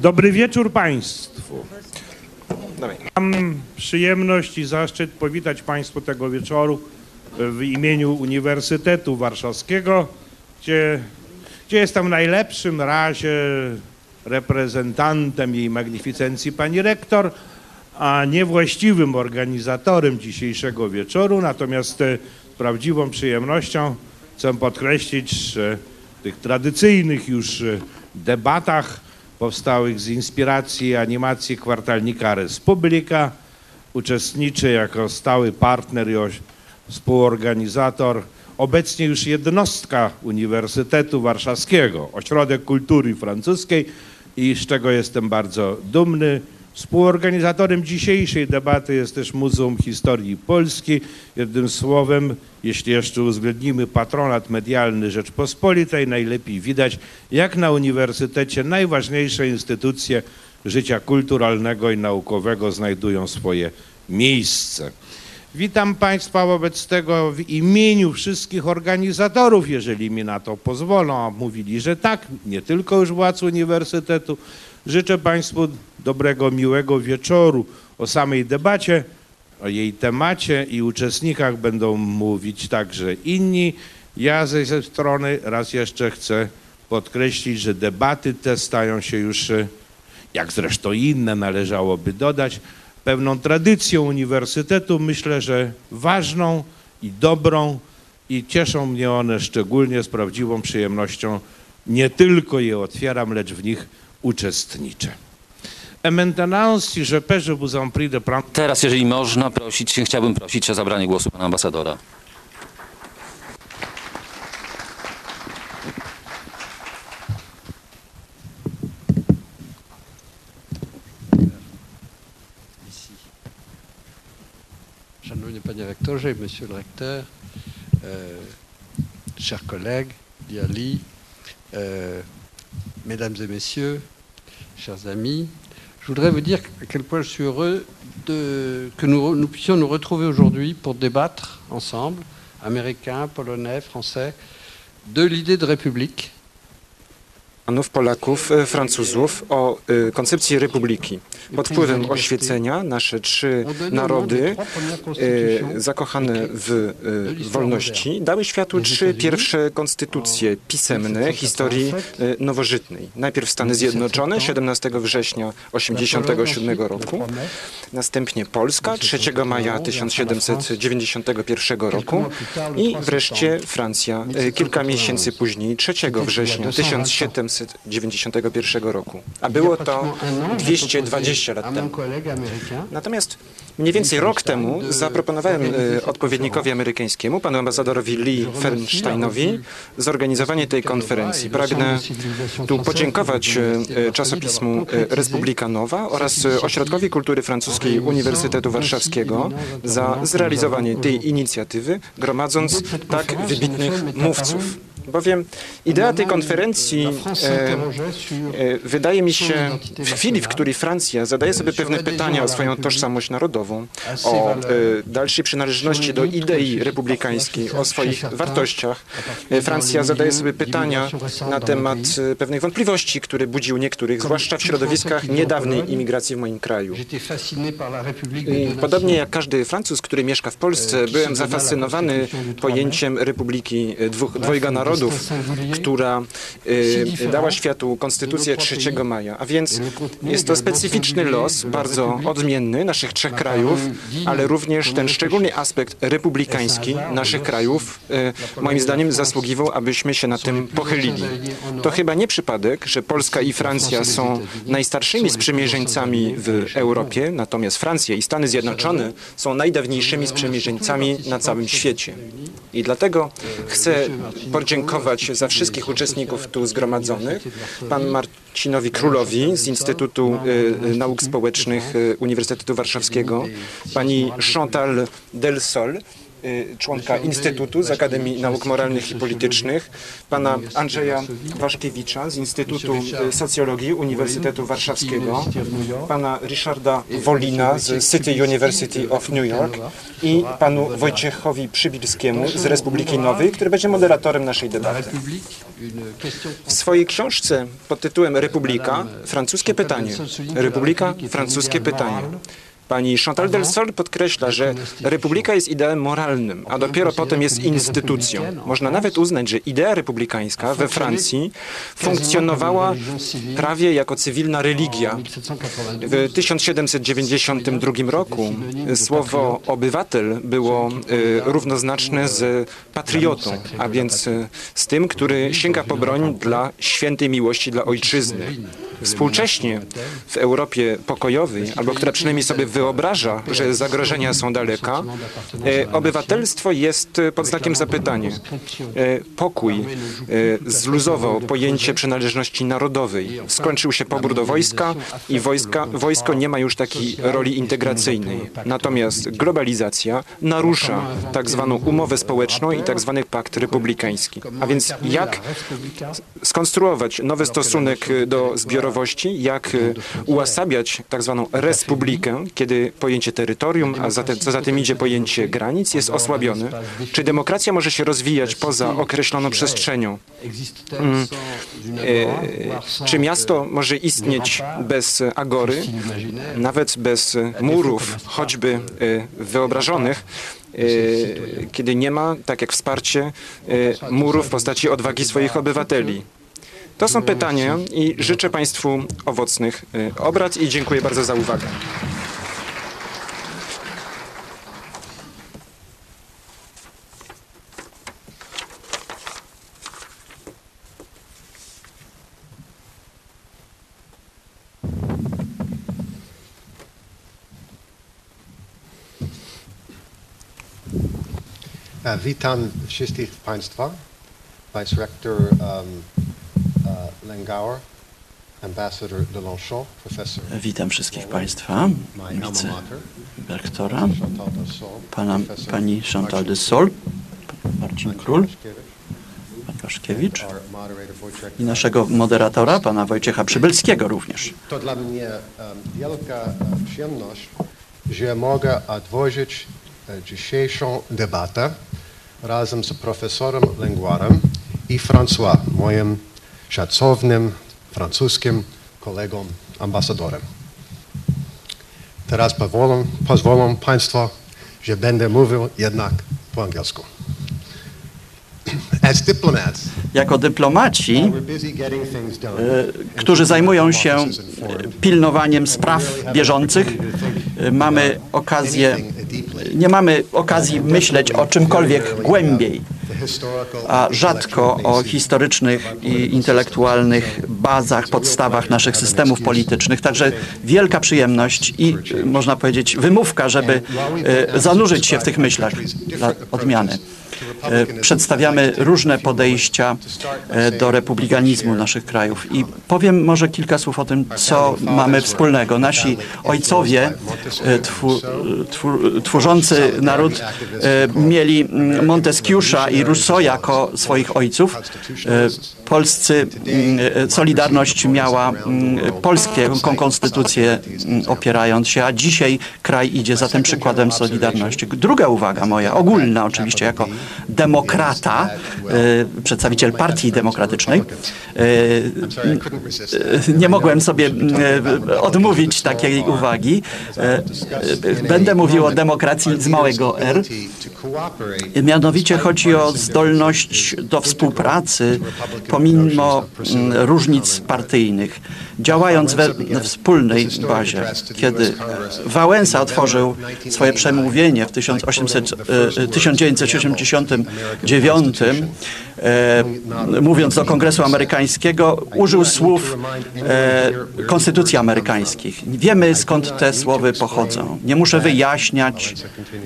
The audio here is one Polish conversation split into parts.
Dobry wieczór Państwu. Mam przyjemność i zaszczyt powitać Państwu tego wieczoru w imieniu Uniwersytetu Warszawskiego, gdzie, gdzie jestem w najlepszym razie reprezentantem jej magnificencji pani rektor, a niewłaściwym organizatorem dzisiejszego wieczoru. Natomiast e, z prawdziwą przyjemnością chcę podkreślić, że w tych tradycyjnych już e, debatach powstałych z inspiracji animacji kwartalnika Respublika uczestniczy jako stały partner i współorganizator obecnie już jednostka Uniwersytetu Warszawskiego, Ośrodek Kultury Francuskiej i z czego jestem bardzo dumny. Współorganizatorem dzisiejszej debaty jest też Muzeum Historii Polski. Jednym słowem, jeśli jeszcze uwzględnimy patronat medialny Rzeczpospolitej, najlepiej widać, jak na uniwersytecie najważniejsze instytucje życia kulturalnego i naukowego znajdują swoje miejsce. Witam Państwa wobec tego w imieniu wszystkich organizatorów, jeżeli mi na to pozwolą, a mówili, że tak, nie tylko już władz uniwersytetu. Życzę Państwu dobrego, miłego wieczoru. O samej debacie, o jej temacie i uczestnikach będą mówić także inni. Ja ze ze strony raz jeszcze chcę podkreślić, że debaty te stają się już, e, jak zresztą inne należałoby dodać, pewną tradycją uniwersytetu, myślę, że ważną i dobrą i cieszą mnie one szczególnie z prawdziwą przyjemnością. Nie tylko je otwieram, lecz w nich uczestniczę. Teraz, jeżeli można prosić, chciałbym prosić o zabranie głosu pana ambasadora. Szanowny panie rektorze, monsieur le recteur, euh, chers collègues, Diali, euh, mesdames et messieurs, chers amis, je voudrais vous dire à quel point je suis heureux que nous puissions nous retrouver aujourd'hui pour débattre ensemble, américains, polonais, français, de l'idée de république Panów Polaków, e, Francuzów o e, koncepcji republiki. Pod wpływem oświecenia nasze trzy narody e, zakochane w wolności dały światu trzy pierwsze konstytucje pisemne historii nowożytnej. Najpierw Stany Zjednoczone 17 września 1987 roku, następnie Polska 3 maja 1791 roku i wreszcie Francja kilka miesięcy później 3 września 1791 roku. A było to 220 lat temu. Natomiast mniej więcej rok temu zaproponowałem e, odpowiednikowi amerykańskiemu, panu ambasadorowi Lee Fernsteinowi, zorganizowanie tej konferencji. Pragnę tu podziękować e, e, czasopismu e, Republika Nowa oraz e, Ośrodkowi Kultury Francuskiej Uniwersytetu Warszawskiego za zrealizowanie tej inicjatywy, gromadząc tak wybitnych mówców. Bowiem idea tej konferencji e, e, wydaje mi się w chwili, w której Francja zadaje sobie pewne pytania o swoją tożsamość narodową, o e, dalszej przynależności do idei republikańskiej, o swoich wartościach. E, Francja zadaje sobie pytania na temat e, pewnych wątpliwości, które budzi u niektórych, zwłaszcza w środowiskach niedawnej imigracji w moim kraju. Podobnie jak każdy Francuz, który mieszka w Polsce, byłem zafascynowany pojęciem Republiki dwóch, dwojga narodów, która dała światu Konstytucję 3 maja. A więc jest to specyficzny los, bardzo odmienny naszych trzech krajów, ale również ten szczególny aspekt republikański naszych krajów, e, moim zdaniem zasługiwał, abyśmy się nad tym pochylili. To chyba nie przypadek, że Polska i Francja są najstarszymi sprzymierzeńcami w Europie, natomiast Francja i Stany Zjednoczone są najdawniejszymi sprzymierzeńcami na całym świecie. I dlatego chcę podziękować za wszystkich uczestników tu zgromadzonych, pan Marcinowi Królowi z Instytutu y, Nauk Społecznych y, Uniwersytetu Warszawskiego, pani Chantal Del Sol, członka Instytutu z Akademii Nauk Moralnych i Politycznych, pana Andrzeja Waszkiewicza z Instytutu y, Socjologii Uniwersytetu Warszawskiego, pana Richarda Wolina z City University of New York i panu Wojciechowi Przybilskiemu z Republiki Nowej, który będzie moderatorem naszej debaty. W swojej książce pod tytułem Republika, francuskie pytanie. Republika, francuskie pytanie. Pani Chantal del Sol podkreśla, że republika jest ideałem moralnym, a dopiero potem jest instytucją. Można nawet uznać, że idea republikańska we Francji funkcjonowała prawie jako cywilna religia. W 1792 roku słowo obywatel było y, równoznaczne z patriotą, a więc y, z tym, który sięga po broń dla świętej miłości dla ojczyzny. Współcześnie w Europie pokojowej, albo która przynajmniej sobie wyobraża, że zagrożenia są daleka, e, obywatelstwo jest e, pod znakiem zapytania. E, Pokój zluzował pojęcie przynależności narodowej. Skończył się pobór do wojska i wojska, wojsko nie ma już takiej roli integracyjnej. Natomiast globalizacja narusza tak zwaną umowę społeczną i tak zwany pakt republikański. A więc jak skonstruować nowy stosunek do zbiorowości, jak uosabiać tak zwaną respublikę, kiedy pojęcie terytorium, a co za tym idzie pojęcie granic jest osłabione. Czy demokracja może się rozwijać poza określoną przestrzenią? Mm. E, Czy miasto może istnieć bez agory, nawet bez murów, choćby e, wyobrażonych, e, kiedy nie ma, tak jak wsparcie, murów w postaci odwagi swoich obywateli? To są pytania i życzę Państwu owocnych obrad i dziękuję bardzo za uwagę. Witam wszystkich Państwa, Vice Rector um, uh, Lengauer, Ambassador Delanchon, Professor Witam wszystkich Państwa, wicerektora, de pana, pani Chantal de Sol, Marcin Król, pan Waszkiewicz i naszego moderatora, pana Wojciecha Przybylskiego również. To dla mnie wielka e, przyjemność, że mogę odwozić e, dzisiejszą debatę razem z profesorem Lengwarem i François, moim szacownym francuskim kolegą, ambasadorem. Teraz pozwolą, pozwolą Państwo, że będę mówił jednak po angielsku. Jako dyplomaci, e, którzy zajmują się pilnowaniem spraw bieżących, e, mamy okazję, nie mamy okazji myśleć o czymkolwiek głębiej, a rzadko o historycznych i intelektualnych bazach, podstawach naszych systemów politycznych. Także wielka przyjemność i można powiedzieć wymówka, żeby e, zanurzyć się w tych myślach dla odmiany. E, Przedstawiamy różne podejścia e, do republikanizmu naszych krajów i powiem może kilka słów o tym, co mamy wspólnego. Nasi ojcowie e, tworzący naród mieli mm, Montesquieu'a i Rousseau jako swoich ojców. Polscy mm, Solidarność miała mm, polską konstytucję opierając się, a dzisiaj kraj idzie za tym przykładem Solidarności. Druga uwaga moja, ogólna oczywiście, jako demokrata, e, przedstawiciel partii demokratycznej, e, e, nie mogłem sobie odmówić takiej uwagi. Będę mówił o demokracji z małego R. Mianowicie chodzi o zdolność do współpracy pomimo mm, różnic partyjnych, działając we wspólnej bazie. Kiedy Wałęsa otworzył swoje przemówienie w 1800, e, 1989, e, mówiąc do Kongresu Amerykańskiego, użył słów e, Konstytucji Amerykańskich. Wiemy skąd te słowy pochodzą. Nie muszę wyjaśniać,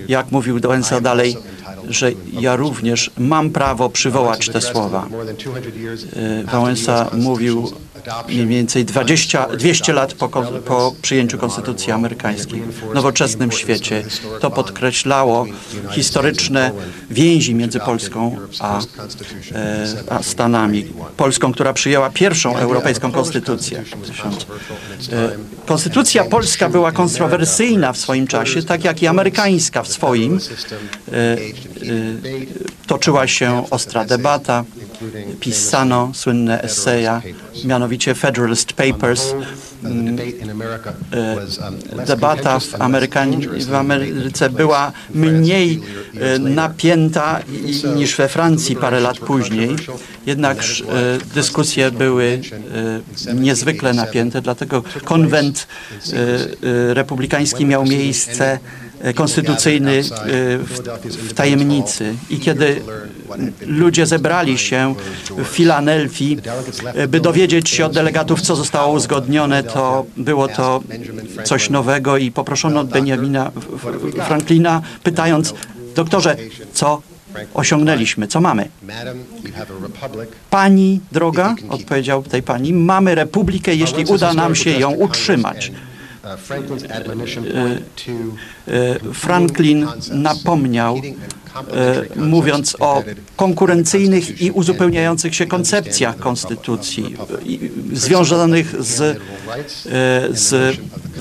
jak mówił Wałęsa dalej, że ja również mam prawo przywołać te słowa. E, Wałęsa mówił mniej więcej 20, 200 lat po, po przyjęciu Konstytucji Amerykańskiej w nowoczesnym świecie. To podkreślało historyczne więzi między Polską a, e, a Stanami. Polską, która przyjęła pierwszą europejską konstytucję. E, Konstytucja polska była kontrowersyjna w swoim czasie, tak jak i amerykańska w swoim. E, Toczyła się ostra debata, pisano słynne eseja, mianowicie Federalist Papers. Debata w, w Ameryce była mniej e, napięta niż we Francji parę lat później. Jednak e, dyskusje były e, niezwykle napięte, dlatego konwent e, e, republikański miał miejsce e, konstytucyjny e, w, tajemnicy. I kiedy ludzie zebrali się w Filadelfii, e, by dowiedzieć się od delegatów, co zostało uzgodnione, to było to coś nowego i poproszono Benjamina Franklina, pytając, doktorze, co osiągnęliśmy, co mamy? Pani droga, odpowiedział tej pani, mamy republikę, jeśli uda nam się ją utrzymać. E, Franklin napomniał, e, mówiąc o konkurencyjnych i uzupełniających się koncepcjach konstytucji, związanych z, e, z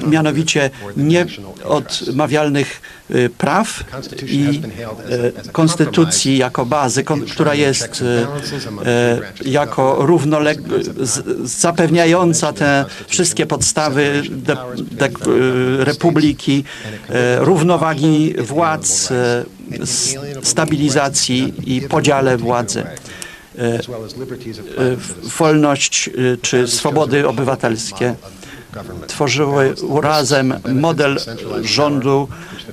mianowicie nieodmawialnych e, praw i e, konstytucji jako bazy, która jest e, jako równoległa, zapewniająca te wszystkie podstawy de, de, republiki, równowagi władz, stabilizacji i podziale władzy. Wolność czy swobody obywatelskie tworzyły razem model rządu,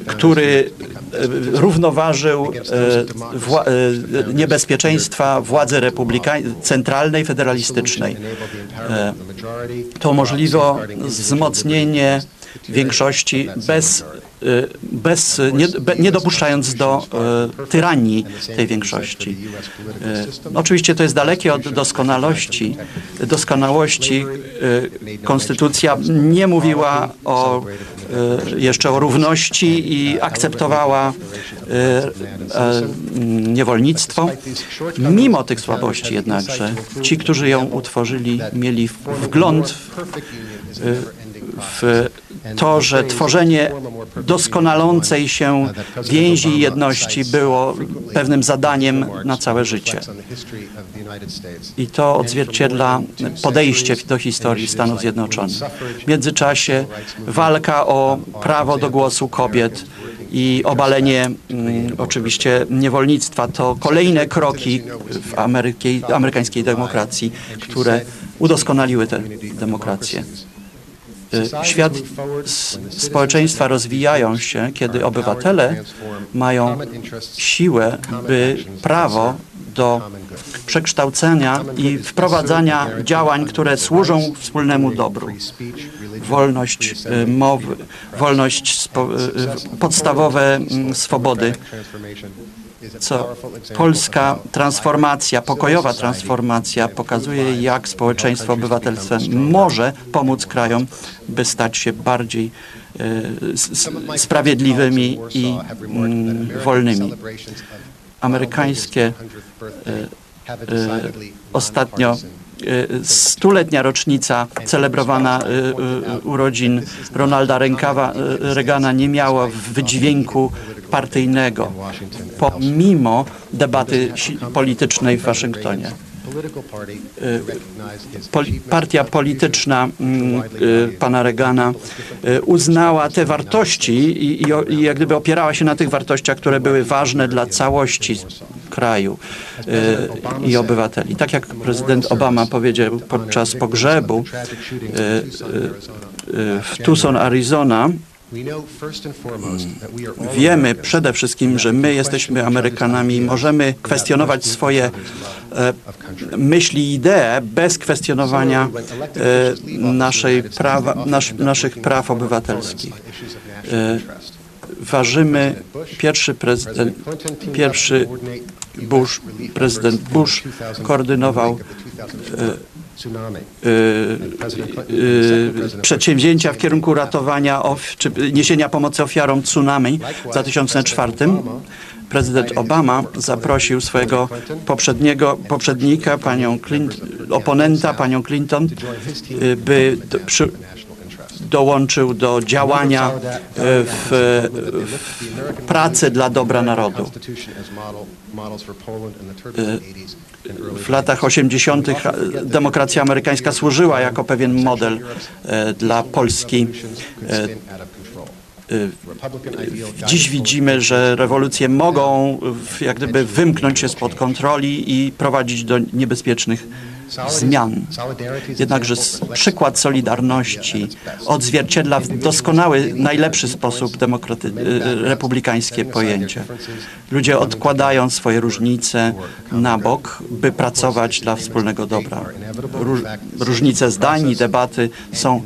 który e, równoważył e, wła- e, niebezpieczeństwa władzy centralnej, federalistycznej. To umożliwiło wzmocnienie większości bez, bez nie, be- nie dopuszczając do e, tyranii tej większości. E, Oczywiście to jest dalekie od doskonałości. Doskonałości konstytucja nie mówiła o, jeszcze o równości i akceptowała niewolnictwo. Mimo tych słabości jednakże ci, którzy ją utworzyli, mieli wgląd w, w to, że tworzenie doskonalącej się więzi i jedności było pewnym zadaniem na całe życie. I to odzwierciedla podejście do historii Stanów Zjednoczonych. W międzyczasie walka o prawo do głosu kobiet i obalenie mm, oczywiście niewolnictwa to kolejne kroki w amerykańskiej demokracji, które udoskonaliły tę demokrację. Y, Świat, społeczeństwa rozwijają się, kiedy obywatele mają siłę, by prawo do przekształcenia i wprowadzania działań, które służą wspólnemu dobru. Wolność y, mowy, wolność, y, podstawowe mm, swobody, co polska transformacja, pokojowa transformacja pokazuje, jak społeczeństwo obywatelstwa może pomóc krajom, by stać się bardziej e, sprawiedliwymi i mm, wolnymi. Amerykańskie e, e, ostatnio stuletnia rocznica celebrowana urodzin Ronalda Reagana nie miała wydźwięku partyjnego, pomimo debaty politycznej w Waszyngtonie. Poli- partia polityczna mm, y, pana Reagana y, uznała te wartości i, i, i jak gdyby opierała się na tych wartościach, które były ważne dla całości kraju y, i obywateli. Tak jak prezydent Obama powiedział podczas pogrzebu y, y, y, w Tucson, Arizona, Wiemy przede wszystkim, że my jesteśmy Amerykanami i możemy kwestionować swoje e, myśli i idee bez kwestionowania e, naszej prawa, nasz, naszych praw obywatelskich. E, ważymy pierwszy prezydent, pierwszy Bush, prezydent Bush koordynował e, tsunami. y, y, przedsięwzięcia w kierunku ratowania czy niesienia pomocy ofiarom tsunami w 2004 prezydent Obama zaprosił swojego poprzedniego, poprzednika, panią Clint, oponenta, panią Clinton, y, by przy, dołączył do działania y, w, w pracy dla dobra narodu. W latach 80. demokracja amerykańska służyła jako pewien model e, dla Polski. E, e, Dziś widzimy, że rewolucje mogą jak gdyby wymknąć się spod kontroli i prowadzić do niebezpiecznych zmian. Jednakże przykład Solidarności odzwierciedla w doskonały, najlepszy sposób republikańskie pojęcie. Ludzie odkładają swoje różnice na bok, by pracować dla wspólnego dobra. Róż, różnice zdań i debaty są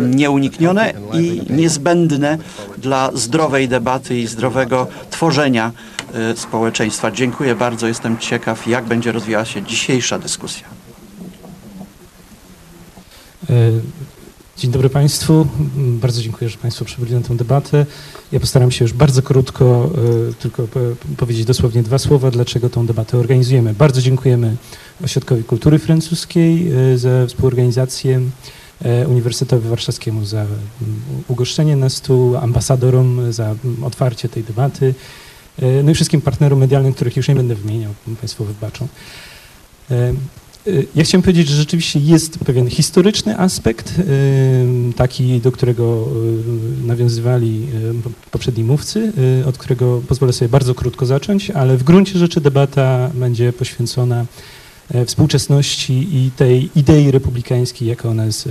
nieuniknione i niezbędne dla zdrowej debaty i zdrowego tworzenia y, społeczeństwa. Dziękuję bardzo. Jestem ciekaw, jak będzie rozwijała się dzisiejsza dyskusja. E, Dzień dobry Państwu. Bardzo dziękuję, że Państwo przybyli na tę debatę. Ja postaram się już bardzo krótko e, tylko po- powiedzieć dosłownie dwa słowa, dlaczego tą debatę organizujemy. Bardzo dziękujemy Ośrodkowi Kultury Francuskiej e, za współorganizację, Uniwersytetowi Warszawskiemu za ugoszczenie nas tu, ambasadorom za otwarcie tej debaty, no i wszystkim partnerom medialnym, których już nie będę wymieniał, Państwo wybaczą. Y, Ja chciałem powiedzieć, że rzeczywiście jest pewien historyczny aspekt, y, taki, do którego y, nawiązywali poprzedni mówcy, od którego pozwolę sobie bardzo krótko zacząć, ale w gruncie rzeczy debata będzie poświęcona e, współczesności i tej idei republikańskiej, jaka ona jest e,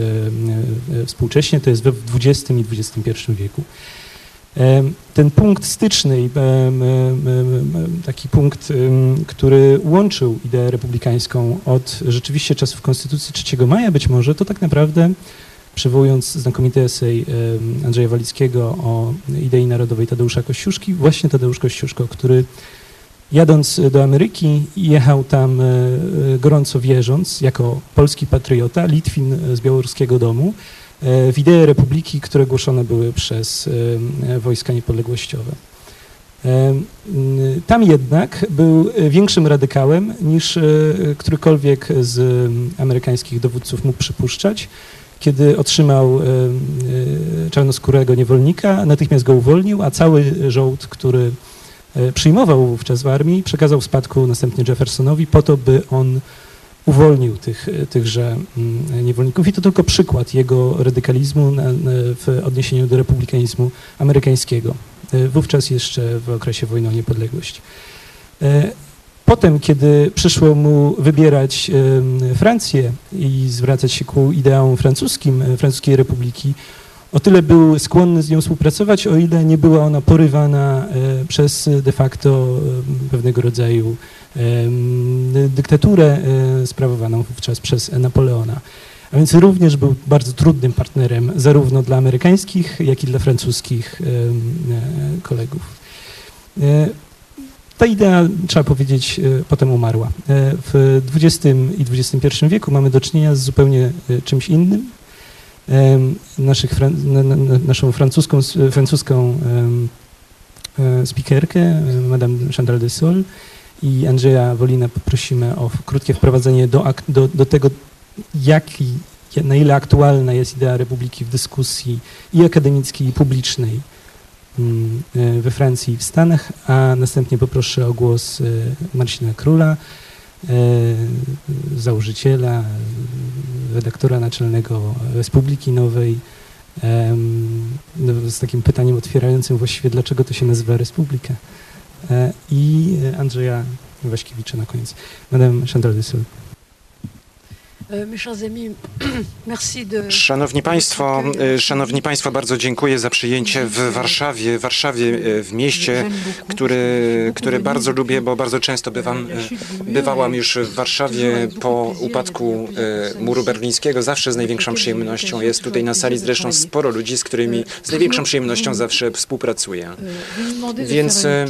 e, współcześnie, to jest we XX i XXI wieku. Ten punkt styczny, taki punkt, który łączył ideę republikańską od rzeczywiście czasów Konstytucji 3 maja być może, to tak naprawdę, przywołując znakomity esej Andrzeja Walickiego o idei narodowej Tadeusza Kościuszki, właśnie Tadeusz Kościuszko, który jadąc do Ameryki jechał tam e, e, gorąco wierząc, jako polski patriota, Litwin z białoruskiego domu, e, w idee republiki, które głoszone były przez e, wojska niepodległościowe. E, Tam jednak był większym radykałem niż którykolwiek z amerykańskich dowódców mógł przypuszczać. Kiedy otrzymał czarnoskórego niewolnika, natychmiast go uwolnił, a cały żołd, który przyjmował wówczas w armii, przekazał w spadku następnie Jeffersonowi po to, by on uwolnił tych, tychże mm, niewolników. I to tylko przykład jego radykalizmu w odniesieniu do republikanizmu amerykańskiego, e, wówczas jeszcze w okresie wojny o niepodległość. E, Potem, kiedy przyszło mu wybierać Francję i zwracać się ku ideałom francuskim, e, francuskiej republiki, o tyle był skłonny z nią współpracować, o ile nie była ona porywana przez de facto pewnego rodzaju dyktaturę e, sprawowaną wówczas przez Napoleona. A więc również był bardzo trudnym partnerem zarówno dla amerykańskich, jak i dla francuskich e, kolegów. E, Ta idea, trzeba powiedzieć, potem umarła. W XX i XXI wieku mamy do czynienia z zupełnie czymś innym. Naszych, naszą francuską, francuską e, Madame Chantal de Sol i Andrzeja Wolina poprosimy o krótkie wprowadzenie do, do, do tego, jaki, na ile aktualna jest idea republiki w dyskusji i akademickiej, i publicznej mm, e, we Francji i w Stanach, a następnie poproszę o głos e, Marcina Króla, e, założyciela, redaktora naczelnego Republiki Nowej, no, z takim pytaniem otwierającym właściwie, dlaczego to się nazywa Republika. E, I e, Andrzeja Waśkiewicza na koniec. Madame Chantal de Sol. Euh, Mes chers amis, merci de... Szanowni Państwo, e, Szanowni Państwo, bardzo dziękuję za przyjęcie w Warszawie, w Warszawie, e, w mieście, które, które bardzo lubię, bo bardzo często bywam, e, bywałam już w Warszawie po upadku e, muru berlińskiego. Zawsze z największą przyjemnością jest tutaj na sali zresztą sporo ludzi, z którymi z największą przyjemnością zawsze współpracuję. Więc e, e,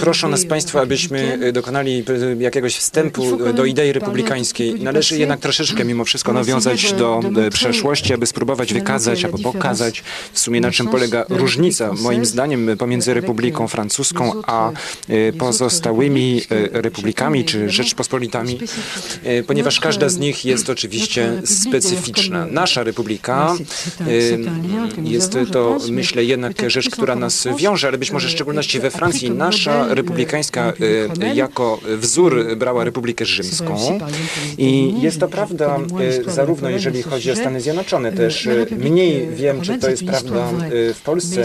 proszę nas Państwa, abyśmy e, dokonali e, jakiegoś wstępu e, do idei republikańskiej. Należy jednak troszeczkę mimo wszystko nawiązać do e, przeszłości, aby spróbować wykazać albo pokazać w sumie na czym polega różnica, moim zdaniem, pomiędzy Republiką Francuską a e, pozostałymi e, republikami czy Rzeczpospolitami, ponieważ każda z nich jest oczywiście specyficzna. Nasza republika jest to, myślę, jednak rzecz, która nas wiąże, ale być może w szczególności we Francji. Nasza republikańska jako wzór brała Republikę Rzymską i jest to prawda e, zarówno jeżeli chodzi o Stany Zjednoczone też. e, Mniej wiem, czy to jest prawda w Polsce,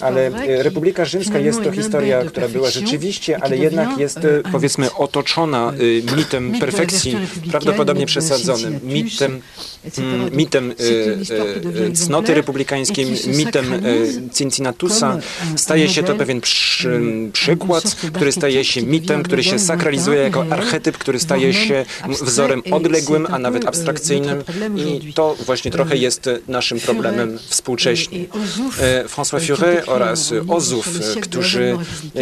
ale Republika Rzymska jest to historia, która była rzeczywiście, ale jednak jest powiedzmy otoczona mitem perfekcji, prawdopodobnie przesadzonym, mitem mitem e, e, cnoty republikańskiej, mitem e, Cincinnatusa. Staje się to pewien przy, przykład, który staje się mitem, który się sakralizuje jako archetyp, który staje się wzorem odległym, a nawet abstrakcyjnym. i to właśnie trochę jest naszym problemem współcześnie. François Furet oraz Ozów, e, którzy e,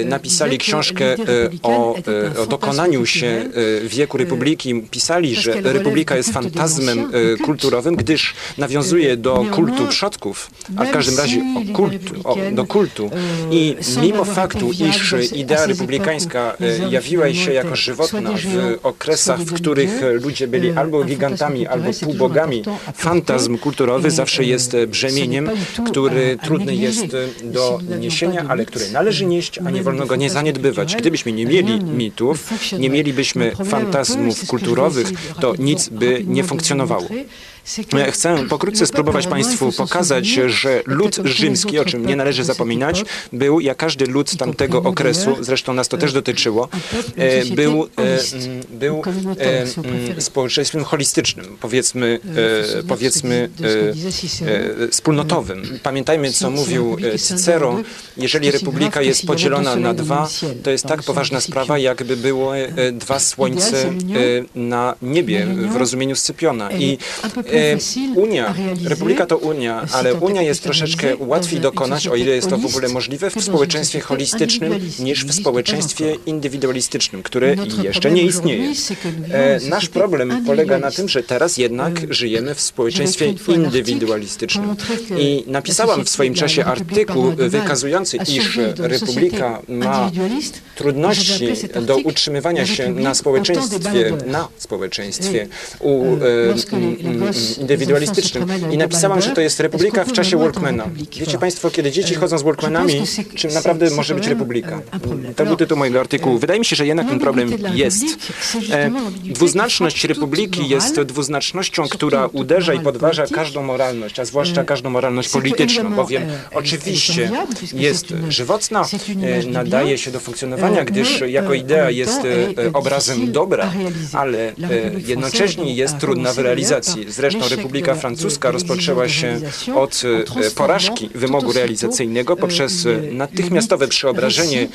e, napisali książkę o, o dokonaniu się wieku Republiki, pisali, że Republika jest fantazmem e, kulturowym, gdyż nawiązuje do kultu przodków, a w każdym razie o kultu, o, do kultu. I mimo faktu, iż idea republikańska e, jawiła się jako żywotna w okresach, w których ludzie byli albo gigantami, albo półbogami, fantazm kulturowy zawsze jest e, brzemieniem, który trudny jest e, do niesienia, ale który należy nieść, a nie wolno go nie zaniedbywać. Gdybyśmy nie mieli mitów, nie mielibyśmy fantazmów kulturowych, to nic by nie funkcjonowało. funkcjonowało. Chcę pokrótce spróbować Państwu pokazać, że lud rzymski, o czym nie należy zapominać, był, jak każdy lud tamtego okresu, zresztą nas to też dotyczyło, e, był, e, był e, mm, społeczeństwem holistycznym, powiedzmy, powiedzmy wspólnotowym. Pamiętajmy, co mówił Cicero, jeżeli republika jest podzielona na dwa, to jest tak poważna sprawa, jakby było dwa słońce na niebie w rozumieniu Scypiona. I E, Unia, Republika to Unia, ale Unia jest troszeczkę łatwiej dokonać, o ile jest to w ogóle możliwe, w społeczeństwie holistycznym niż w społeczeństwie indywidualistycznym, które jeszcze nie istnieje. E, nasz problem polega na tym, że teraz jednak żyjemy w społeczeństwie indywidualistycznym. I napisałam w swoim czasie artykuł wykazujący, iż Republika ma trudności do utrzymywania się na społeczeństwie, na społeczeństwie u, e, indywidualistycznym. I napisałam, że to jest republika w czasie Walkmana. Wiecie Państwo, kiedy dzieci chodzą z Walkmanami, czym naprawdę może być republika? To był tytuł mojego artykułu. Wydaje mi się, że jednak ten problem jest. E, dwuznaczność republiki jest dwuznacznością, która uderza i podważa każdą moralność, a zwłaszcza każdą moralność polityczną, bowiem oczywiście jest żywotna, e, nadaje się do funkcjonowania, gdyż jako idea jest e, obrazem dobra, ale e, jednocześnie jest trudna w realizacji. Zresztą Republika Francuska rozpoczęła się od e, porażki wymogu realizacyjnego poprzez natychmiastowe przeobrażenie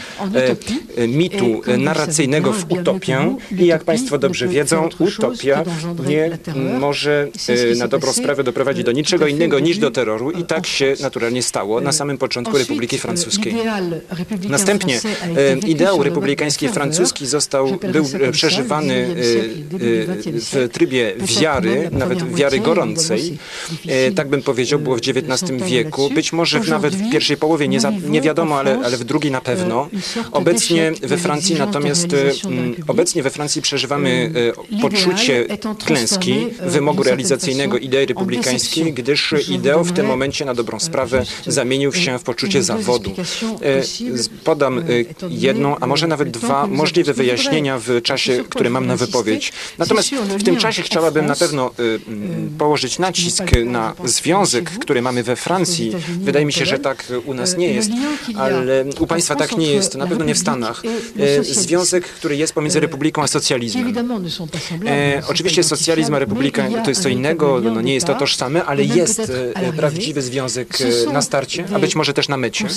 mitu narracyjnego w utopię. I jak Państwo dobrze wiedzą, utopia nie może na dobrą sprawę doprowadzić do niczego innego niż do terroru. I tak się naturalnie stało na samym początku Republiki Francuskiej. Następnie ideał republikański francuski został, był przeżywany w trybie wiary, nawet wiary gorącej, e, tak bym powiedział, było w XIX wieku, być może nawet w pierwszej połowie, nie, za, nie wiadomo, ale, ale w drugiej na pewno. Obecnie we Francji natomiast, mm, obecnie we Francji przeżywamy e, poczucie klęski, wymogu realizacyjnego idei republikańskiej, gdyż ideał w tym momencie na dobrą sprawę zamienił się w poczucie zawodu. E, podam jedną, a może nawet dwa możliwe wyjaśnienia w czasie, który mam na wypowiedź. Natomiast w tym czasie chciałabym na pewno położyć nacisk na związek, który mamy we Francji. Wydaje mi się, że tak u nas nie jest, ale u Państwa tak nie jest, na pewno nie w Stanach. E, związek, który jest pomiędzy republiką a socjalizmem. E, oczywiście socjalizm a republika to jest co innego, no nie jest to tożsame, ale jest e, prawdziwy związek na starcie, a być może też na mecie,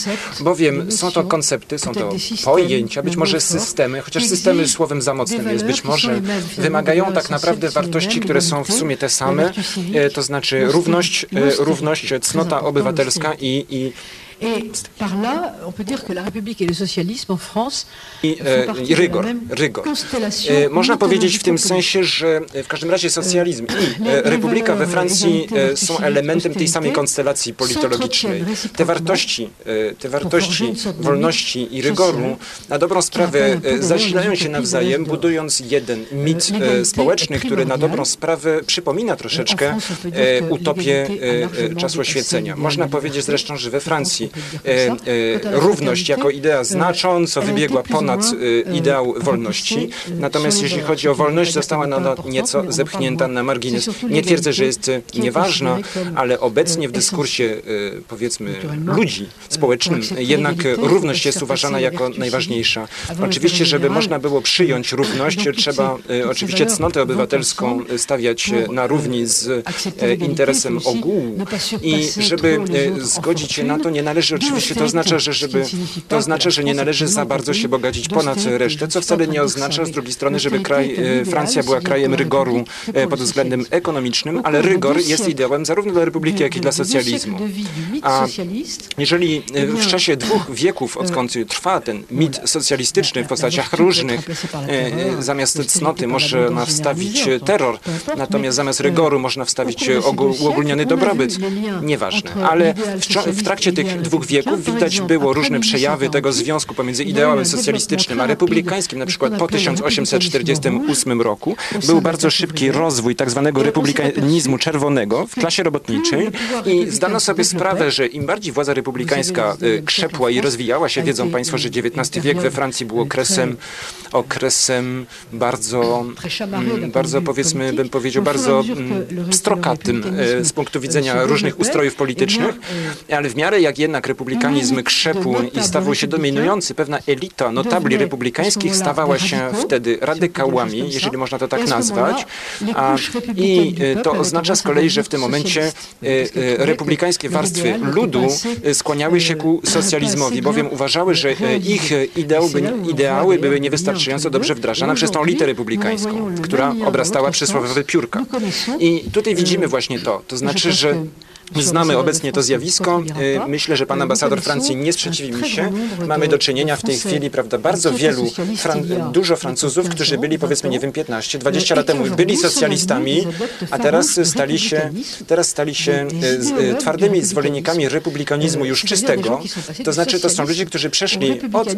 bowiem są to koncepty, są to pojęcia, być może systemy, chociaż systemy słowem za mocnym jest, być może wymagają tak naprawdę wartości, które są w sumie te same, to znaczy równość, e, równość, cnota obywatelska i, i Et par là, on peut dire que la République et le socialisme en France I, e, i rygor, même rygor. constellation E, Można powiedzieć w tym sensie, że w każdym razie socjalizm i e, Republika we Francji e, są elementem tej samej konstelacji politologicznej. Te wartości, e, te wartości wolności i rygoru na dobrą sprawę e, zasilają się nawzajem, budując jeden mit e, społeczny, który na dobrą sprawę przypomina troszeczkę e, utopię e, e, czasu oświecenia. Można powiedzieć zresztą, że we Francji e, e, równość jako idea znacząco wybiegła ponad e, ideał wolności, natomiast jeśli chodzi o wolność, została ona nieco zepchnięta na margines. Nie twierdzę, że jest e, nieważna, ale obecnie w dyskursie, e, powiedzmy, ludzi społecznym, jednak e, równość jest uważana jako najważniejsza. Oczywiście, żeby można było przyjąć równość, trzeba e, oczywiście cnotę obywatelską stawiać e, na równi z e, interesem ogółu i żeby e, zgodzić się na to, nie należy oczywiście, to oznacza, że żeby, to oznacza, że nie należy za bardzo się bogacić ponad resztę, co wcale nie oznacza z drugiej strony, żeby kraj, e, Francja była krajem rygoru e, pod względem ekonomicznym, ale rygor jest ideałem zarówno dla republiki, jak i dla socjalizmu. A jeżeli e, w czasie dwóch wieków, odkąd trwa ten mit socjalistyczny w postaciach różnych, e, e, zamiast cnoty można wstawić terror, natomiast zamiast rygoru można wstawić ogó- uogólniony dobrobyt, nieważne. Ale w, w trakcie tych dwóch wieków widać było różne przejawy tego związku pomiędzy ideałem socjalistycznym a republikańskim, na przykład po 1848 roku był bardzo szybki rozwój tak zwanego republikanizmu czerwonego w klasie robotniczej i zdano sobie sprawę, że im bardziej władza republikańska y, krzepła i rozwijała się, wiedzą Państwo, że XIX wiek we Francji był okresem, okresem bardzo, mm, bardzo powiedzmy, bym powiedział, bardzo mm, pstrokatym e, z punktu widzenia różnych ustrojów politycznych, ale w miarę jak jednak republikanizm krzepł i stawał się dominujący, pewna elita notabli republikańskich stawała się wtedy radykałami, jeżeli można to tak nazwać, a, i e, to oznacza z kolei, że w tym momencie e, e, republikańskie warstwy ludu skłaniały się ku socjalizmowi, bowiem uważały, że ich ideał, ideały były niewystarczająco dobrze wdrażane przez tą elitę republikańską, która obrastała przysłowiowe piórka. I tutaj widzimy właśnie to, to znaczy, że Znamy obecnie to zjawisko. Y, Myślę, że pan ambasador Francji nie sprzeciwi mi się. Mamy do czynienia w tej chwili, prawda, bardzo wielu, Fran dużo Francuzów, którzy byli powiedzmy, nie wiem, 15, 20 lat temu byli socjalistami, a teraz stali się, teraz stali się y, y, twardymi zwolennikami republikanizmu już czystego. To znaczy, to są ludzie, którzy przeszli od y,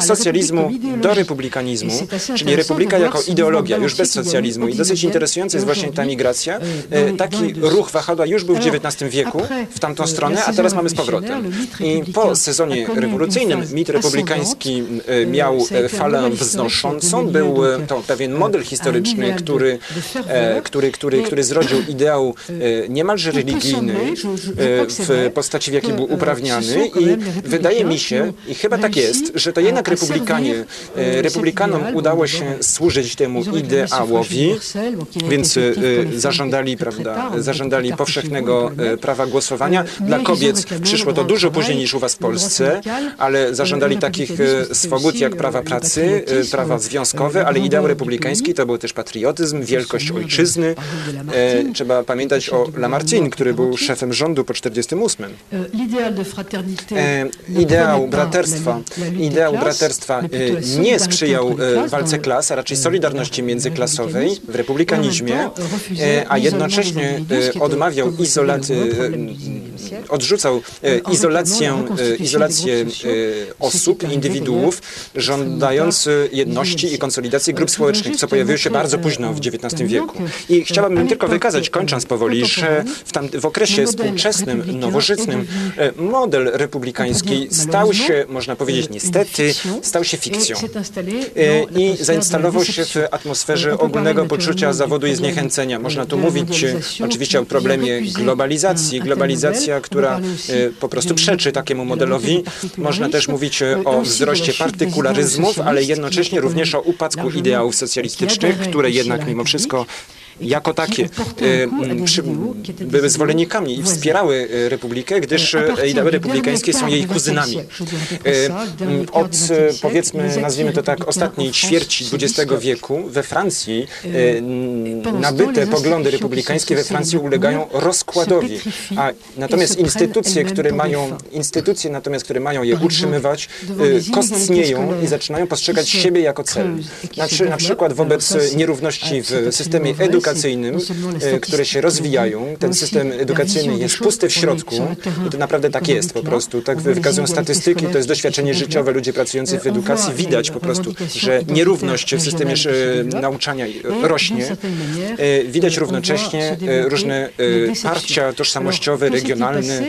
socjalizmu do republikanizmu, czyli republika jako ideologia, już bez socjalizmu. I dosyć interesująca jest właśnie ta migracja. Y, Taki ruch wahadła już był w XIX wieku w tamtą stronę, a teraz mamy z powrotem. I po sezonie rewolucyjnym mit republikański e, miał e, falę wznoszącą. Był to pewien model historyczny, który, który, który, który zrodził ideał niemalże religijny e, w postaci, w jakiej był uprawniany i wydaje mi się, i chyba tak jest, że to jednak republikanie, republikanom udało się służyć temu ideałowi, więc zażądali, prawda, zażądali powszechnego e, prawa głosowania. Dla kobiet przyszło to dużo później niż u was w Polsce, ale zażądali takich e, swobód jak prawa pracy, e, prawa związkowe, ale ideał republikański to był też patriotyzm, wielkość ojczyzny. E, Trzeba pamiętać o Lamartine, który był szefem rządu po 48. E, Ideał braterstwa, ideał braterstwa nie sprzyjał walce klas, a raczej solidarności międzyklasowej w republikanizmie, e, a jednocześnie odmawiał izolacji, odrzucał e, izolację, e, izolację e, osób, indywiduów, żądając jedności i konsolidacji grup społecznych, co pojawiło się bardzo późno w XIX wieku. I chciałabym tylko wykazać, kończąc powoli, że w, tam, w okresie współczesnym, nowożytnym model republikański stał się, można powiedzieć niestety, stał się fikcją. i zainstalował się w atmosferze ogólnego poczucia zawodu i zniechęcenia. Można tu mówić oczywiście o problemie globalizacji, globalizacja, która e, po prostu przeczy takiemu modelowi. Można też mówić e, o wzroście partykularyzmów, ale jednocześnie również o upadku ideałów socjalistycznych, które jednak mimo wszystko jako takie e, przy, były zwolennikami i wspierały e, Republikę, gdyż e, ideały republikańskie są jej kuzynami. E, Od powiedzmy, nazwijmy to tak, ostatniej ćwierci XX wieku we Francji nabyte poglądy republikańskie we Francji ulegają rozkładowi, a natomiast instytucje, które mają instytucje natomiast, które mają je utrzymywać, kostnieją i zaczynają postrzegać siebie jako cel. Znaczy, na przykład wobec nierówności w systemie edukacyjnym, e, które się rozwijają, ten system edukacyjny jest pusty w środku i to naprawdę tak jest po prostu. Tak wykazują statystyki, to jest doświadczenie życiowe, ludzie pracujący w edukacji, widać po prostu, że nierówność w systemie e, nauczania rośnie. E, Widać równocześnie różne parcia tożsamościowe, regionalne,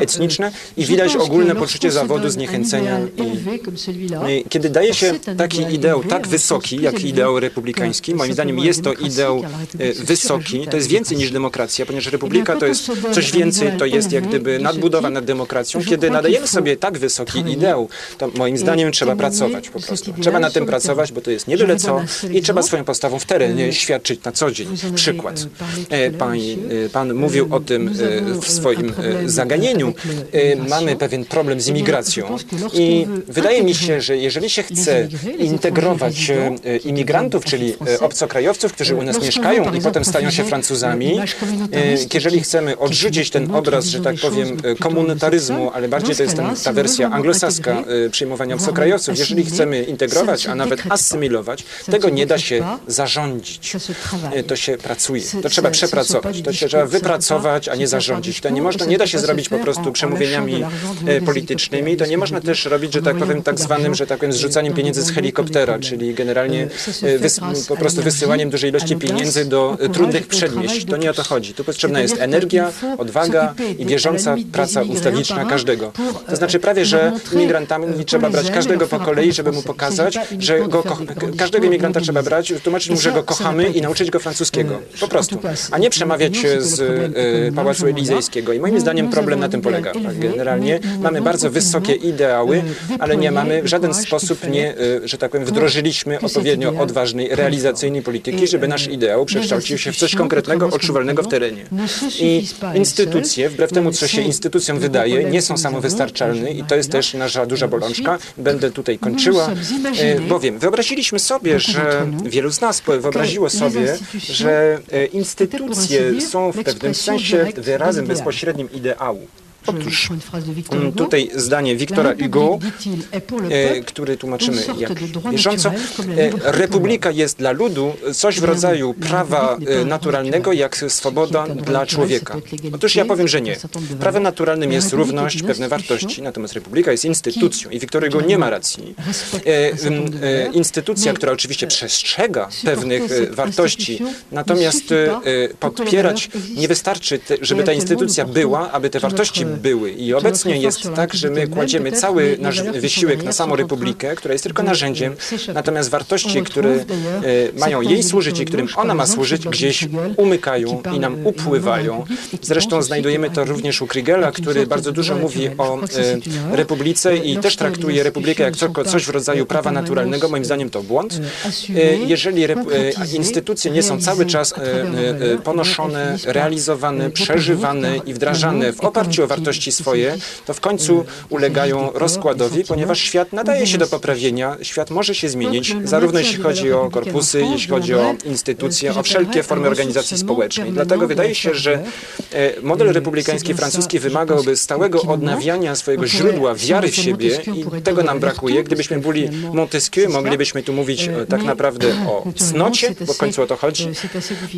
etniczne i widać ogólne poczucie zawodu, zniechęcenia. I, i kiedy daje się taki ideał tak wysoki, jak ideał republikański, moim zdaniem jest to ideał wysoki, to jest więcej niż demokracja, ponieważ republika to jest coś więcej, to jest jak gdyby nadbudowa nad demokracją. Kiedy nadajemy sobie tak wysoki ideał, to moim zdaniem trzeba pracować po prostu. Trzeba na tym pracować, bo to jest nie byle co i trzeba swoją postawą w terenie świadczyć na co dzień. Przykład. E, Pan, pan mówił o tym w swoim zaganieniu. Mamy pewien problem z imigracją i wydaje mi się, że jeżeli się chce integrować imigrantów, czyli obcokrajowców, którzy u nas mieszkają i potem stają się Francuzami, e, jeżeli chcemy odrzucić ten obraz, że tak powiem, e, komunitaryzmu, ale bardziej to jest ten, ta wersja anglosaska e, przyjmowania obcokrajowców, jeżeli chcemy integrować, a nawet asymilować, tego nie da się zarządzić. To się pracuje. To trzeba przepracować. To się trzeba wypracować, a nie zarządzić. To nie można, nie da się zrobić po prostu przemówieniami politycznymi. To nie można też robić, że tak powiem, tak zwanym, że tak powiem, zrzucaniem pieniędzy z helikoptera, czyli generalnie po prostu wysyłaniem dużej ilości pieniędzy do e, trudnych przedmieść. To nie o to chodzi. Tu potrzebna jest energia, odwaga i bieżąca praca ustawiczna każdego. To znaczy prawie, że imigrantami trzeba brać każdego po kolei, żeby mu pokazać, że go każdego imigranta trzeba brać, tłumaczyć mu, że go kochamy i nauczyć go francuskiego. Po prostu. A nie przemawiać z e, Pałacu Elizejskiego. I moim zdaniem problem na tym polega. Generalnie mamy bardzo wysokie ideały, ale nie mamy w żaden sposób nie, e, że tak powiem, wdrożyliśmy odpowiednio odważnej, realizacyjnej polityki, żeby nasz ideał przekształcił się w coś konkretnego, odczuwalnego w terenie. I instytucje, wbrew temu, co się instytucjom wydaje, nie są samowystarczalne i to jest też nasza duża bolączka. Będę tutaj kończyła, e, bowiem wyobraziliśmy sobie, że wielu z nas wyobraziło sobie, że e, instytucje są w pewnym sensie wyrazem bezpośrednim ideału. Otóż mm, tutaj zdanie Wiktora Hugo, e, który tłumaczymy jak bieżąco. E, Republika jest dla ludu coś w rodzaju prawa e, naturalnego, jak swoboda dla człowieka. Otóż ja powiem, że nie. Prawem naturalnym jest równość, pewne wartości, natomiast republika jest instytucją i Wiktor Hugo nie ma racji. Instytucja, która oczywiście przestrzega pewnych wartości, natomiast podpierać nie wystarczy, żeby ta instytucja była, aby te wartości były. I obecnie jest tak, że my kładziemy cały nasz wysiłek na samą Republikę, która jest tylko narzędziem, natomiast wartości, które e, mają jej służyć i którym ona ma służyć, gdzieś umykają i nam upływają. Zresztą znajdujemy to również u Kriegela, który bardzo dużo mówi o e, Republice i też traktuje Republikę jak co- coś w rodzaju prawa naturalnego. Moim zdaniem to błąd. E, Jeżeli e, instytucje nie są cały czas e, e, e, ponoszone, realizowane, przeżywane i wdrażane w oparciu o wartości swoje, to w końcu ulegają rozkładowi, ponieważ świat nadaje się do poprawienia, świat może się zmienić, zarówno jeśli chodzi o korpusy, jeśli chodzi o instytucje, o wszelkie formy organizacji społecznej. Dlatego wydaje się, że e, model republikański francuski wymagałby stałego odnawiania swojego źródła wiary w siebie i tego nam brakuje. Gdybyśmy byli Montesquieu, moglibyśmy tu mówić e, tak naprawdę o cnocie, bo w końcu o to chodzi.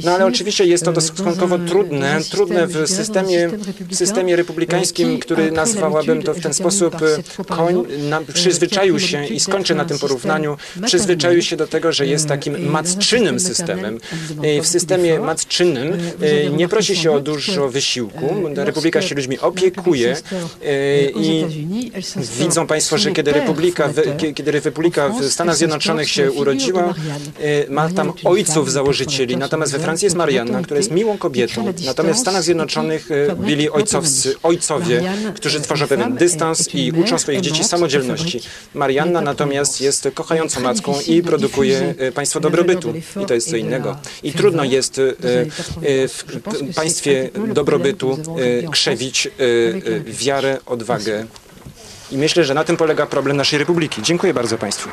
No ale oczywiście jest to stosunkowo trudne, trudne w systemie, w systemie republikańskim, który nazwałabym to w ten sposób, e, koń, na, przyzwyczaił się i skończę na tym porównaniu, przyzwyczaił się do tego, że jest takim matczynym systemem. E, W systemie matczynym e, nie prosi się o dużo wysiłku, Republika się ludźmi opiekuje. e, i widzą Państwo, że kiedy Republika, kiedy Republika w Stanach Zjednoczonych się urodziła, e, ma tam ojców założycieli, natomiast we Francji jest Marianna, która jest miłą kobietą, natomiast w Stanach Zjednoczonych e, byli ojcowscy, ojcowie ojcowie, którzy tworzą pewien dystans i uczą swoich dzieci samodzielności. Marianna natomiast jest kochającą matką i produkuje e, państwo dobrobytu. I to jest co innego. I trudno jest e, e, w państwie dobrobytu e, krzewić e, e, wiarę, odwagę. I myślę, że na tym polega problem naszej republiki. Dziękuję bardzo Państwu.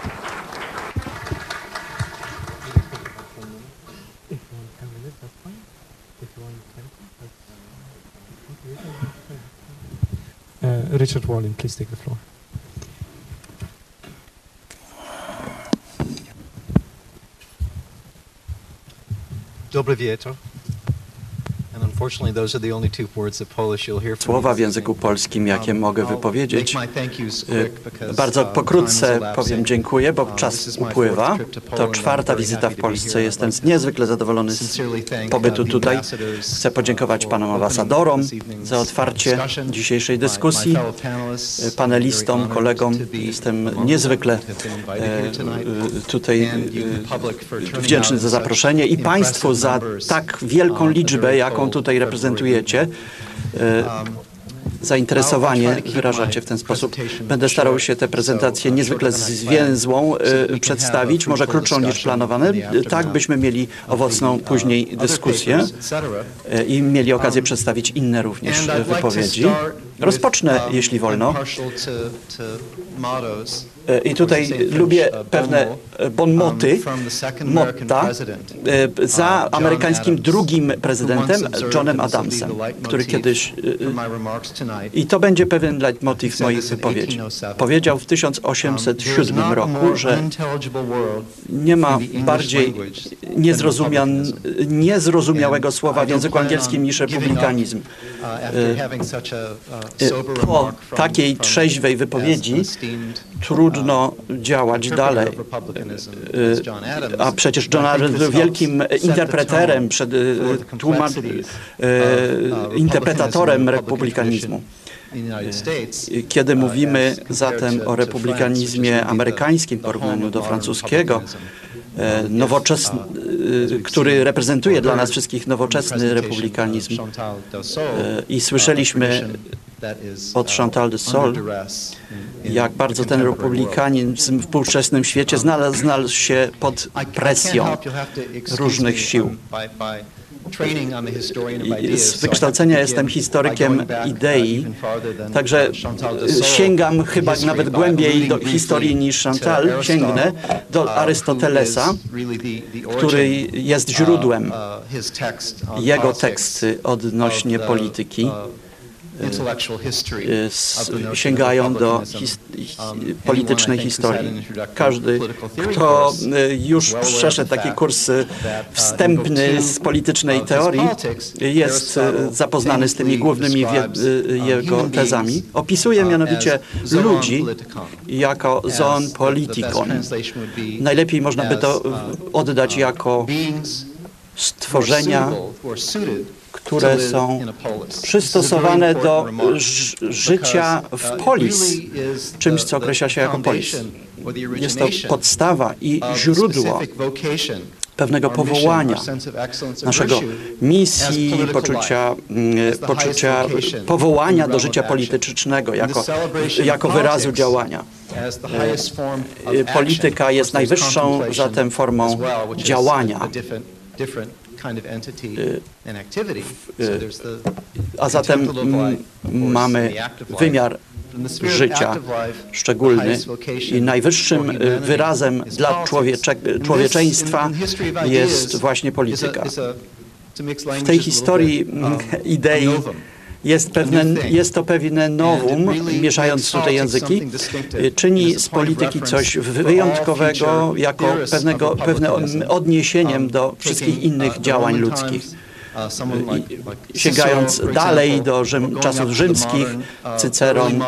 Uh, Richard Wallin, please take the floor. Dobre wieczór. Słowa w języku polskim, jakie Um, mogę wypowiedzieć. Y, Bardzo time pokrótce powiem dziękuję, bo Uh, czas upływa. to czwarta wizyta w Polsce. Jestem niezwykle zadowolony z pobytu uh, the tutaj. Chcę podziękować uh, panom for ambasadorom za otwarcie dzisiejszej dyskusji, y, panelistom, kolegom. Jestem niezwykle e, y, tutaj wdzięczny za zaproszenie i Państwu za tak wielką um, liczbę, very jaką tutaj reprezentujecie. E, Um, Zainteresowanie wyrażacie w ten sposób. Będę starał się tę prezentację niezwykle zwięzłą e, przedstawić, może krótszą niż planowane, tak byśmy mieli owocną później dyskusję e, i mieli okazję przedstawić inne również wypowiedzi. Rozpocznę, jeśli wolno. I tutaj lubię pewne e, bonmoty, motta e, za amerykańskim drugim prezydentem, Johnem Adamsem, który kiedyś... e, I to będzie pewien leitmotiv moich wypowiedzi. Powiedział w 1807 roku, że nie ma bardziej niezrozumian, niezrozumiałego słowa w języku angielskim niż republikanizm. E, Po takiej trzeźwej wypowiedzi trudno działać dalej. E, A przecież John Adams był wielkim interpreterem, przed, e, tłumacz, e, interpretatorem republikanizmu. Kiedy mówimy zatem o republikanizmie amerykańskim w porównaniu do francuskiego, nowoczesny, e, który reprezentuje dla nas wszystkich nowoczesny republikanizm. E, I słyszeliśmy od Chantal de Sol, jak bardzo ten republikanizm w współczesnym świecie znalazł, znalazł się pod presją różnych sił. Z wykształcenia jestem historykiem idei, także sięgam chyba nawet głębiej do historii niż Chantal, sięgnę do Arystotelesa, który jest źródłem jego teksty odnośnie polityki sięgają do his, hi, politycznej historii. Każdy, kto y, już przeszedł taki kurs y, wstępny z politycznej teorii, jest y, zapoznany z tymi głównymi y, jego tezami. Opisuje mianowicie ludzi jako zon politikon. Najlepiej można by to y, oddać jako stworzenia, które są przystosowane do życia w polis, czymś, co określa się jako polis. Jest to podstawa i źródło pewnego powołania, naszego misji, poczucia, mm, poczucia powołania do życia politycznego jako, jako wyrazu działania. E, Polityka jest najwyższą zatem formą działania. A zatem mamy wymiar życia szczególny i najwyższym y, wyrazem dla człowiecze, człowieczeństwa jest właśnie polityka. W tej historii mm, idei jest, pewne, jest to pewne nowum, mieszając tutaj języki, y, czyni z polityki coś wyjątkowego, jako pewnego, pewne odniesieniem do wszystkich innych działań ludzkich. I sięgając dalej do Rzym, czasów rzymskich, Cyceron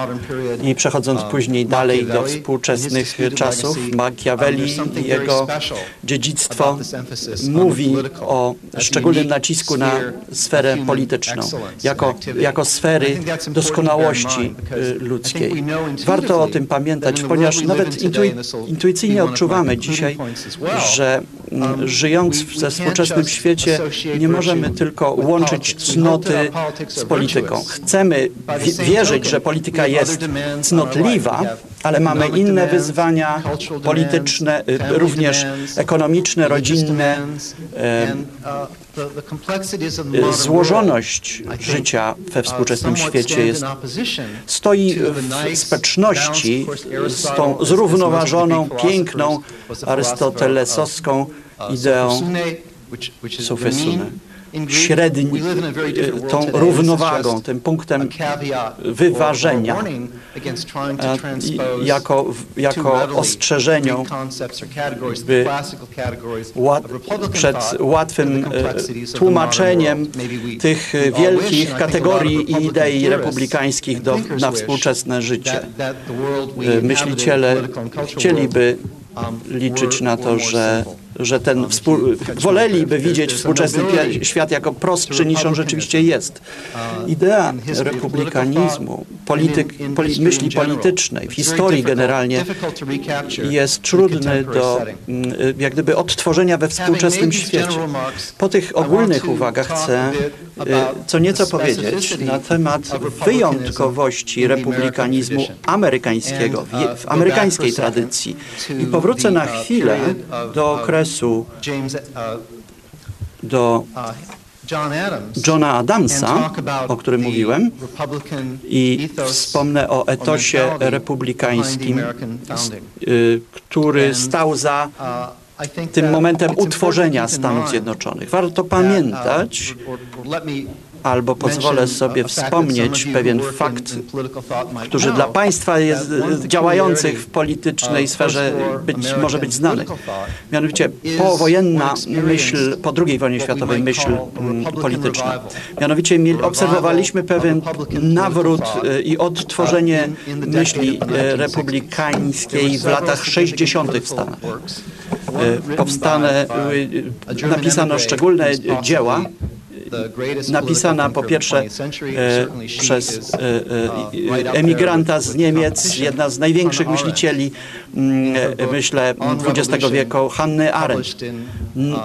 i przechodząc później dalej do współczesnych czasów, Machiavelli i jego dziedzictwo mówi o szczególnym nacisku na sferę polityczną, jako, jako sfery doskonałości y, ludzkiej. Warto o tym pamiętać, ponieważ nawet intui, intuicyjnie odczuwamy dzisiaj, że mm, żyjąc we współczesnym świecie nie możemy tylko łączyć cnoty z polityką. Chcemy wi- wierzyć, że polityka jest cnotliwa, ale mamy inne wyzwania polityczne, y, również ekonomiczne, rodzinne. e, y, Złożoność życia we współczesnym świecie jest, stoi w sprzeczności z tą zrównoważoną, piękną arystotelesowską ideą sufysune. Średni, y, tą równowagą, tym punktem wyważenia, jako, jako ostrzeżeniom by łat, przed łatwym e, tłumaczeniem tych wielkich kategorii i idei republikańskich do, na współczesne życie. E, Myśliciele chcieliby liczyć na to, że, że ten współ, woleliby widzieć współczesny świat jako prostszy niż on rzeczywiście jest. Idea republikanizmu, polityk, poli, myśli politycznej, w historii generalnie jest trudny do mm, jak gdyby odtworzenia we współczesnym świecie. Po tych ogólnych uwagach chcę y, co nieco powiedzieć na temat wyjątkowości republikanizmu amerykańskiego, w, je- w amerykańskiej tradycji. I powrócę na chwilę do okresu, do Johna Adamsa, o którym mówiłem, i wspomnę o etosie republikańskim, y, który stał za tym momentem utworzenia Stanów Zjednoczonych. Warto pamiętać, albo pozwolę sobie wspomnieć pewien fakt, który dla państwa jest, działających w politycznej sferze być, może być znany. Mianowicie powojenna myśl, po II wojnie światowej myśl mm, polityczna. Mianowicie obserwowaliśmy pewien nawrót y, i odtworzenie myśli y, republikańskiej w latach 60. w Stanach. Powstane, napisano szczególne dzieła, napisana po pierwsze e, przez e, e, emigranta z Niemiec, jedna z największych myślicieli, mm, myślę, XX wieku, Hanny Arendt, mm,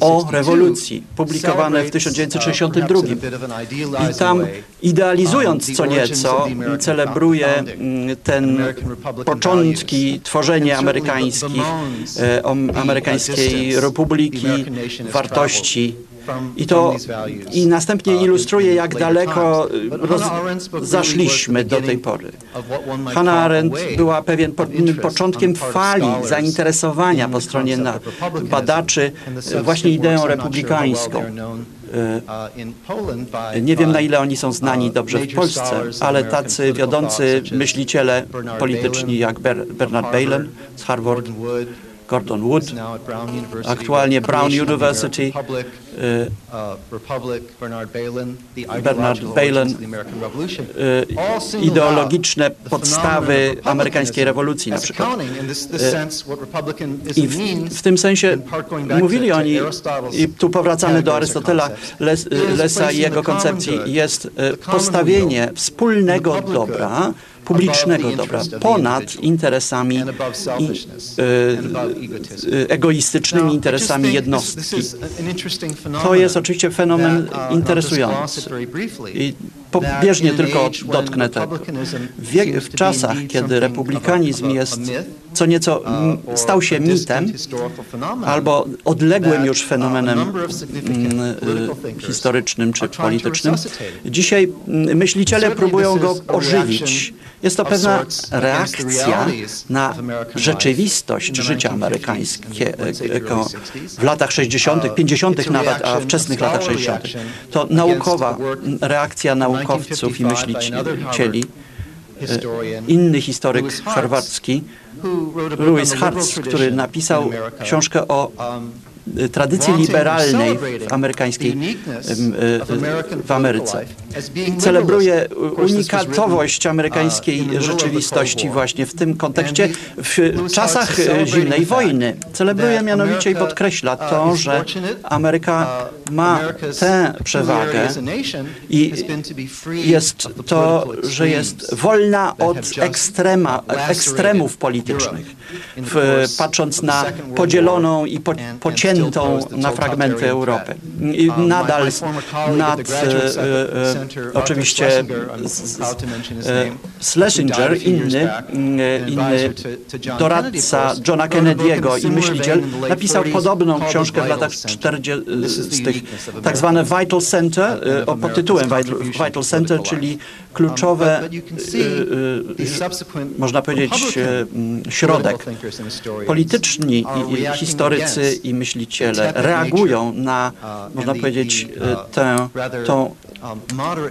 o rewolucji, publikowane w 1962. I tam idealizując co nieco, celebruje mm, ten początki tworzenia amerykańskich, amerykańskiej republiki, wartości. i to i następnie ilustruje, jak daleko y, roz, zaszliśmy do tej pory. Hannah Arendt była pewien po, początkiem fali zainteresowania po stronie badaczy y, właśnie ideą republikańską. Y, Nie wiem, na ile oni są znani dobrze w Polsce, ale tacy wiodący myśliciele polityczni jak Ber Bernard Bailyn z Harvard, Gordon Wood, aktualnie Brown University, y, Bernard Bailyn, y, ideologiczne podstawy amerykańskiej rewolucji na przykład. I w, w tym sensie mówili oni, i tu powracamy do Arystotela, Les, Lesa i jego koncepcji, jest y, postawienie wspólnego dobra, publicznego dobra ponad interesami i y, y, egoistycznymi interesami jednostki. To jest oczywiście fenomen interesujący. I pobieżnie tylko dotknę tego. W, w czasach, kiedy republikanizm jest co nieco m, stał się mitem albo odległym już fenomenem mm, y, historycznym czy politycznym, dzisiaj mm, myśliciele próbują go ożywić. Jest to pewna reakcja na rzeczywistość życia amerykańskiego w latach 60., 50. nawet, a wczesnych latach 60. To naukowa reakcja naukowców i myślicieli. Inny historyk harwardzki, Louis Hartz, który napisał książkę o tradycji liberalnej w amerykańskiej w Ameryce. Celebruje unikatowość amerykańskiej rzeczywistości właśnie w tym kontekście w czasach zimnej wojny. Celebruje mianowicie i podkreśla to, że Ameryka ma tę przewagę i jest to, że jest wolna od ekstrema, ekstremów politycznych. W, patrząc na podzieloną i po, pociętą na fragmenty Europę. I nadal nad e, e, oczywiście e, Schlesinger, inny, inny doradca Johna Kennedy'ego i myśliciel, napisał podobną książkę w latach 40., tak zwane Vital Center, pod tytułem Vital Center, czyli kluczowe, e, e, można powiedzieć, e, m, środek. Polityczni historycy i myśliciele reagują na, można powiedzieć, e, tę, tą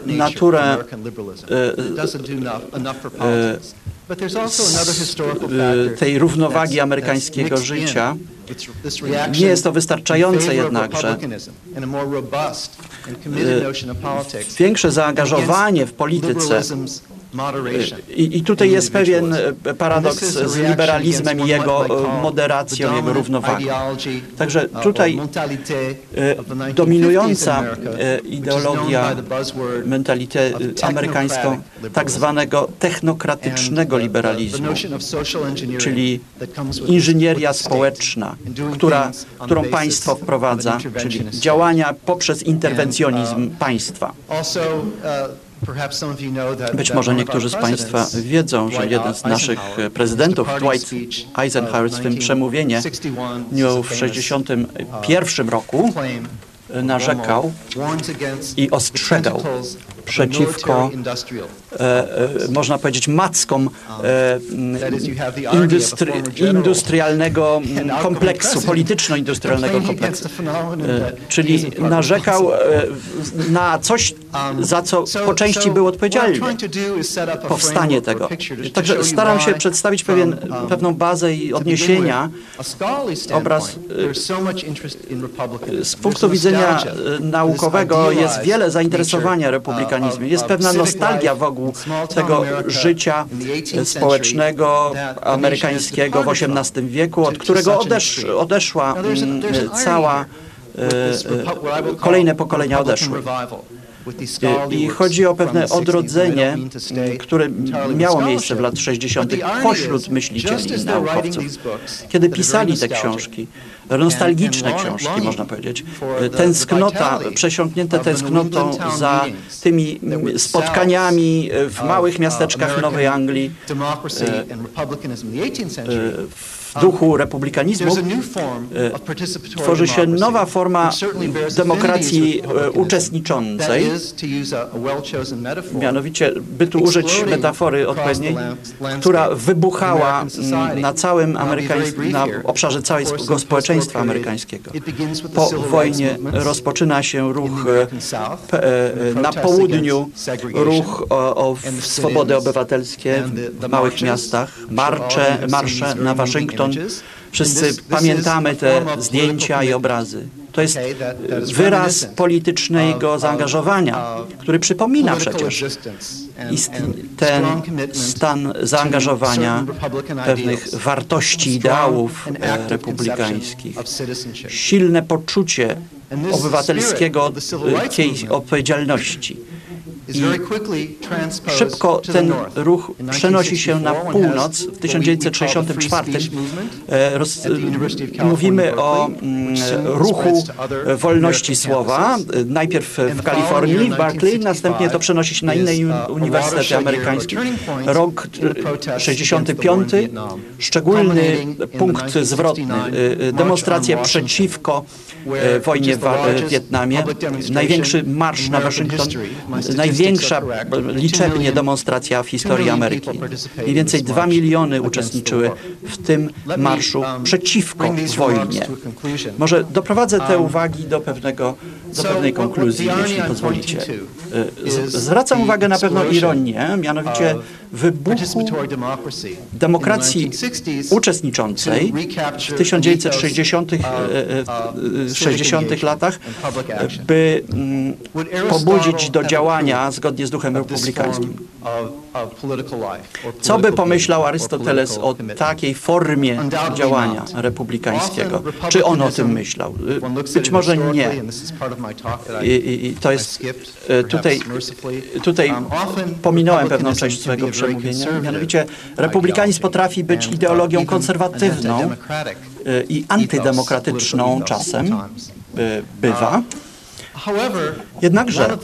naturę e, e, tej równowagi amerykańskiego życia. Nie jest to wystarczające jednakże. Większe zaangażowanie w polityce i, I tutaj jest pewien e, paradoks z liberalizmem i jego e, moderacją, jego równowagą. Także tutaj e, dominująca ideologia, mentalité e, amerykańską tak zwanego technokratycznego liberalizmu, czyli inżynieria społeczna, która, którą państwo wprowadza, czyli działania poprzez interwencjonizm państwa. Być może niektórzy z Państwa wiedzą, że jeden z naszych e, prezydentów, Dwight Eisenhower, w swym przemówieniu w dniu w 1961 roku narzekał i ostrzegał przeciwko, e, e, można powiedzieć, mackom e, industry, industrialnego kompleksu, polityczno-industrialnego kompleksu. Czyli narzekał na coś, za co po części był odpowiedzialny. Powstanie tego. Także staram się przedstawić pewien, pewną bazę i odniesienia, obraz z punktu widzenia e, naukowego jest wiele zainteresowania republikanizmem. Jest pewna nostalgia wokół tego życia społecznego amerykańskiego w XVIII wieku, od którego odesz, odeszła mm, cała e, kolejne pokolenia odeszły. I chodzi o pewne odrodzenie, które miało miejsce w lat 60. pośród myślicieli i naukowców. Kiedy pisali te książki, nostalgiczne książki, można powiedzieć, tęsknota, przesiąknięte tęsknotą za tymi spotkaniami w małych miasteczkach Nowej Anglii, w duchu republikanizmu e, tworzy się nowa forma demokracji e, uczestniczącej, mianowicie, by tu użyć metafory odpowiedniej, która wybuchała mm, na całym amerykańskim, na obszarze całego społeczeństwa amerykańskiego. Po wojnie rozpoczyna się ruch e, e, na południu, ruch o, o swobody obywatelskie w małych miastach, marsze, marsze na Waszyngton. Wszyscy pamiętamy te zdjęcia i obrazy. To jest wyraz politycznego zaangażowania, który przypomina przecież ten stan zaangażowania pewnych wartości, ideałów republikańskich, silne poczucie obywatelskiego odpowiedzialności. I szybko ten ruch przenosi się na północ. W 1964 e, roz, mówimy o mm, ruchu wolności słowa. Najpierw w Kalifornii, w Berkeley, następnie to przenosi się na inne uni- uniwersytety amerykańskie. Rok e, 65, szczególny punkt zwrotny, e, e, demonstracje przeciwko e, wojnie w Wietnamie, największy marsz na Waszyngton, największa liczebnie demonstracja w historii Ameryki. Mniej więcej dwa miliony uczestniczyły w tym marszu przeciwko wojnie. Może doprowadzę te uwagi do, pewnego, do pewnej konkluzji, jeśli pozwolicie. Z- Zwracam uwagę na pewną ironię, mianowicie wybuchu demokracji uczestniczącej w 1960 e, e, 60 latach, by mm, pobudzić do działania zgodnie z duchem republikańskim. Co by pomyślał Arystoteles o takiej formie działania republikańskiego? Czy on o tym myślał? Być może nie. I, i, to jest e, tutaj, tutaj pominąłem pewną część swojego przemówienia. Mianowicie republikanizm potrafi być ideologią konserwatywną y, i antydemokratyczną czasem y, bywa. Jednakże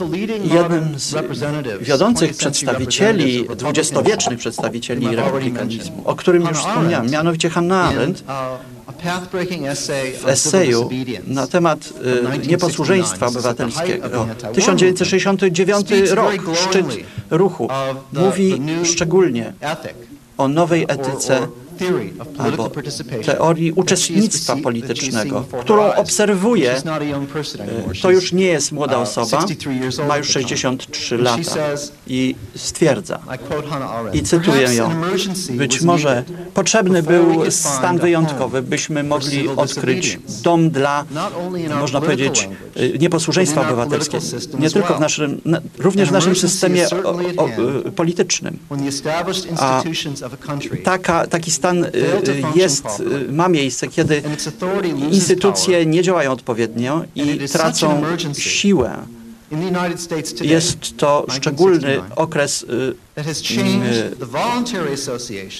jednym z wiodących przedstawicieli, dwudziestowiecznych przedstawicieli republikanizmu, o którym już wspomniałem, mianowicie Hannah Arendt, w eseju na temat y, nieposłuszeństwa obywatelskiego, 1969 rok, szczyt ruchu, mówi szczególnie o nowej etyce albo teorii uczestnictwa politycznego, którą obserwuje, e, to już nie jest młoda osoba, ma już 63 lata i stwierdza, i cytuję ją, być może potrzebny był stan wyjątkowy, byśmy mogli odkryć dom dla, można powiedzieć, e, nieposłuszeństwa obywatelskiego, nie tylko w naszym, na- również w naszym systemie o, o, e, politycznym. A taka, taki stan y, y, jest, y, ma miejsce, kiedy instytucje nie działają odpowiednio i tracą siłę. Jest to szczególny okres,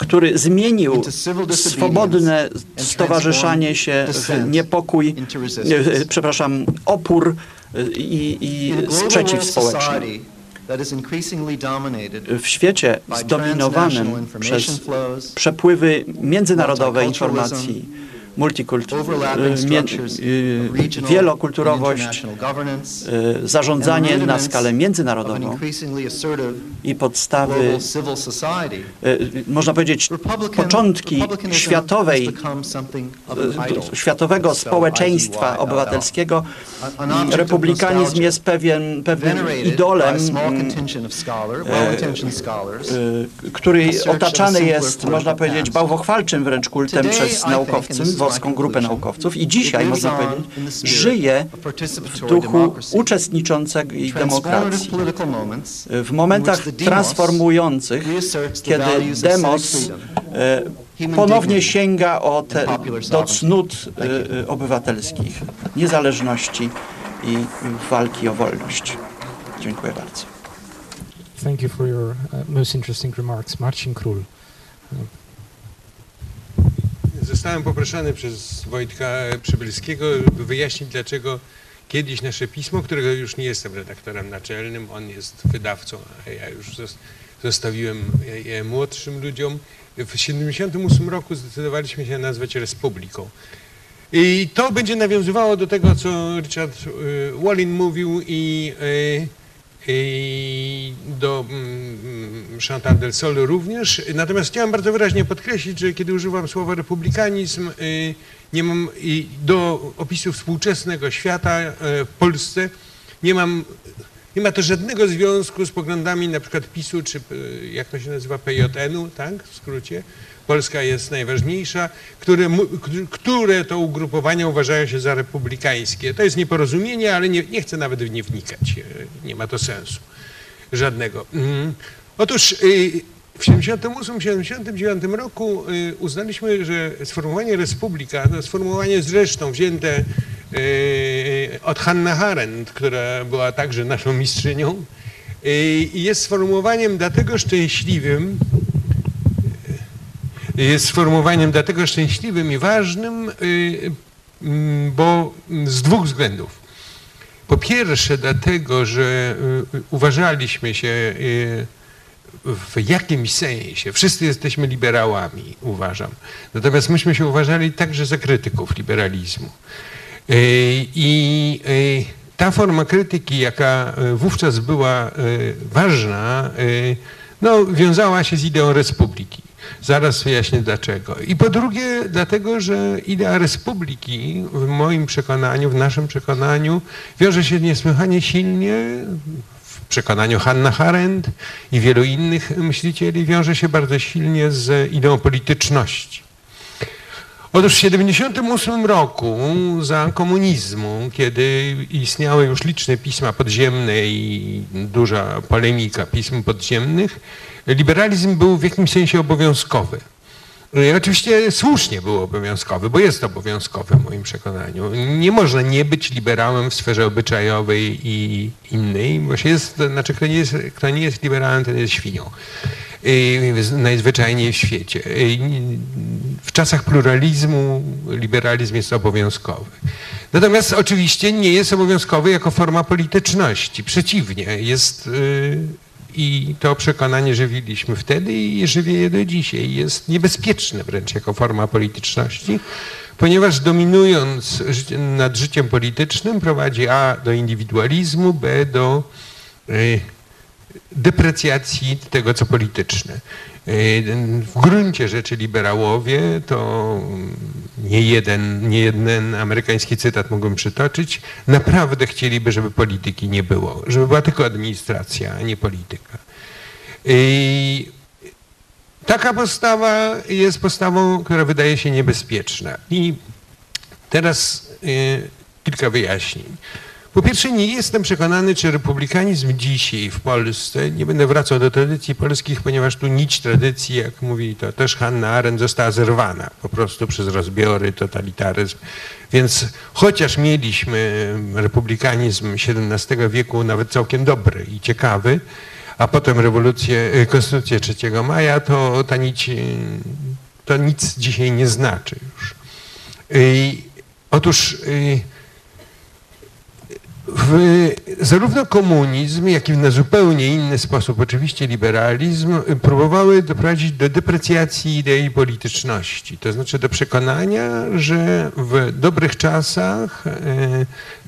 który zmienił swobodne stowarzyszanie się w niepokój, przepraszam, opór i, i sprzeciw społeczny. W świecie zdominowanym przez przepływy międzynarodowe informacji, wielokulturowość, y, zarządzanie na skalę międzynarodową i podstawy, y, można powiedzieć, początki światowej, y, światowego społeczeństwa obywatelskiego. Republikanizm jest pewien, pewnym idolem, y, który otaczany jest, można powiedzieć, bałwochwalczym wręcz kultem przez naukowców, wąską grupę naukowców i dzisiaj, można powiedzieć, żyje w duchu uczestniczącej demokracji. W momentach transformujących, kiedy demos e, ponownie sięga o te, do cnót e, e, obywatelskich, niezależności i walki o wolność. Dziękuję bardzo. Thank you for your uh, most interesting remarks. Marcin Król. Zostałem poproszony przez Wojtka Przybylskiego, żeby wyjaśnić, dlaczego kiedyś nasze pismo, którego już nie jestem redaktorem naczelnym, on jest wydawcą, a ja już zos- zostawiłem je- młodszym ludziom. W 1978 roku zdecydowaliśmy się nazwać Republiką. I to będzie nawiązywało do tego, co Richard y, Wallin mówił i, y, do mm, Chantal del Sol również. Natomiast chciałem bardzo wyraźnie podkreślić, że kiedy używam słowa republikanizm, y, nie mam do opisu współczesnego świata y, w Polsce nie mam nie ma to żadnego związku z poglądami na przykład PiSu, czy y, jak to się nazywa, PJN-u, tak, w skrócie. Polska jest najważniejsza, które, które to ugrupowania uważają się za republikańskie. To jest nieporozumienie, ale nie, nie chcę nawet w nie wnikać. y, Nie ma to sensu żadnego. Mm. Otóż y, w 1978-1979 roku y, uznaliśmy, że sformułowanie republika, to sformułowanie zresztą wzięte y, od Hannah Arendt, która była także naszą mistrzynią, jest sformułowaniem dlatego szczęśliwym, jest sformułowaniem dlatego szczęśliwym i ważnym, y, mm, bo z dwóch względów. Po pierwsze dlatego, że y, uważaliśmy się y, w jakimś sensie, wszyscy jesteśmy liberałami, uważam. Natomiast myśmy się uważali także za krytyków liberalizmu. Y, I y, ta forma krytyki, jaka y, wówczas była y, ważna, y, no, wiązała się z ideą republiki. Zaraz wyjaśnię dlaczego. I po drugie, dlatego, że idea republiki w moim przekonaniu, w naszym przekonaniu wiąże się niesłychanie silnie w przekonaniu Hannah Arendt i wielu innych myślicieli wiąże się bardzo silnie z ideą polityczności. Otóż w 1978 roku za komunizmu, kiedy istniały już liczne pisma podziemne i duża polemika pism podziemnych, liberalizm był w jakimś sensie obowiązkowy. I oczywiście słusznie był obowiązkowy, bo jest obowiązkowy w moim przekonaniu. Nie można nie być liberałem w sferze obyczajowej i innej, bo się jest, znaczy kto nie jest, kto nie jest liberałem, ten jest świnią. Y, najzwyczajniej w świecie. Y, W czasach pluralizmu liberalizm jest obowiązkowy. Natomiast oczywiście nie jest obowiązkowy jako forma polityczności. Przeciwnie, jest y, i to przekonanie żywiliśmy wtedy i żywię je do dzisiaj. Jest niebezpieczne wręcz jako forma polityczności, ponieważ dominując nad życiem politycznym prowadzi A do indywidualizmu, B do deprecjacji tego, co polityczne. W gruncie rzeczy liberałowie to nie jeden, nie jeden amerykański cytat mógłbym przytoczyć, naprawdę chcieliby, żeby polityki nie było, żeby była tylko administracja, a nie polityka. I taka postawa jest postawą, która wydaje się niebezpieczna. I teraz y, kilka wyjaśnień. Po pierwsze, nie jestem przekonany, czy republikanizm dzisiaj w Polsce, nie będę wracał do tradycji polskich, ponieważ tu nić tradycji, jak mówi to też Hanna Arendt, została zerwana po prostu przez rozbiory, totalitaryzm. Więc chociaż mieliśmy republikanizm XVII wieku nawet całkiem dobry i ciekawy, a potem rewolucję, y, konstytucję 3 maja, to ta nić, y, to nic dzisiaj nie znaczy już. Y, Otóż y, w, zarówno komunizm, jak i na zupełnie inny sposób, oczywiście liberalizm, y, próbowały doprowadzić do deprecjacji idei polityczności. To znaczy do przekonania, że w dobrych czasach,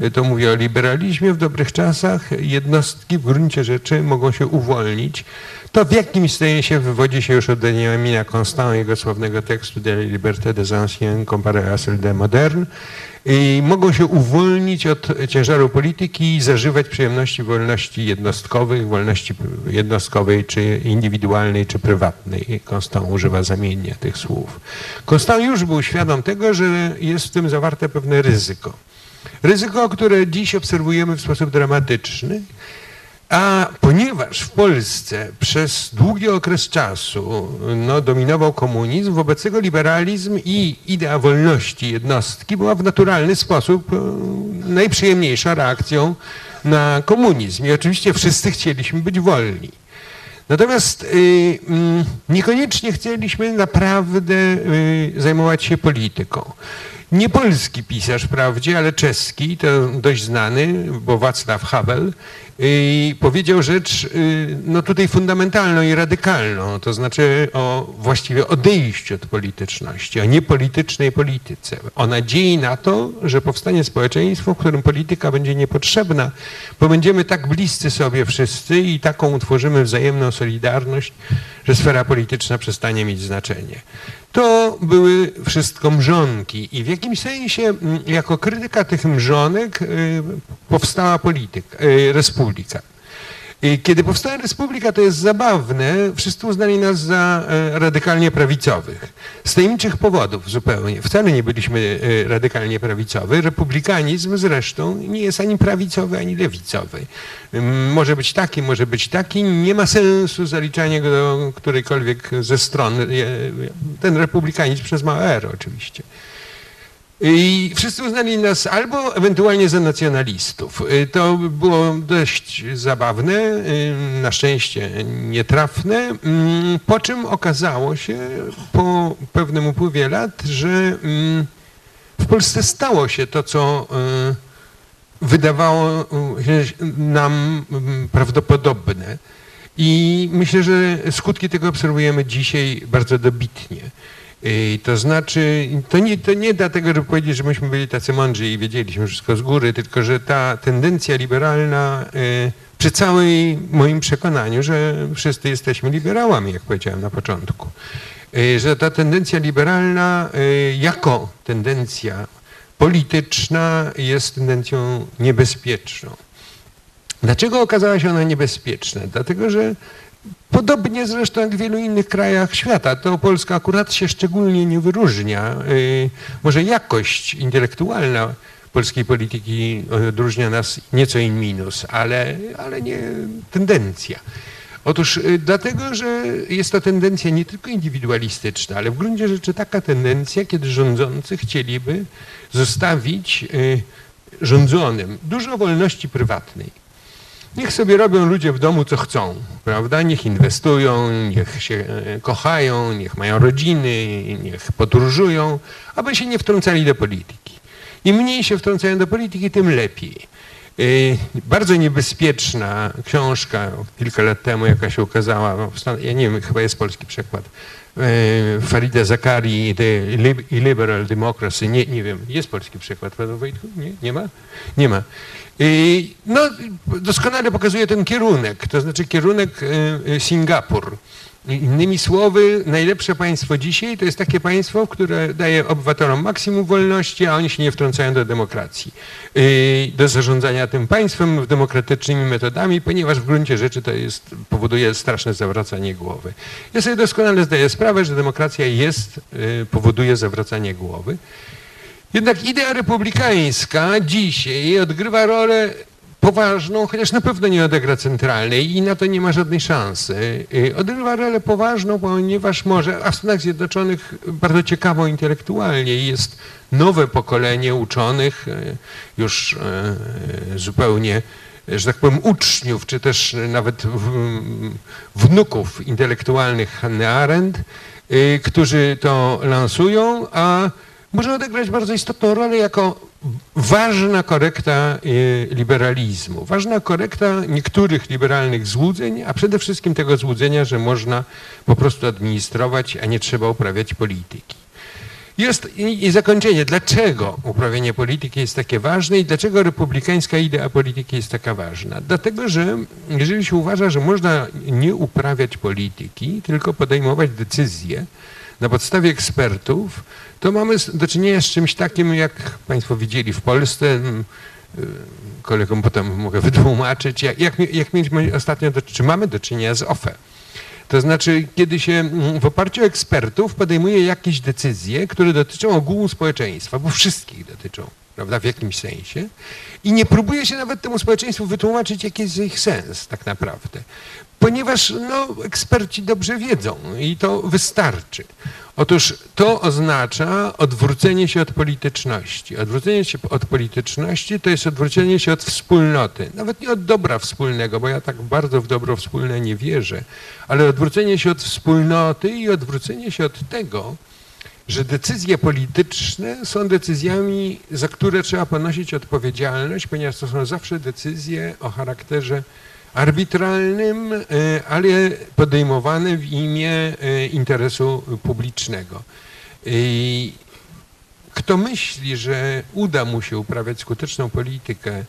y, to mówię o liberalizmie, w dobrych czasach jednostki w gruncie rzeczy mogą się uwolnić. To w jakimś sensie wywodzi się już od Benjamina Constant, jego sławnego tekstu De la liberté des anciens comparé à celle des modernes i mogą się uwolnić od ciężaru polityki i zażywać przyjemności wolności jednostkowych, wolności jednostkowej, czy indywidualnej, czy prywatnej. Constant używa zamiennie tych słów. Constant już był świadom tego, że jest w tym zawarte pewne ryzyko. Ryzyko, które dziś obserwujemy w sposób dramatyczny, a ponieważ w Polsce przez długi okres czasu no, dominował komunizm, wobec tego liberalizm i idea wolności jednostki była w naturalny sposób e, najprzyjemniejsza reakcją na komunizm. I oczywiście wszyscy chcieliśmy być wolni. Natomiast y, mm, niekoniecznie chcieliśmy naprawdę y, zajmować się polityką. Nie polski pisarz wprawdzie, ale czeski, to dość znany, bo Wacław Havel, y, powiedział rzecz y, no tutaj fundamentalną i radykalną, to znaczy o właściwie odejściu od polityczności, o niepolitycznej polityce, o nadziei na to, że powstanie społeczeństwo, w którym polityka będzie niepotrzebna, bo będziemy tak bliscy sobie wszyscy i taką utworzymy wzajemną solidarność, że sfera polityczna przestanie mieć znaczenie. To były wszystko mrzonki i w jakimś sensie mm, jako krytyka tych mrzonek y, powstała polityka, y, Respublika. I kiedy powstała Respublika, to jest zabawne, wszyscy uznali nas za e, radykalnie prawicowych. Z tajemniczych powodów zupełnie. Wcale nie byliśmy e, radykalnie prawicowy. Republikanizm zresztą nie jest ani prawicowy, ani lewicowy. Może być taki, może być taki. Nie ma sensu zaliczania go do którejkolwiek ze stron. Ten republikanizm przez małe R oczywiście. I wszyscy uznali nas albo ewentualnie za nacjonalistów. Y, To było dość zabawne, y, na szczęście nietrafne, mm, po czym okazało się po pewnym upływie lat, że mm, w Polsce stało się to, co y, wydawało się nam mm, prawdopodobne. I myślę, że skutki tego obserwujemy dzisiaj bardzo dobitnie. I To znaczy, to nie, to nie dlatego, żeby powiedzieć, że myśmy byli tacy mądrzy i wiedzieliśmy wszystko z góry, tylko że ta tendencja liberalna, y, przy całej moim przekonaniu, że wszyscy jesteśmy liberałami, jak powiedziałem na początku, y, że ta tendencja liberalna y, jako tendencja polityczna jest tendencją niebezpieczną. Dlaczego okazała się ona niebezpieczna? Dlatego, że Podobnie zresztą jak w wielu innych krajach świata, to Polska akurat się szczególnie nie wyróżnia. Y, Może jakość intelektualna polskiej polityki odróżnia nas nieco in minus, ale, ale nie tendencja. Otóż y, dlatego, że jest to tendencja nie tylko indywidualistyczna, ale w gruncie rzeczy taka tendencja, kiedy rządzący chcieliby zostawić y, rządzonym dużo wolności prywatnej. Niech sobie robią ludzie w domu co chcą, prawda? Niech inwestują, niech się e, kochają, niech mają rodziny, niech podróżują, aby się nie wtrącali do polityki. Im mniej się wtrącają do polityki, tym lepiej. Y, Bardzo niebezpieczna książka kilka lat temu, jaka się ukazała, ja nie wiem, chyba jest polski przekład, Farida Zakari, The Lib- Illiberal Democracy, nie, nie wiem, jest polski przekład, prawda Wojtku? Nie, nie ma? Nie ma. Y, No, doskonale pokazuje ten kierunek, to znaczy kierunek y, y, Singapur. Innymi słowy, najlepsze państwo dzisiaj to jest takie państwo, które daje obywatelom maksimum wolności, a oni się nie wtrącają do demokracji, yy, do zarządzania tym państwem demokratycznymi metodami, ponieważ w gruncie rzeczy to jest, powoduje straszne zawracanie głowy. Ja sobie doskonale zdaję sprawę, że demokracja jest, yy, powoduje zawracanie głowy. Jednak idea republikańska dzisiaj odgrywa rolę poważną, chociaż na pewno nie odegra centralnej i na to nie ma żadnej szansy. Y, Odgrywa rolę poważną, ponieważ może, a w Stanach Zjednoczonych bardzo ciekawo intelektualnie jest nowe pokolenie uczonych, y, już y, zupełnie że tak powiem, uczniów, czy też nawet wnuków intelektualnych Hannah Arendt, którzy to lansują, a może odegrać bardzo istotną rolę jako ważna korekta y, liberalizmu, ważna korekta niektórych liberalnych złudzeń, a przede wszystkim tego złudzenia, że można po prostu administrować, a nie trzeba uprawiać polityki. Jest i zakończenie. Dlaczego uprawianie polityki jest takie ważne i dlaczego republikańska idea polityki jest taka ważna? Dlatego, że jeżeli się uważa, że można nie uprawiać polityki, tylko podejmować decyzje na podstawie ekspertów, to mamy do czynienia z czymś takim, jak Państwo widzieli w Polsce, y, kolegom potem mogę wytłumaczyć, jak, jak, jak mieliśmy ostatnio, do, czy mamy do czynienia z OFE. To znaczy, kiedy się w oparciu o ekspertów podejmuje jakieś decyzje, które dotyczą ogółu społeczeństwa, bo wszystkich dotyczą, prawda, w jakimś sensie, i nie próbuje się nawet temu społeczeństwu wytłumaczyć, jaki jest ich sens tak naprawdę. Ponieważ no, eksperci dobrze wiedzą i to wystarczy. Otóż to oznacza odwrócenie się od polityczności. Odwrócenie się od polityczności to jest odwrócenie się od wspólnoty. Nawet nie od dobra wspólnego, bo ja tak bardzo w dobro wspólne nie wierzę, ale odwrócenie się od wspólnoty i odwrócenie się od tego, że decyzje polityczne są decyzjami, za które trzeba ponosić odpowiedzialność, ponieważ to są zawsze decyzje o charakterze arbitralnym, e, ale podejmowane w imię e, interesu publicznego. I Kto myśli, że uda mu się uprawiać skuteczną politykę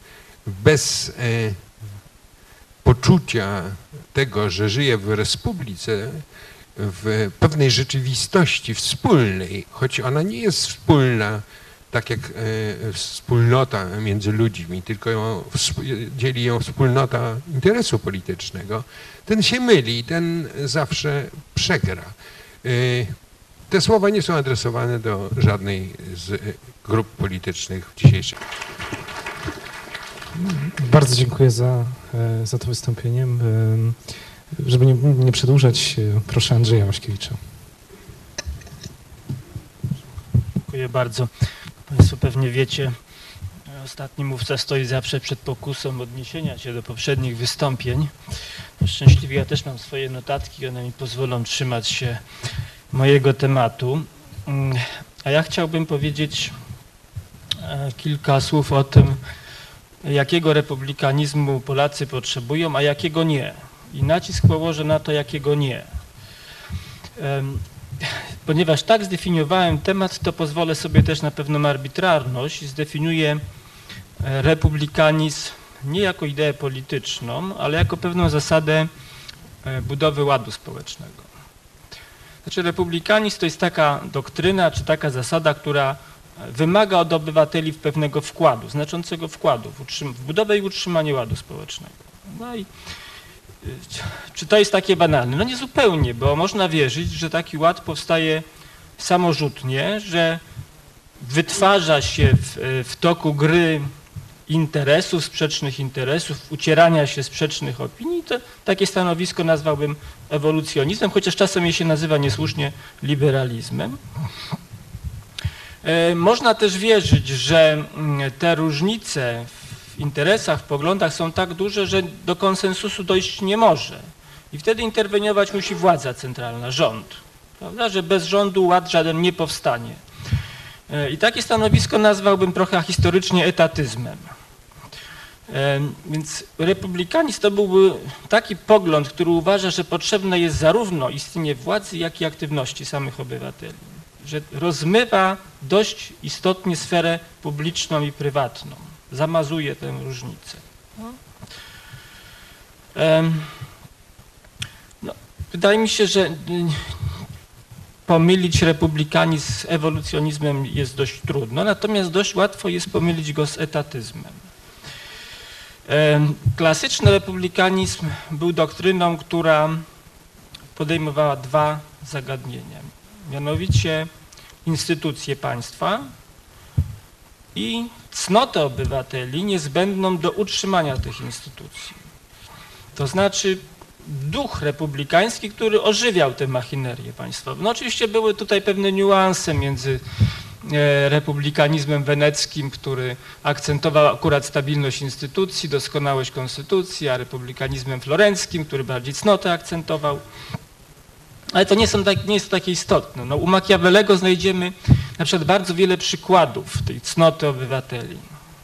bez e, poczucia tego, że żyje w republice, w pewnej rzeczywistości wspólnej, choć ona nie jest wspólna, tak jak e, wspólnota między ludźmi, tylko ją, dzieli ją wspólnota interesu politycznego, ten się myli, ten zawsze przegra. E, te słowa nie są adresowane do żadnej z e, grup politycznych w dzisiejszym. Bardzo dziękuję za, za to wystąpienie. Żeby nie, nie przedłużać, proszę Andrzeja Waśkiewicza. Dziękuję bardzo. Państwo pewnie wiecie, ostatni mówca stoi zawsze przed pokusą odniesienia się do poprzednich wystąpień. To szczęśliwie ja też mam swoje notatki, one mi pozwolą trzymać się mojego tematu. Mm, A ja chciałbym powiedzieć e, kilka słów o tym, jakiego republikanizmu Polacy potrzebują, a jakiego nie. I nacisk położę na to, jakiego nie. Ponieważ tak zdefiniowałem temat, to pozwolę sobie też na pewną arbitrarność zdefiniuję e, republikanizm nie jako ideę polityczną, ale jako pewną zasadę e, budowy ładu społecznego. Znaczy republikanizm to jest taka doktryna czy taka zasada, która wymaga od obywateli pewnego wkładu, znaczącego wkładu w, w budowę i utrzymanie ładu społecznego. No i czy to jest takie banalne? No nie zupełnie, bo można wierzyć, że taki ład powstaje samorzutnie, że wytwarza się w, w toku gry interesów, sprzecznych interesów, ucierania się sprzecznych opinii. To, takie stanowisko nazwałbym ewolucjonizmem, chociaż czasem je się nazywa niesłusznie liberalizmem. E, Można też wierzyć, że mm, te różnice w interesach, w poglądach są tak duże, że do konsensusu dojść nie może. I wtedy interweniować musi władza centralna, rząd. Prawda? Że bez rządu ład żaden nie powstanie. E, I takie stanowisko nazwałbym trochę historycznie etatyzmem. E, Więc republikanizm to byłby taki pogląd, który uważa, że potrzebne jest zarówno istnienie władzy, jak i aktywności samych obywateli. Że rozmywa dość istotnie sferę publiczną i prywatną. Zamazuje tę różnicę. No. No, wydaje mi się, że y, pomylić republikanizm z ewolucjonizmem jest dość trudno, natomiast dość łatwo jest pomylić go z etatyzmem. Em, Klasyczny republikanizm był doktryną, która podejmowała dwa zagadnienia, mianowicie instytucje państwa i cnotę obywateli niezbędną do utrzymania tych instytucji. To znaczy duch republikański, który ożywiał tę machinerię państwową. No oczywiście były tutaj pewne niuanse między e, republikanizmem weneckim, który akcentował akurat stabilność instytucji, doskonałość konstytucji, a republikanizmem florenckim, który bardziej cnotę akcentował. Ale to nie, są tak, nie jest takie istotne. No, u Machiavellego znajdziemy na przykład bardzo wiele przykładów tej cnoty obywateli.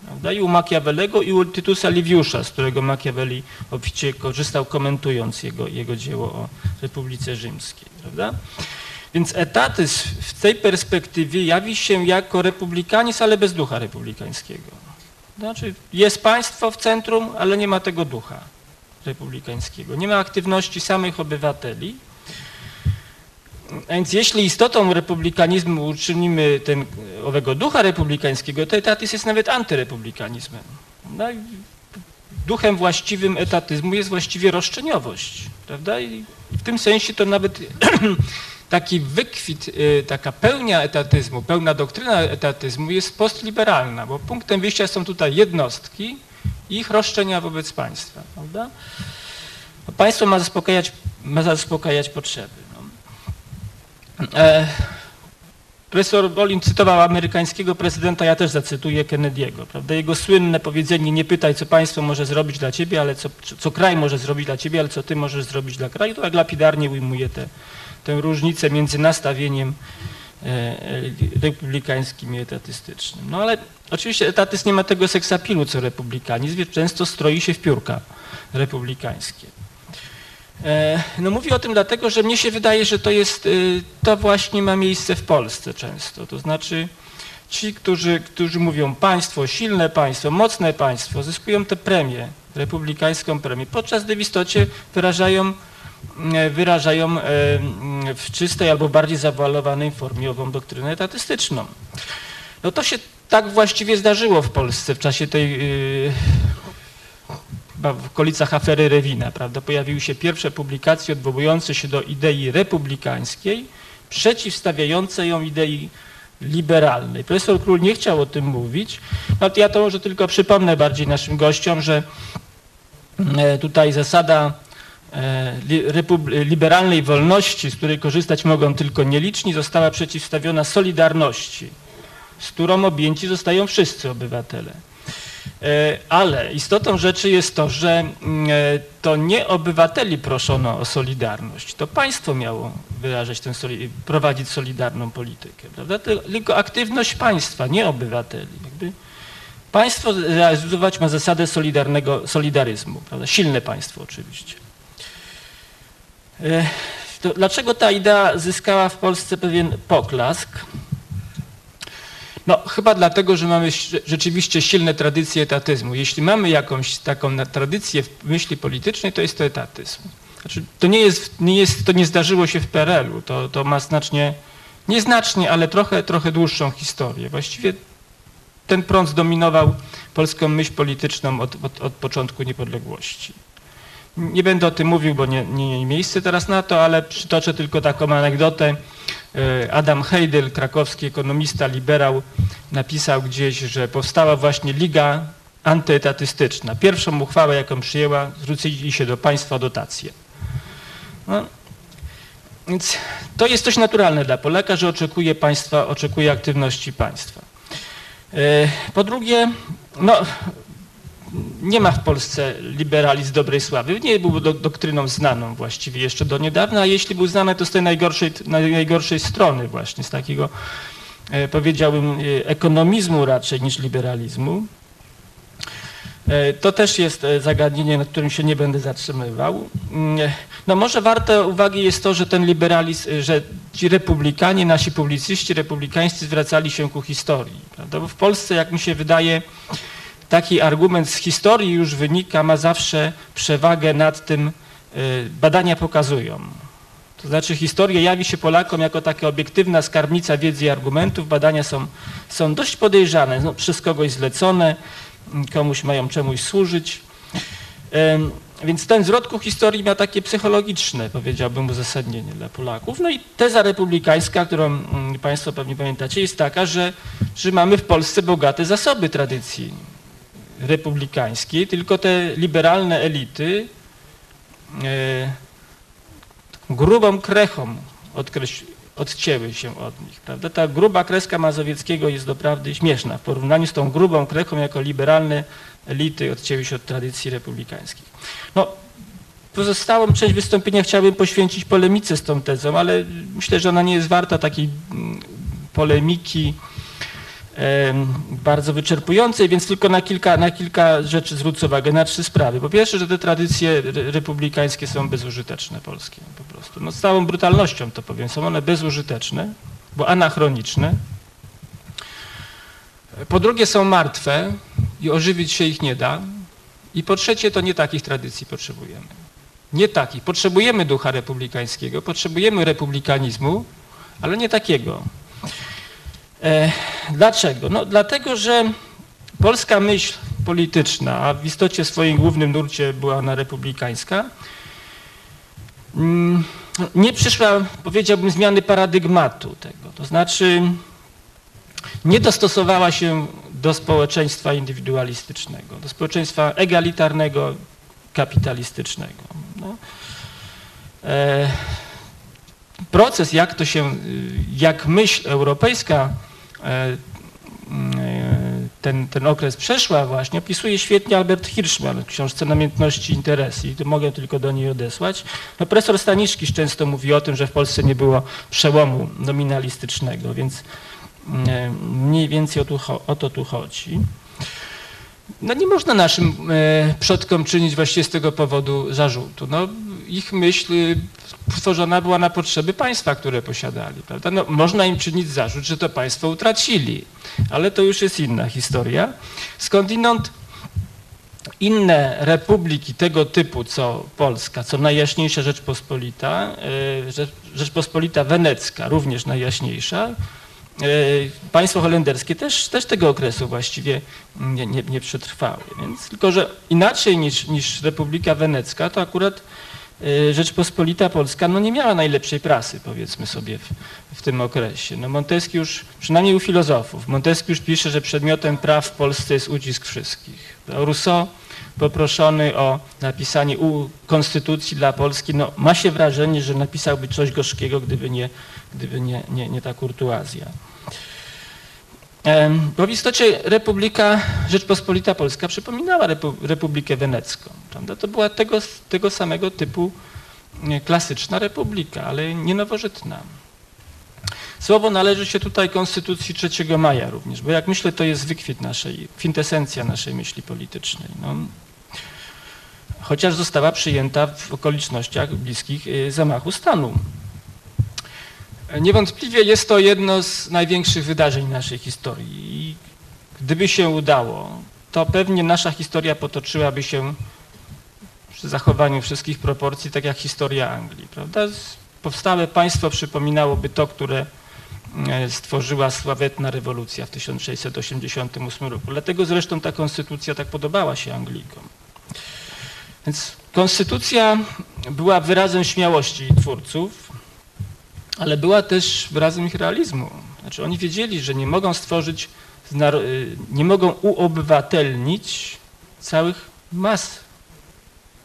Prawda? I u Machiavellego i u Tytusa Liviusza, z którego Machiavelli oficie korzystał komentując jego, jego dzieło o Republice Rzymskiej. Prawda? Więc etatyzm w tej perspektywie jawi się jako republikanizm, ale bez ducha republikańskiego. Znaczy jest państwo w centrum, ale nie ma tego ducha republikańskiego. Nie ma aktywności samych obywateli. A więc jeśli istotą republikanizmu uczynimy ten, owego ducha republikańskiego, to etatyzm jest nawet antyrepublikanizmem. No duchem właściwym etatyzmu jest właściwie roszczeniowość. Prawda? I w tym sensie to nawet taki wykwit, y, taka pełnia etatyzmu, pełna doktryna etatyzmu jest postliberalna, bo punktem wyjścia są tutaj jednostki i ich roszczenia wobec państwa. Prawda? Państwo ma zaspokajać, ma zaspokajać potrzeby. E, profesor Bolin cytował amerykańskiego prezydenta, ja też zacytuję Kennedy'ego. Prawda? Jego słynne powiedzenie, nie pytaj, co państwo może zrobić dla ciebie, ale co, co kraj może zrobić dla ciebie, ale co ty możesz zrobić dla kraju, to jak lapidarnie ujmuje te, tę różnicę między nastawieniem e, e, republikańskim i etatystycznym. No ale oczywiście etatyzm nie ma tego seksapilu, co republikanizm, więc często stroi się w piórka republikańskie. E, No mówię o tym dlatego, że mnie się wydaje, że to jest, y, to właśnie ma miejsce w Polsce często. To znaczy ci, którzy, którzy mówią państwo, silne państwo, mocne państwo, zyskują tę premię, republikańską premię, podczas gdy w istocie wyrażają, e, wyrażają e, w czystej albo bardziej zawalowanej formie ową doktrynę etatystyczną. No to się tak właściwie zdarzyło w Polsce w czasie tej w okolicach afery Rewina, prawda, pojawiły się pierwsze publikacje odwołujące się do idei republikańskiej, przeciwstawiające ją idei liberalnej. Profesor Król nie chciał o tym mówić. No to ja to może tylko przypomnę bardziej naszym gościom, że e, tutaj zasada e, liberalnej wolności, z której korzystać mogą tylko nieliczni, została przeciwstawiona solidarności, z którą objęci zostają wszyscy obywatele. E, Ale istotą rzeczy jest to, że mm, e, to nie obywateli proszono o solidarność, to państwo miało wyrażać soli- prowadzić solidarną politykę, prawda? Tylko aktywność państwa, nie obywateli. Jakby państwo realizować ma zasadę solidarnego, solidaryzmu, prawda? silne państwo oczywiście. E, To dlaczego ta idea zyskała w Polsce pewien poklask? No chyba dlatego, że mamy rzeczywiście silne tradycje etatyzmu. Jeśli mamy jakąś taką tradycję w myśli politycznej, to jest to etatyzm. Znaczy, to nie jest, nie jest, to nie zdarzyło się w PRL-u, to, to ma znacznie, nieznacznie, ale trochę, trochę dłuższą historię. Właściwie ten prąd zdominował polską myśl polityczną od, od, od początku niepodległości. Nie będę o tym mówił, bo nie, nie, nie miejsce teraz na to, ale przytoczę tylko taką anegdotę. E, Adam Heidel, krakowski ekonomista, liberał, napisał gdzieś, że powstała właśnie Liga Antyetatystyczna. Pierwszą uchwałę, jaką przyjęła, zwrócili się do państwa dotacje. No, więc to jest coś naturalne dla Polaka, że oczekuje państwa, oczekuje aktywności państwa. E, Po drugie, no, nie ma w Polsce liberalizm dobrej sławy. Nie był do, doktryną znaną właściwie jeszcze do niedawna, a jeśli był znany, to z tej najgorszej, najgorszej strony właśnie, z takiego e, powiedziałbym e, ekonomizmu raczej niż liberalizmu. E, To też jest zagadnienie, nad którym się nie będę zatrzymywał. Mm, No może warte uwagi jest to, że ten liberalizm, że ci republikanie, nasi publicyści republikańscy zwracali się ku historii. Prawda? Bo w Polsce, jak mi się wydaje, taki argument z historii już wynika, ma zawsze przewagę nad tym, y, badania pokazują. To znaczy historia jawi się Polakom jako taka obiektywna skarbnica wiedzy i argumentów, badania są, są dość podejrzane, no, przez kogoś zlecone, komuś mają czemuś służyć. Więc ten zwrot ku historii ma takie psychologiczne, powiedziałbym, uzasadnienie dla Polaków. No i teza republikańska, którą mm, Państwo pewnie pamiętacie, jest taka, że, że mamy w Polsce bogate zasoby tradycji republikańskiej, tylko te liberalne elity e, grubą krechą odcięły się od nich. Prawda? Ta gruba kreska Mazowieckiego jest doprawdy śmieszna w porównaniu z tą grubą krechą, jako liberalne elity odcięły się od tradycji republikańskich. No, pozostałą część wystąpienia chciałbym poświęcić polemice z tą tezą, ale myślę, że ona nie jest warta takiej mm, polemiki em, bardzo wyczerpującej, więc tylko na kilka, na kilka rzeczy zwrócę uwagę, na trzy sprawy. Po pierwsze, że te tradycje re- republikańskie są bezużyteczne polskie po prostu. No, z całą brutalnością to powiem, są one bezużyteczne, bo anachroniczne. Po drugie są martwe i ożywić się ich nie da. I po trzecie, to nie takich tradycji potrzebujemy. Nie takich. Potrzebujemy ducha republikańskiego, potrzebujemy republikanizmu, ale nie takiego. E, dlaczego? No dlatego, że polska myśl polityczna, a w istocie swoim głównym nurcie była ona republikańska, mm, nie przyszła, powiedziałbym, zmiany paradygmatu tego. To znaczy nie dostosowała się do społeczeństwa indywidualistycznego, do społeczeństwa egalitarnego, kapitalistycznego. No. E, proces, jak to się, jak myśl europejska ten, ten okres przeszła właśnie, opisuje świetnie Albert Hirschman w książce Namiętności interesy i mogę tylko do niej odesłać. No, profesor Staniszkiś często mówi o tym, że w Polsce nie było przełomu nominalistycznego, więc e, mniej więcej o, tu, o to tu chodzi. No nie można naszym e, przodkom czynić właściwie z tego powodu zarzutu. No, ich myśl y, stworzona była na potrzeby państwa, które posiadali. Prawda? No, można im czynić zarzut, że to państwo utracili, ale to już jest inna historia. Skądinąd inne republiki tego typu, co Polska, co najjaśniejsza Rzeczpospolita, y, Rzecz- Rzeczpospolita Wenecka, również najjaśniejsza, y, państwo holenderskie też, też tego okresu właściwie nie, nie, nie przetrwały. Więc tylko, że inaczej niż, niż Republika Wenecka, to akurat y, Rzeczpospolita Polska no nie miała najlepszej prasy, powiedzmy sobie, w, w tym okresie. No Montesquieu już, przynajmniej u filozofów, Montesquieu już pisze, że przedmiotem praw w Polsce jest ucisk wszystkich. A Rousseau poproszony o napisanie konstytucji dla Polski, no ma się wrażenie, że napisałby coś gorzkiego, gdyby nie, gdyby nie, nie, nie ta kurtuazja. Bo w istocie Republika Rzeczpospolita Polska przypominała Repu, Republikę Wenecką. Prawda? To była tego, tego samego typu e, klasyczna republika, ale nie nowożytna. Słowo należy się tutaj Konstytucji 3 maja również, bo jak myślę, to jest wykwit naszej, kwintesencja naszej myśli politycznej. No, chociaż została przyjęta w okolicznościach bliskich y, zamachu stanu. Niewątpliwie jest to jedno z największych wydarzeń naszej historii. I gdyby się udało, to pewnie nasza historia potoczyłaby się przy zachowaniu wszystkich proporcji, tak jak historia Anglii. Prawda? Powstałe państwo przypominałoby to, które e, stworzyła sławetna rewolucja w 1688 roku. Dlatego zresztą ta konstytucja tak podobała się Anglikom. Więc konstytucja była wyrazem śmiałości twórców, ale była też wyrazem ich realizmu. Znaczy oni wiedzieli, że nie mogą stworzyć, y, nie mogą uobywatelnić całych mas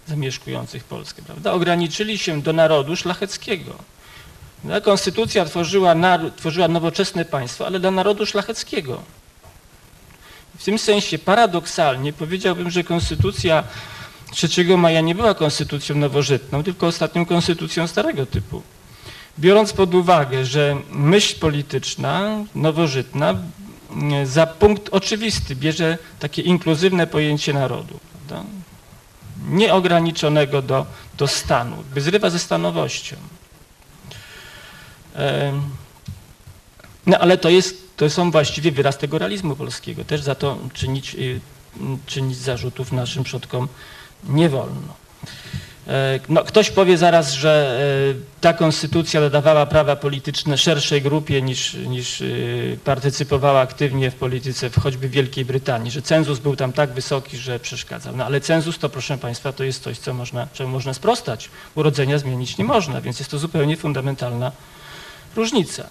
zamieszkujących Polskę, prawda? Ograniczyli się do narodu szlacheckiego. No, konstytucja tworzyła, tworzyła nowoczesne państwo, ale dla narodu szlacheckiego. W tym sensie paradoksalnie powiedziałbym, że konstytucja 3 maja nie była konstytucją nowożytną, tylko ostatnią konstytucją starego typu. Biorąc pod uwagę, że myśl polityczna, nowożytna, mm, za punkt oczywisty bierze takie inkluzywne pojęcie narodu, prawda? nieograniczonego do, do stanu, by zrywa ze stanowością. No ale to, jest, to są właściwie wyraz tego realizmu polskiego. Też za to czynić, y, czynić zarzutów naszym przodkom nie wolno. E, No, ktoś powie zaraz, że e, ta konstytucja dodawała prawa polityczne szerszej grupie niż, niż y, partycypowała aktywnie w polityce w choćby Wielkiej Brytanii, że cenzus był tam tak wysoki, że przeszkadzał. No ale cenzus to proszę Państwa to jest coś, co można, czemu można sprostać. Urodzenia zmienić nie można, więc jest to zupełnie fundamentalna różnica.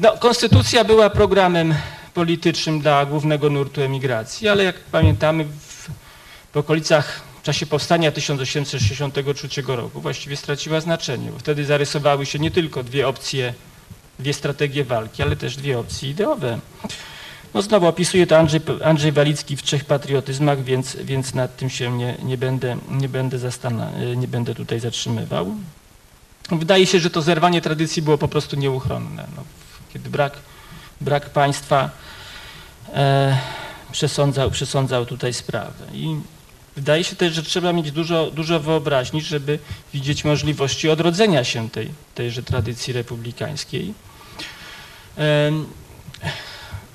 No, konstytucja była programem politycznym dla głównego nurtu emigracji, ale jak pamiętamy w, okolicach, w czasie powstania 1863 roku właściwie straciła znaczenie, bo wtedy zarysowały się nie tylko dwie opcje, dwie strategie walki, ale też dwie opcje ideowe. No znowu opisuje to Andrzej, Andrzej Walicki w Trzech Patriotyzmach, więc, więc nad tym się nie, nie, będę, nie, będę nie będę tutaj zatrzymywał. Wydaje się, że to zerwanie tradycji było po prostu nieuchronne. No, kiedy brak, brak państwa e, przesądzał, przesądzał tutaj sprawę. I wydaje się też, że trzeba mieć dużo, dużo wyobraźni, żeby widzieć możliwości odrodzenia się tej, tejże tradycji republikańskiej.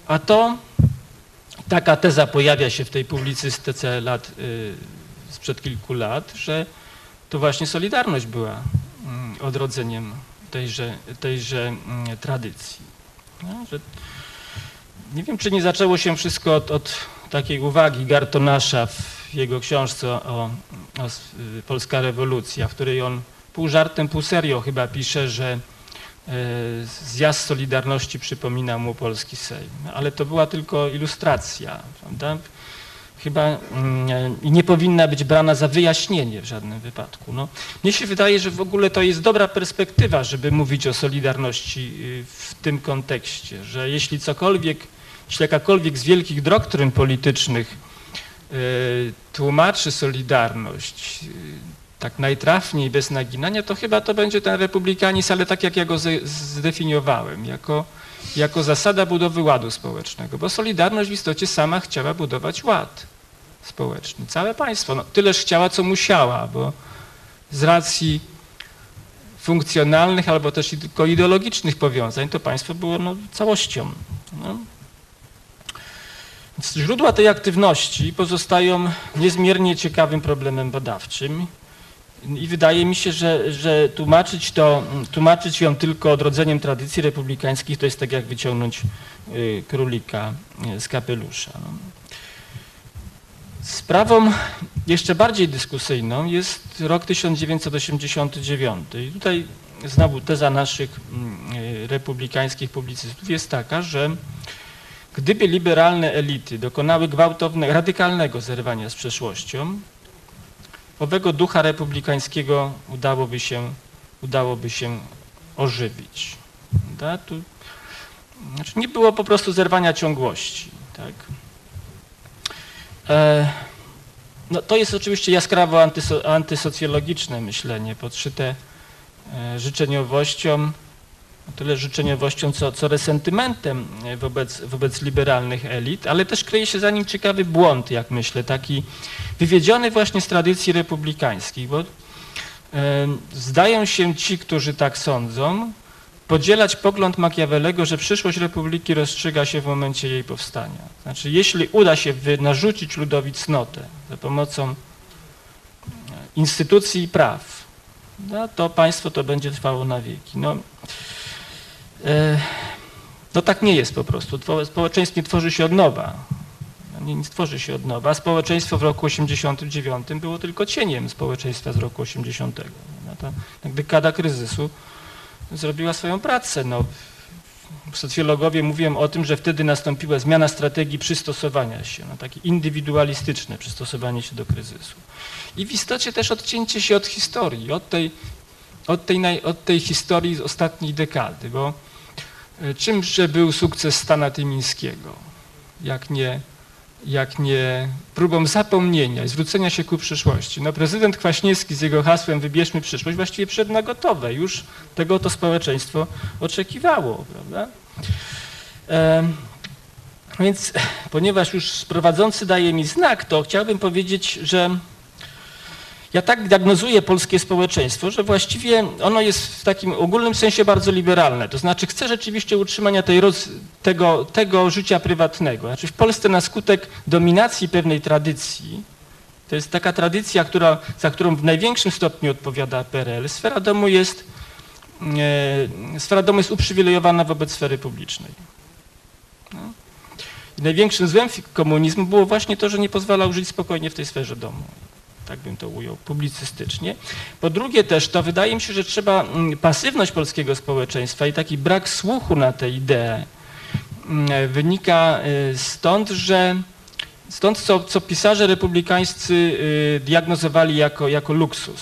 A to, taka teza pojawia się w tej publicystyce lat, y, sprzed kilku lat, że to właśnie Solidarność była mm, odrodzeniem tejże, tejże mm, tradycji. No, że nie wiem, czy nie zaczęło się wszystko od, od takiej uwagi Gartonasza w jego książce o, o y, Polska rewolucja, w której on pół żartem, pół serio chyba pisze, że e, zjazd Solidarności przypomina mu polski Sejm. Ale to była tylko ilustracja, prawda? Chyba mm, nie powinna być brana za wyjaśnienie w żadnym wypadku. No, mnie się wydaje, że w ogóle to jest dobra perspektywa, żeby mówić o Solidarności y, w tym kontekście, że jeśli cokolwiek, jeśli jakakolwiek z wielkich doktryn politycznych tłumaczy Solidarność y, tak najtrafniej, bez naginania, to chyba to będzie ten republikanizm, ale tak jak ja go zdefiniowałem, jako, jako zasada budowy ładu społecznego, bo Solidarność w istocie sama chciała budować ład społeczny, całe państwo. No, tyleż chciała, co musiała, bo z racji funkcjonalnych albo też tylko ideologicznych powiązań to państwo było no, całością. No. Źródła tej aktywności pozostają niezmiernie ciekawym problemem badawczym i wydaje mi się, że, że tłumaczyć, to, tłumaczyć ją tylko odrodzeniem tradycji republikańskich to jest tak jak wyciągnąć y, królika y, z kapelusza. Sprawą jeszcze bardziej dyskusyjną jest rok 1989. I tutaj znowu teza naszych mm, y, republikańskich publicystów jest taka, że gdyby liberalne elity dokonały gwałtownego, radykalnego zerwania z przeszłością, owego ducha republikańskiego udałoby się, udałoby się ożywić. Da? Tu, znaczy nie było po prostu zerwania ciągłości. Tak? E, no, to jest oczywiście jaskrawo antyso, antysocjologiczne myślenie, podszyte e, życzeniowością, tyle życzeniowością, co, co resentymentem e, wobec, wobec liberalnych elit, ale też kryje się za nim ciekawy błąd, jak myślę, taki wywiedziony właśnie z tradycji republikańskich, bo e, zdają się ci, którzy tak sądzą, podzielać pogląd Machiavellego, że przyszłość republiki rozstrzyga się w momencie jej powstania. Znaczy, jeśli uda się narzucić ludowi cnotę za pomocą e, instytucji i praw, no, to państwo to będzie trwało na wieki. No, no tak nie jest po prostu. Two- Społeczeństwo nie tworzy się od nowa. No, Nie, nie tworzy się od nowa. Społeczeństwo w roku 89 było tylko cieniem społeczeństwa z roku 80. No, ta jak dekada kryzysu zrobiła swoją pracę. No, socjologowie mówią o tym, że wtedy nastąpiła zmiana strategii przystosowania się, no, takie indywidualistyczne przystosowanie się do kryzysu. I w istocie też odcięcie się od historii, od tej, od tej, od tej historii z ostatniej dekady, bo E, Czymże był sukces Stana Tymińskiego, jak nie, jak nie próbą zapomnienia i zwrócenia się ku przyszłości. No, prezydent Kwaśniewski z jego hasłem wybierzmy przyszłość właściwie przed na gotowe. Już tego to społeczeństwo oczekiwało, prawda? E, więc ponieważ już prowadzący daje mi znak, to chciałbym powiedzieć, że ja tak diagnozuję polskie społeczeństwo, że właściwie ono jest w takim ogólnym sensie bardzo liberalne. To znaczy chce rzeczywiście utrzymania roz, tego, tego życia prywatnego. Znaczy w Polsce na skutek dominacji pewnej tradycji, to jest taka tradycja, która, za którą w największym stopniu odpowiada PRL, sfera domu jest, e, sfera domu jest uprzywilejowana wobec sfery publicznej. No. Największym złem komunizmu było właśnie to, że nie pozwalał żyć spokojnie w tej sferze domu tak bym to ujął, publicystycznie. Po drugie też, to wydaje mi się, że trzeba mm, pasywność polskiego społeczeństwa i taki brak słuchu na tę ideę mm, wynika y, stąd, że stąd co, co pisarze republikańscy y, diagnozowali jako, jako luksus.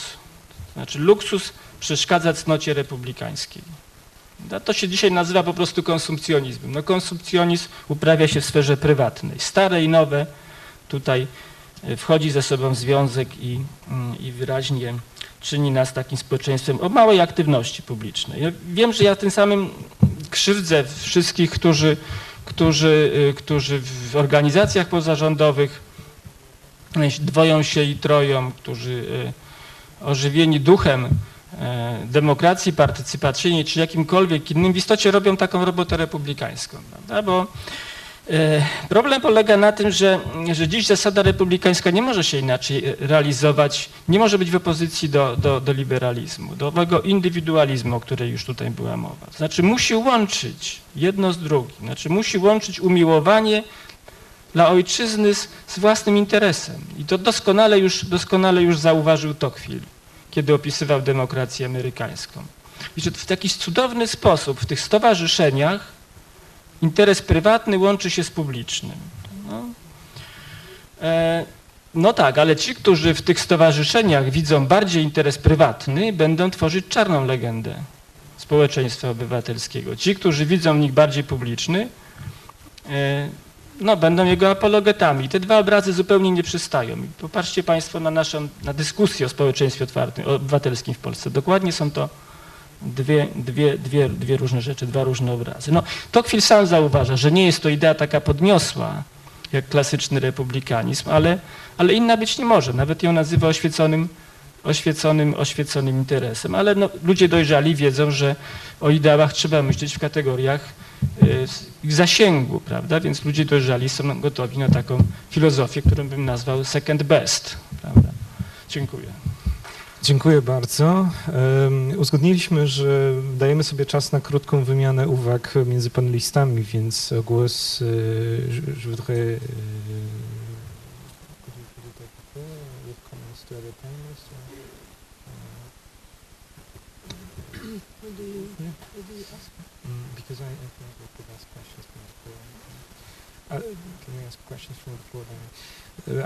Znaczy luksus przeszkadza cnocie republikańskiej. No, to się dzisiaj nazywa po prostu konsumpcjonizmem. No, konsumpcjonizm uprawia się w sferze prywatnej. Stare i nowe tutaj wchodzi ze sobą w związek i, mm, i wyraźnie czyni nas takim społeczeństwem o małej aktywności publicznej. Ja wiem, że ja tym samym krzywdzę wszystkich, którzy, którzy, y, którzy w organizacjach pozarządowych dwoją się i troją, którzy ożywieni duchem demokracji partycypacyjnej czy jakimkolwiek innym w istocie robią taką robotę republikańską. Prawda? Bo E, problem polega na tym, że, że dziś zasada republikańska nie może się inaczej realizować, nie może być w opozycji do, do, do liberalizmu, do owego indywidualizmu, o której już tutaj była mowa. Znaczy musi łączyć jedno z drugim, znaczy musi łączyć umiłowanie dla ojczyzny z, z własnym interesem. I to doskonale już, doskonale już zauważył Tocqueville, kiedy opisywał demokrację amerykańską. I że w jakiś cudowny sposób w tych stowarzyszeniach interes prywatny łączy się z publicznym. No. E, no tak, ale ci, którzy w tych stowarzyszeniach widzą bardziej interes prywatny, będą tworzyć czarną legendę społeczeństwa obywatelskiego. Ci, którzy widzą w nich bardziej publiczny, e, no, będą jego apologetami. Te dwa obrazy zupełnie nie przystają. Popatrzcie Państwo na naszą na dyskusję o społeczeństwie otwartym, obywatelskim w Polsce. Dokładnie są to dwie, dwie, dwie, dwie różne rzeczy, dwa różne obrazy. No, Tocqueville sam zauważa, że nie jest to idea taka podniosła, jak klasyczny republikanizm, ale, ale inna być nie może. Nawet ją nazywa oświeconym, oświeconym, oświeconym interesem. Ale no, ludzie dojrzali wiedzą, że o ideałach trzeba myśleć w kategoriach y, ich zasięgu, prawda? Więc ludzie dojrzali są gotowi na taką filozofię, którą bym nazwał second best, prawda? Dziękuję. Dziękuję bardzo. Um, uzgodniliśmy, że dajemy sobie czas na krótką wymianę uwag między panelistami, więc głos, je because I, I think. Uh, questions from the floor?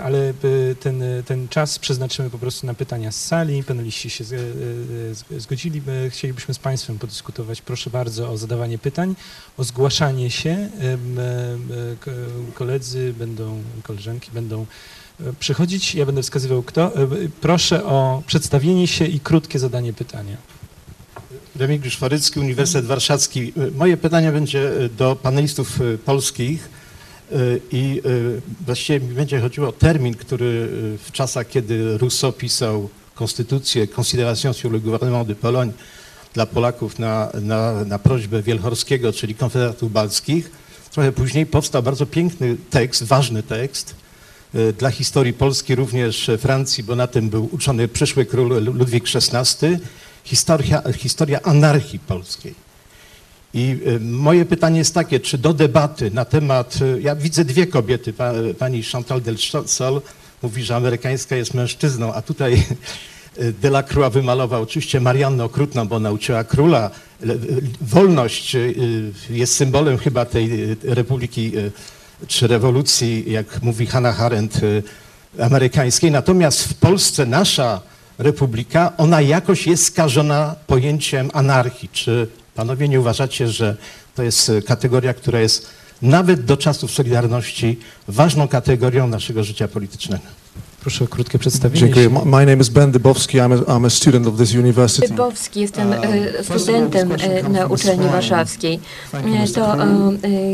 ale e, ten, ten czas przeznaczymy po prostu na pytania z sali. Paneliści się e, zgodzili. Chcielibyśmy z Państwem podyskutować. Proszę bardzo o zadawanie pytań, o zgłaszanie się. E, koledzy będą, koleżanki będą przychodzić. Ja będę wskazywał kto. Proszę o przedstawienie się i krótkie zadanie pytania. Remigiusz Farycki, Uniwersytet Warszawski. Moje pytanie będzie do panelistów polskich. I e, właściwie mi będzie chodziło o termin, który e, w czasach, kiedy Rousseau pisał konstytucję, Considération sur le gouvernement de Pologne dla Polaków na, na, na prośbę Wielchorskiego, czyli konfederatów balckich, trochę później powstał bardzo piękny tekst, ważny tekst, e, dla historii Polski, również Francji, bo na tym był uczony przyszły król Ludwik XVI, historia, historia anarchii polskiej. I y, moje pytanie jest takie, czy do debaty na temat, y, ja widzę dwie kobiety, pani Chantal del Sol mówi, że amerykańska jest mężczyzną, a tutaj y, Delacroix wymalował oczywiście Mariannę Okrutną, bo nauczyła króla. Wolność jest symbolem chyba tej republiki czy rewolucji, jak mówi Hannah Arendt, amerykańskiej. Natomiast w Polsce nasza republika, ona jakoś jest skażona pojęciem anarchii czy Panowie nie uważacie, że To jest e, kategoria, która jest nawet do czasów Solidarności ważną kategorią naszego życia politycznego. Proszę o krótkie przedstawienie. Dziękuję. My my name is Ben Dybowski. I'm a, I'm a student of this university. Dybowski, jestem e, studentem e, na uczelni warszawskiej. E, To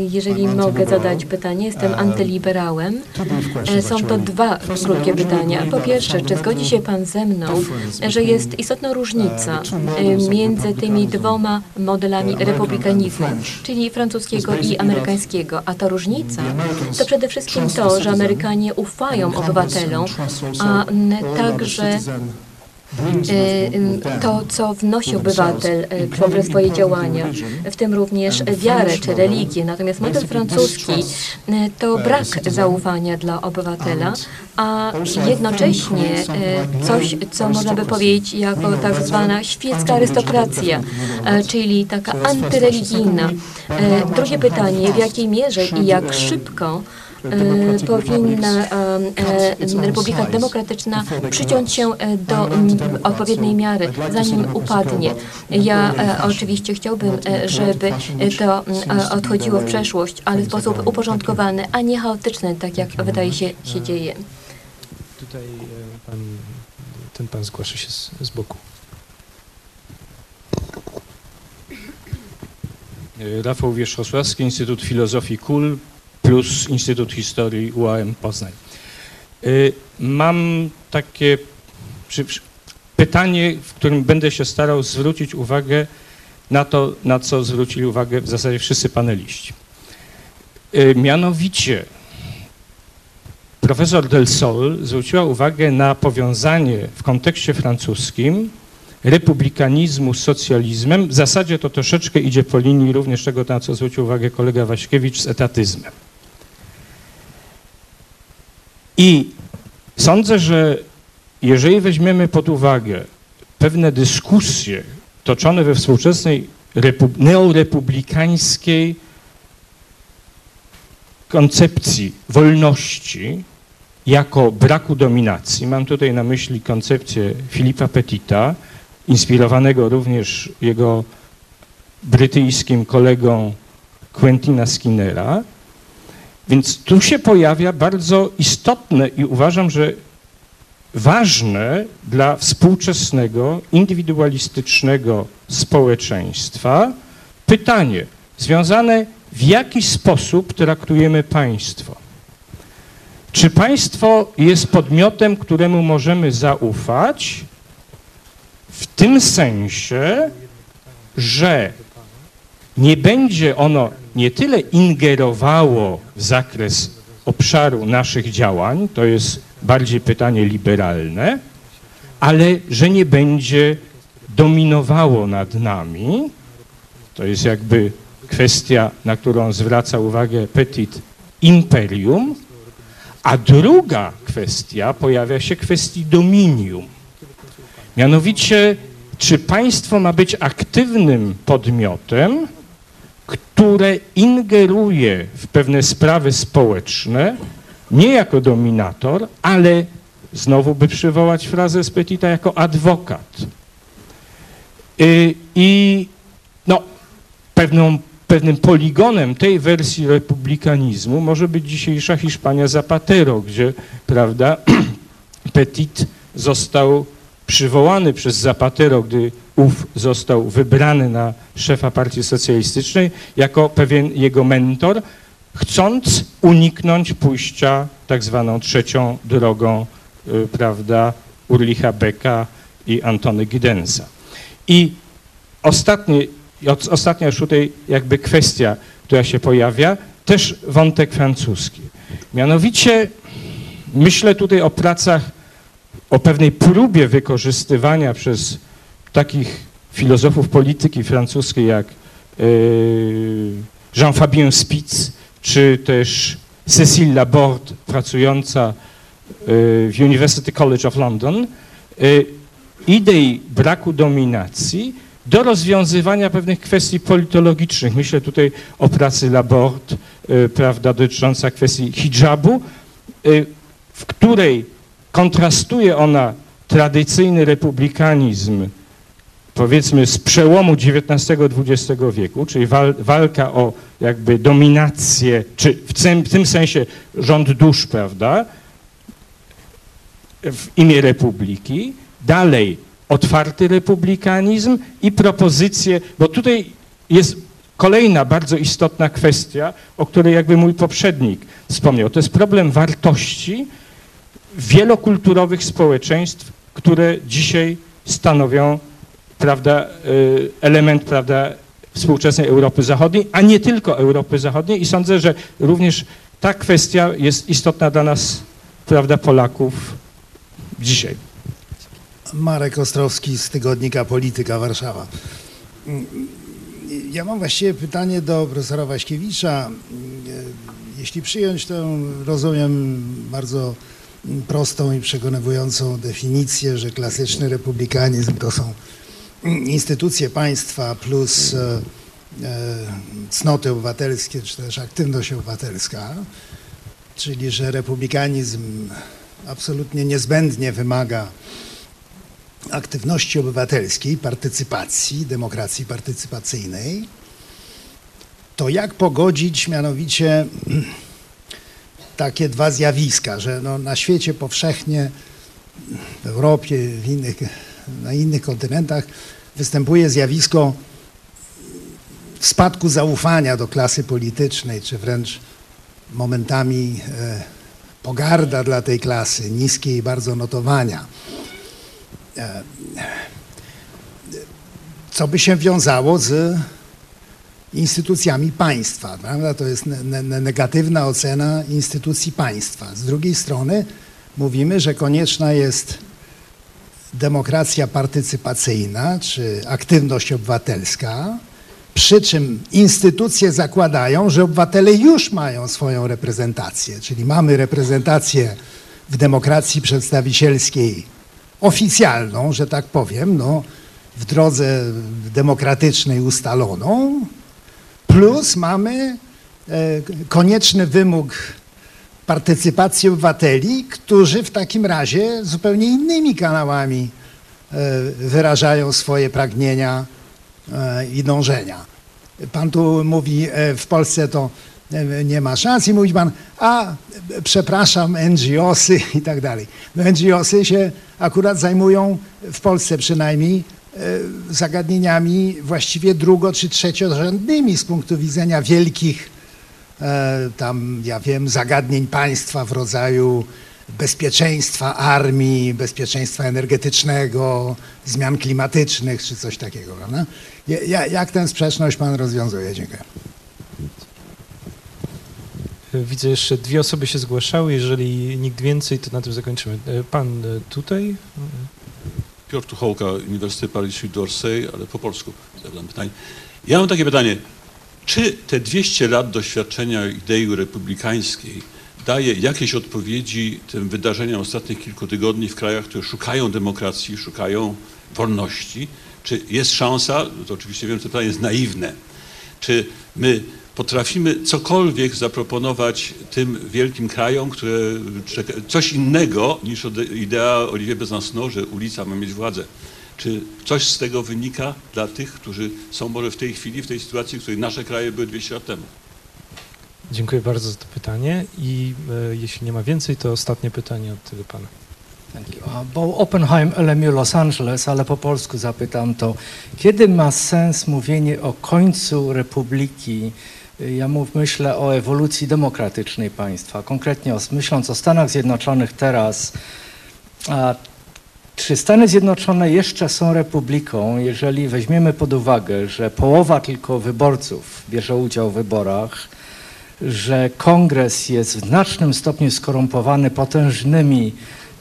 jeżeli mogę zadać pytanie, jestem antyliberałem. E, Są to dwa krótkie pytania. Po pierwsze, czy zgodzi się Pan ze mną, że jest istotna różnica między tymi dwoma modelami republikanizmu, czyli francuskiego i amerykańskiego, a ta różnica to przede wszystkim to, że Amerykanie ufają obywatelom, a także e, to, co wnosi obywatel e, poprzez swoje działania, w tym również wiarę czy religię. Natomiast model francuski e, to brak zaufania dla obywatela, a jednocześnie e, coś, co można by powiedzieć jako tak zwana świecka arystokracja, e, czyli taka antyreligijna. E, Drugie pytanie, w jakiej mierze i jak szybko e, powinna e, e, Republika Demokratyczna przyciąć się e, do odpowiedniej miary, zanim upadnie. Ja e, oczywiście chciałbym, e, żeby e, to e, odchodziło w przeszłość, ale w sposób uporządkowany, a nie chaotyczny, tak jak wydaje się się dzieje. Tutaj e, pan, ten pan zgłasza się z, z boku. Rafał Wierzchosławski, Instytut Filozofii KUL plus Instytut Historii UAM Poznań. Y, Mam takie pytanie, w którym będę się starał zwrócić uwagę na to, na co zwrócili uwagę w zasadzie wszyscy paneliści. Y, Mianowicie profesor Del Sol zwróciła uwagę na powiązanie w kontekście francuskim republikanizmu z socjalizmem. W zasadzie to troszeczkę idzie po linii również tego, na co zwrócił uwagę kolega Waśkiewicz z etatyzmem. I sądzę, że jeżeli weźmiemy pod uwagę pewne dyskusje toczone we współczesnej repu- neorepublikańskiej koncepcji wolności jako braku dominacji, mam tutaj na myśli koncepcję Filipa Petita, inspirowanego również jego brytyjskim kolegą Quentina Skinnera. Więc tu się pojawia bardzo istotne i uważam, że ważne dla współczesnego, indywidualistycznego społeczeństwa pytanie związane w jaki sposób traktujemy państwo. Czy państwo jest podmiotem, któremu możemy zaufać w tym sensie, że nie będzie ono nie tyle ingerowało w zakres obszaru naszych działań, to jest bardziej pytanie liberalne, ale że nie będzie dominowało nad nami, to jest jakby kwestia, na którą zwraca uwagę Petit imperium, a druga kwestia pojawia się kwestii dominium. Mianowicie, czy państwo ma być aktywnym podmiotem, które ingeruje w pewne sprawy społeczne, nie jako dominator, ale znowu by przywołać frazę z Petita jako adwokat. Y, I no, pewną, pewnym poligonem tej wersji republikanizmu może być dzisiejsza Hiszpania Zapatero, gdzie, prawda, Petit został przywołany przez Zapatero, gdy ów został wybrany na szefa partii socjalistycznej, jako pewien jego mentor, chcąc uniknąć pójścia tak zwaną trzecią drogą, y, prawda, Urlicha Becka i Antony Gidensa. I ostatnie, od- ostatnia już tutaj jakby kwestia, która się pojawia, też wątek francuski. Mianowicie myślę tutaj o pracach, o pewnej próbie wykorzystywania przez takich filozofów polityki francuskiej jak yy, Jean-Fabien Spitz, czy też Cécile Laborde, pracująca yy, w University College of London, yy, idei braku dominacji do rozwiązywania pewnych kwestii politologicznych. Myślę tutaj o pracy Laborde, prawda, dotycząca kwestii hijabu, w której kontrastuje ona tradycyjny republikanizm powiedzmy z przełomu XIX-XX wieku, czyli wal, walka o jakby dominację, czy w tym, w tym sensie rząd dusz, prawda, w imię republiki, dalej otwarty republikanizm i propozycje, bo tutaj jest kolejna bardzo istotna kwestia, o której jakby mój poprzednik wspomniał. To jest problem wartości wielokulturowych społeczeństw, które dzisiaj stanowią prawda, y, element prawda, współczesnej Europy Zachodniej, a nie tylko Europy Zachodniej i sądzę, że również ta kwestia jest istotna dla nas, prawda, Polaków dzisiaj. Marek Ostrowski z tygodnika Polityka Warszawa. Ja mam właściwie pytanie do profesora Waśkiewicza. Jeśli przyjąć tę, rozumiem, bardzo prostą i przekonywującą definicję, że klasyczny republikanizm to są instytucje państwa plus e, e, cnoty obywatelskie, czy też aktywność obywatelska, czyli że republikanizm absolutnie niezbędnie wymaga aktywności obywatelskiej, partycypacji, demokracji partycypacyjnej, to jak pogodzić mianowicie takie dwa zjawiska, że no na świecie powszechnie, w Europie, w innych, na innych kontynentach występuje zjawisko spadku zaufania do klasy politycznej, czy wręcz momentami e, pogarda dla tej klasy, niskie i bardzo notowania. E, co by się wiązało z instytucjami państwa, prawda? To jest ne ne negatywna ocena instytucji państwa. Z drugiej strony mówimy, że konieczna jest demokracja partycypacyjna czy aktywność obywatelska, przy czym instytucje zakładają, że obywatele już mają swoją reprezentację, czyli mamy reprezentację w demokracji przedstawicielskiej oficjalną, że tak powiem, no, w drodze demokratycznej ustaloną, plus mamy e, konieczny wymóg partycypacji obywateli, którzy w takim razie zupełnie innymi kanałami e, wyrażają swoje pragnienia e, i dążenia. Pan tu mówi, e, w Polsce to nie ma szans i mówi pan, a przepraszam, NGOsy i tak dalej. No NGOsy się akurat zajmują, w Polsce przynajmniej, zagadnieniami właściwie drugo- czy trzeciorzędnymi z punktu widzenia wielkich tam, ja wiem, zagadnień państwa w rodzaju bezpieczeństwa armii, bezpieczeństwa energetycznego, zmian klimatycznych czy coś takiego, prawda? Ja, jak tę sprzeczność pan rozwiązuje? Dziękuję. Widzę jeszcze dwie osoby się zgłaszały. Jeżeli nikt więcej, to na tym zakończymy. E, Pan e, tutaj. Piotr Tuchołka, Uniwersytet Paris d'Orsay, ale po polsku zadam pytanie. Ja mam takie pytanie. Czy te 200 lat doświadczenia idei republikańskiej daje jakieś odpowiedzi tym wydarzeniom ostatnich kilku tygodni w krajach, które szukają demokracji, szukają wolności? Czy jest szansa, to oczywiście wiem, że to pytanie jest naiwne, czy my potrafimy cokolwiek zaproponować tym wielkim krajom, które czeka, coś innego niż idea Olivier Besancenot, że ulica ma mieć władzę. Czy coś z tego wynika dla tych, którzy są może w tej chwili, w tej sytuacji, w której nasze kraje były 200 lat temu? Dziękuję bardzo za to pytanie i e, jeśli nie ma więcej, to ostatnie pytanie od tego pana. Bo Oppenheim LMU Los Angeles, ale po polsku zapytam to, kiedy ma sens mówienie o końcu republiki? Ja mów, myślę o ewolucji demokratycznej państwa, konkretnie o, myśląc o Stanach Zjednoczonych teraz, a czy Stany Zjednoczone jeszcze są republiką, jeżeli weźmiemy pod uwagę, że połowa tylko wyborców bierze udział w wyborach, że kongres jest w znacznym stopniu skorumpowany potężnymi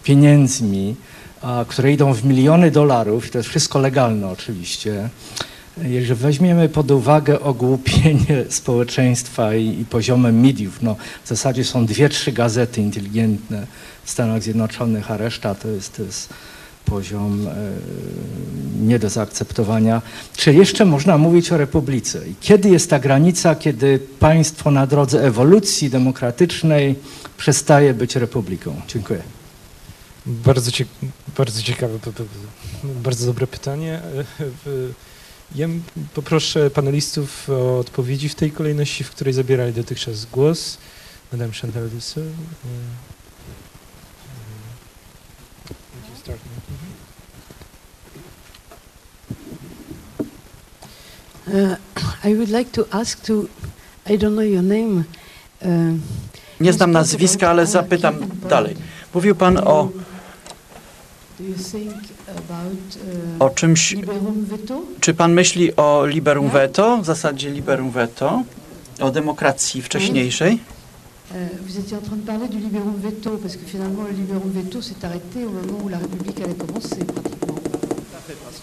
pieniędzmi, a, które idą w miliony dolarów, i to jest wszystko legalne oczywiście, jeżeli weźmiemy pod uwagę ogłupienie społeczeństwa i, i poziomem mediów, no w zasadzie są dwie, trzy gazety inteligentne w Stanach Zjednoczonych, a reszta to jest, to jest poziom e, nie do zaakceptowania. Czy jeszcze można mówić o republice? I kiedy jest ta granica, kiedy państwo na drodze ewolucji demokratycznej przestaje być republiką? Dziękuję. Bardzo, cie, bardzo ciekawe, bardzo dobre pytanie. E, w- Ja poproszę panelistów o odpowiedzi w tej kolejności, w której zabierali dotychczas głos. Madame Chantal Dessau. e, e, would you start? Uh, I would like to ask to, I don't know your name. Uh, Nie znam nazwiska, ale zapytam dalej. Mówił Pan o, do you think about uh, o czymś, czy Pan myśli o liberum veto, w zasadzie liberum veto, o demokracji wcześniejszej? Euh, vous étiez en train de parler du liberum veto, parce que finalement le liberum veto s'est arrêté au moment où la République allait commencer pratiquement.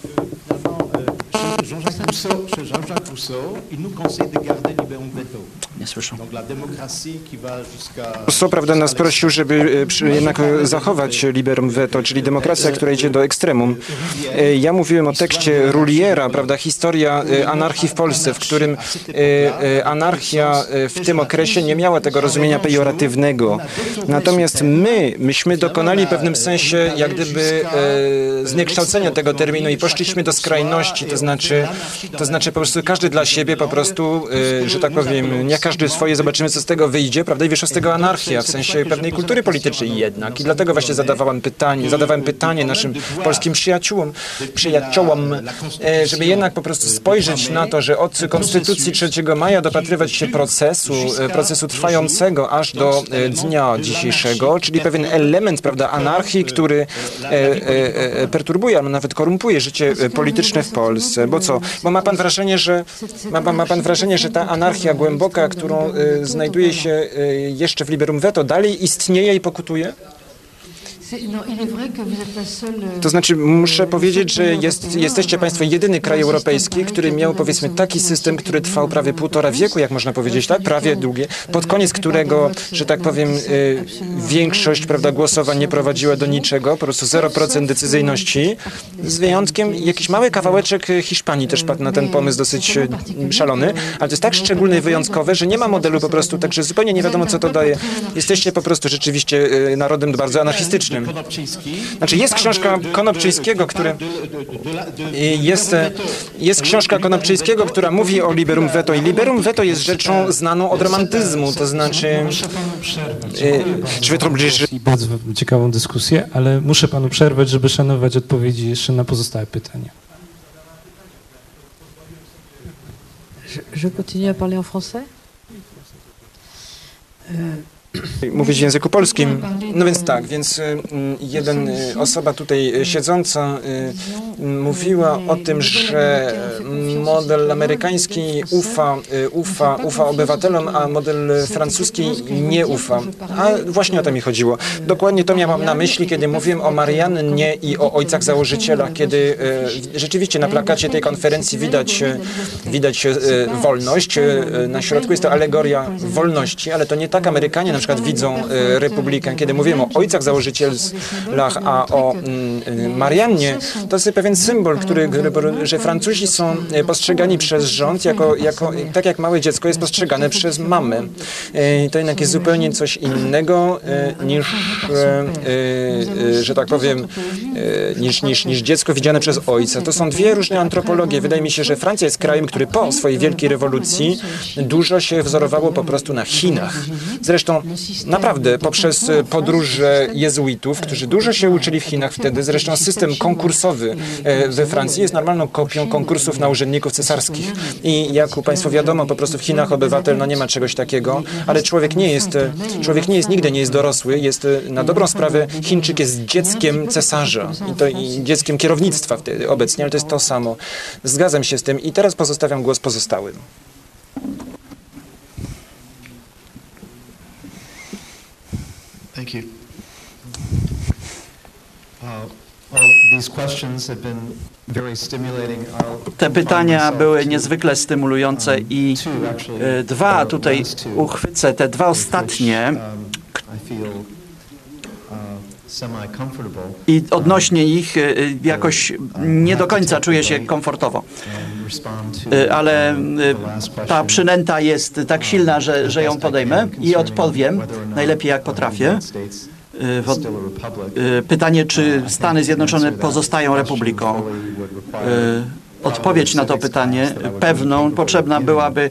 Chez Jean-Jacques Rousseau, Jean-Jacques Rousseau, il nous conseille de garder veto. Nie słyszę. Prawda nas prosił, żeby e, jednak e, zachować liberum veto, czyli demokracja, która idzie do ekstremum. E, Ja mówiłem o tekście Rulliera, prawda, historia e, anarchii w Polsce, w którym e, e, anarchia e, w tym okresie nie miała tego rozumienia pejoratywnego. Natomiast my, myśmy dokonali w pewnym sensie jak gdyby e, zniekształcenia tego terminu i poszliśmy do skrajności, to znaczy, to znaczy po prostu każdy dla siebie po prostu, e, że tak powiem, nie każdy swoje, zobaczymy co z tego wyjdzie, prawda, i wyszła z tego anarchia, w sensie pewnej kultury politycznej jednak. I dlatego właśnie zadawałam pytanie, zadawałem pytanie naszym polskim przyjaciółom, przyjaciołom, e, żeby jednak po prostu spojrzeć na to, że od Konstytucji 3 maja dopatrywać się procesu, e, procesu trwającego aż do e, dnia dzisiejszego, czyli pewien element, prawda, anarchii, który perturbuje, albo nawet korumpuje życie polityczne w Polsce. Bo co? Bo ma pan wrażenie, że ma, ma pan wrażenie, że ta anarchia głęboka, którą e, znajduje się e, jeszcze w liberum veto, dalej istnieje i pokutuje? To znaczy, muszę powiedzieć, że jest, jesteście Państwo jedyny kraj europejski, który miał powiedzmy taki system, który trwał prawie półtora wieku, jak można powiedzieć, tak? Prawie długie, pod koniec którego, że tak powiem, y, większość prawda, głosowań nie prowadziła do niczego, po prostu 0% decyzyjności, z wyjątkiem jakiś mały kawałeczek y, Hiszpanii też padł na ten pomysł dosyć y, szalony, ale to jest tak szczególne i wyjątkowe, że nie ma modelu po prostu, także zupełnie nie wiadomo, co to daje. Jesteście po prostu rzeczywiście y, narodem bardzo anarchistycznym. Znaczy jest książka Konopczyńskiego, który jest, e, jest książka Konopczyńskiego, która mówi o liberum veto. I liberum veto jest rzeczą znaną od romantyzmu, to znaczy e, je vais trop obligé- I bardzo ciekawą dyskusję, ale muszę panu przerwać, żeby szanować odpowiedzi jeszcze na pozostałe pytania. Je, je continue à parler en français? Euh, mówić w języku polskim. No więc tak, więc y, mm, jeden y, osoba tutaj y, siedząca mówiła o tym, że model amerykański ufa, ufa, ufa obywatelom, a model francuski nie ufa. A właśnie o to mi chodziło. Dokładnie to miałam na myśli, kiedy mówiłem o Mariannie i o ojcach założycielach, kiedy rzeczywiście na plakacie tej konferencji widać, widać wolność. Na środku jest to alegoria wolności, ale to nie tak Amerykanie na przykład widzą y, republikę. Kiedy mówimy o ojcach założycielach, a o mm, y, Mariannie, to jest pewien symbol, który, że Francuzi są y, postrzegani przez rząd jako, jako, tak jak małe dziecko jest postrzegane przez mamę. To jednak jest zupełnie coś innego niż, że tak powiem, niż, niż, niż dziecko widziane przez ojca. To są dwie różne antropologie. Wydaje mi się, że Francja jest krajem, który po swojej wielkiej rewolucji dużo się wzorowało po prostu na Chinach. Zresztą naprawdę poprzez e, podróże jezuitów, którzy dużo się uczyli w Chinach wtedy, zresztą system konkursowy e, we Francji jest normalną kopią konkursów na urzędników cesarskich. I jak u Państwa wiadomo, po prostu w Chinach obywatel no nie ma czegoś takiego, ale człowiek nie jest, e, człowiek nie jest nigdy nie jest dorosły, jest na dobrą sprawę Chińczyk jest dzieckiem cesarza. I to i dzieckiem kierownictwa wtedy obecnie, ale to jest to samo. Zgadzam się z tym i teraz pozostawiam głos pozostałym. Thank you. Uh, Well, these questions have been very I'll Te pytania były niezwykle stymulujące i e, dwa tutaj uchwycę, te dwa ostatnie I uh, odnośnie ich e, jakoś nie do końca czuję się komfortowo. E, Ale e, ta przynęta jest tak silna, że, że ją podejmę i odpowiem najlepiej jak potrafię. Od- Pytanie, czy Stany Zjednoczone pozostają republiką? Odpowiedź na to pytanie pewną potrzebna byłaby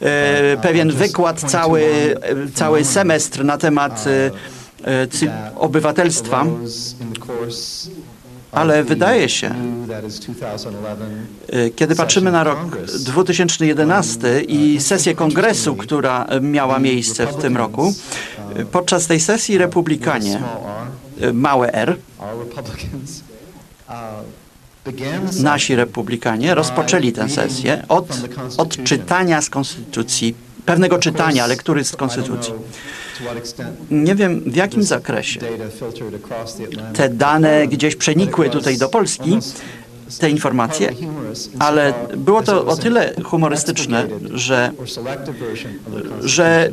e, pewien wykład, cały, e, cały semestr na temat e, e, cy- obywatelstwa, ale wydaje się, e, kiedy patrzymy na rok 2011 i sesję kongresu, która e, miała miejsce w tym roku, e, podczas tej sesji republikanie, e, małe R, nasi republikanie rozpoczęli tę sesję od, od czytania z konstytucji, pewnego czytania lektury z konstytucji. Nie wiem w jakim zakresie te dane gdzieś przenikły tutaj do Polski, te informacje, ale było to o tyle humorystyczne, że, że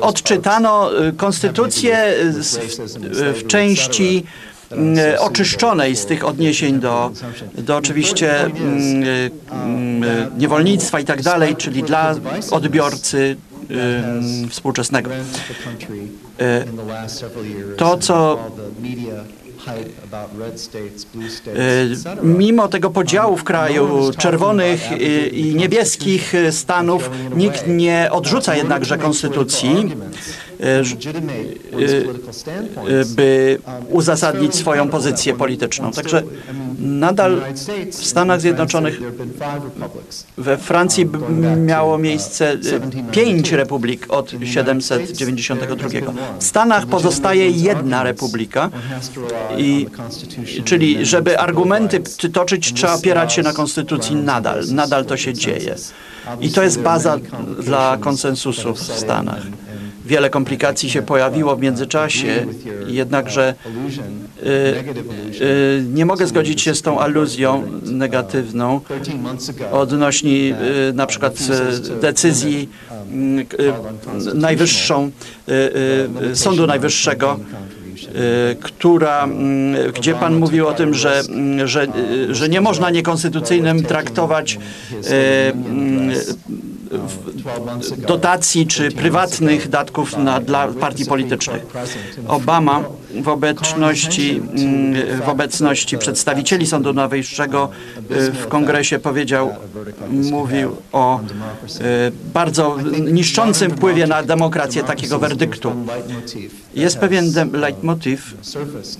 odczytano y, konstytucję y, z- w, w części oczyszczonej z tych odniesień do, do oczywiście mm, mm, niewolnictwa i tak dalej, czyli dla odbiorcy y, współczesnego. Y, To, co y, mimo tego podziału w kraju czerwonych y, i niebieskich stanów, nikt nie odrzuca jednakże konstytucji, by uzasadnić swoją pozycję polityczną. Także nadal w Stanach Zjednoczonych, we Francji miało miejsce pięć republik od 792. W Stanach pozostaje jedna republika, i, czyli żeby argumenty przytoczyć, trzeba opierać się na konstytucji nadal. Nadal to się dzieje. I to jest baza dla konsensusu w Stanach. Wiele komplikacji się pojawiło w międzyczasie, jednakże y, y, nie mogę zgodzić się z tą aluzją negatywną odnośnie y, na przykład y, decyzji y, najwyższą, y, Sądu Najwyższego, która, gdzie Pan mówił o tym, że, że, że nie można niekonstytucyjnym traktować dotacji czy prywatnych datków na, dla partii politycznych. Obama w obecności, mm, w obecności przedstawicieli Sądu Najwyższego y, w kongresie powiedział, mówił o y, bardzo niszczącym wpływie na demokrację takiego werdyktu. Jest pewien leitmotiv,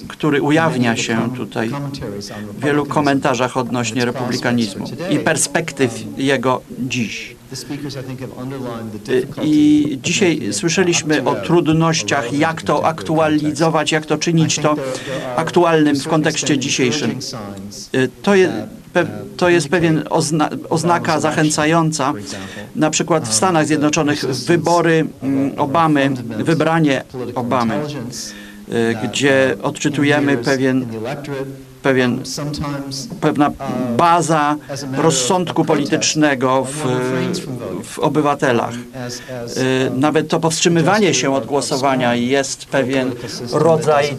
który ujawnia się tutaj w wielu komentarzach odnośnie republikanizmu i perspektyw jego dziś. Y, I dzisiaj słyszeliśmy o trudnościach, jak to aktualizować, jak to czynić to aktualnym w kontekście dzisiejszym. Y, To jest, to jest pewien ozna, oznaka zachęcająca. Na przykład w Stanach Zjednoczonych wybory mm, Obamy, wybranie Obamy, y, gdzie odczytujemy pewien pewien, pewna baza rozsądku politycznego w, w obywatelach. Y, Nawet to powstrzymywanie się od głosowania jest pewien rodzaj,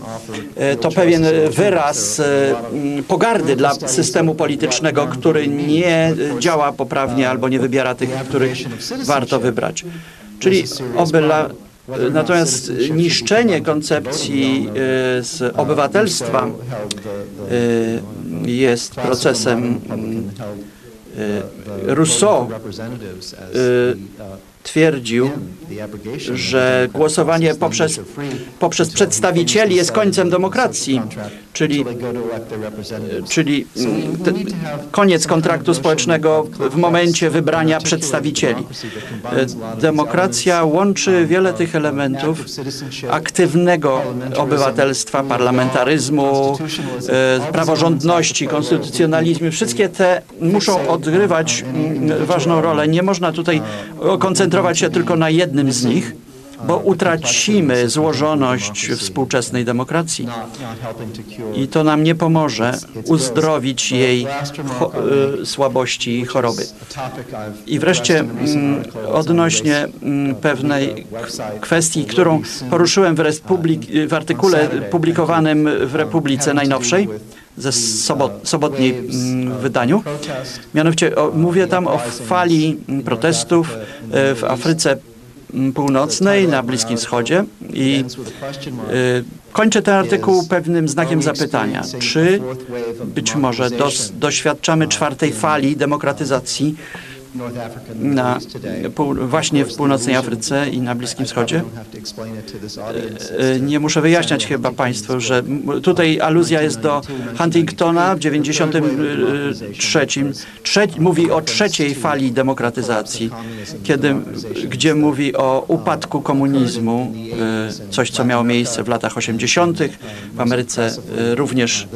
y, to pewien wyraz y, pogardy dla systemu politycznego, który nie działa poprawnie albo nie wybiera tych, których warto wybrać. Czyli obyla, Natomiast niszczenie koncepcji y, z obywatelstwa y, jest procesem y, Rousseau twierdził, że głosowanie poprzez, poprzez przedstawicieli jest końcem demokracji, czyli, czyli te, koniec kontraktu społecznego w momencie wybrania przedstawicieli. E, Demokracja łączy wiele tych elementów aktywnego obywatelstwa, parlamentaryzmu, e, praworządności, konstytucjonalizmu. Wszystkie te muszą odgrywać mm, ważną rolę. Nie można tutaj koncentrować się tylko na jednym z nich, bo utracimy złożoność współczesnej demokracji i to nam nie pomoże uzdrowić jej y, słabości i choroby. I wreszcie mm, odnośnie mm, pewnej kwestii, którą poruszyłem w, w artykule publikowanym w Republice najnowszej, ze sobot, sobotniej mm, wydaniu. Mianowicie o, mówię tam o fali mm, protestów e, w Afryce mm, Północnej, na Bliskim Wschodzie. I y, kończę ten artykuł pewnym znakiem zapytania. Czy być może dos, doświadczamy czwartej fali demokratyzacji na, właśnie w północnej Afryce i na Bliskim Wschodzie? E, Nie muszę wyjaśniać chyba Państwu, że tutaj aluzja jest do Huntingtona w 93. Trze mówi o trzeciej fali demokratyzacji, kiedy, gdzie mówi o upadku komunizmu, e, coś co miało miejsce w latach 80. w Ameryce e, również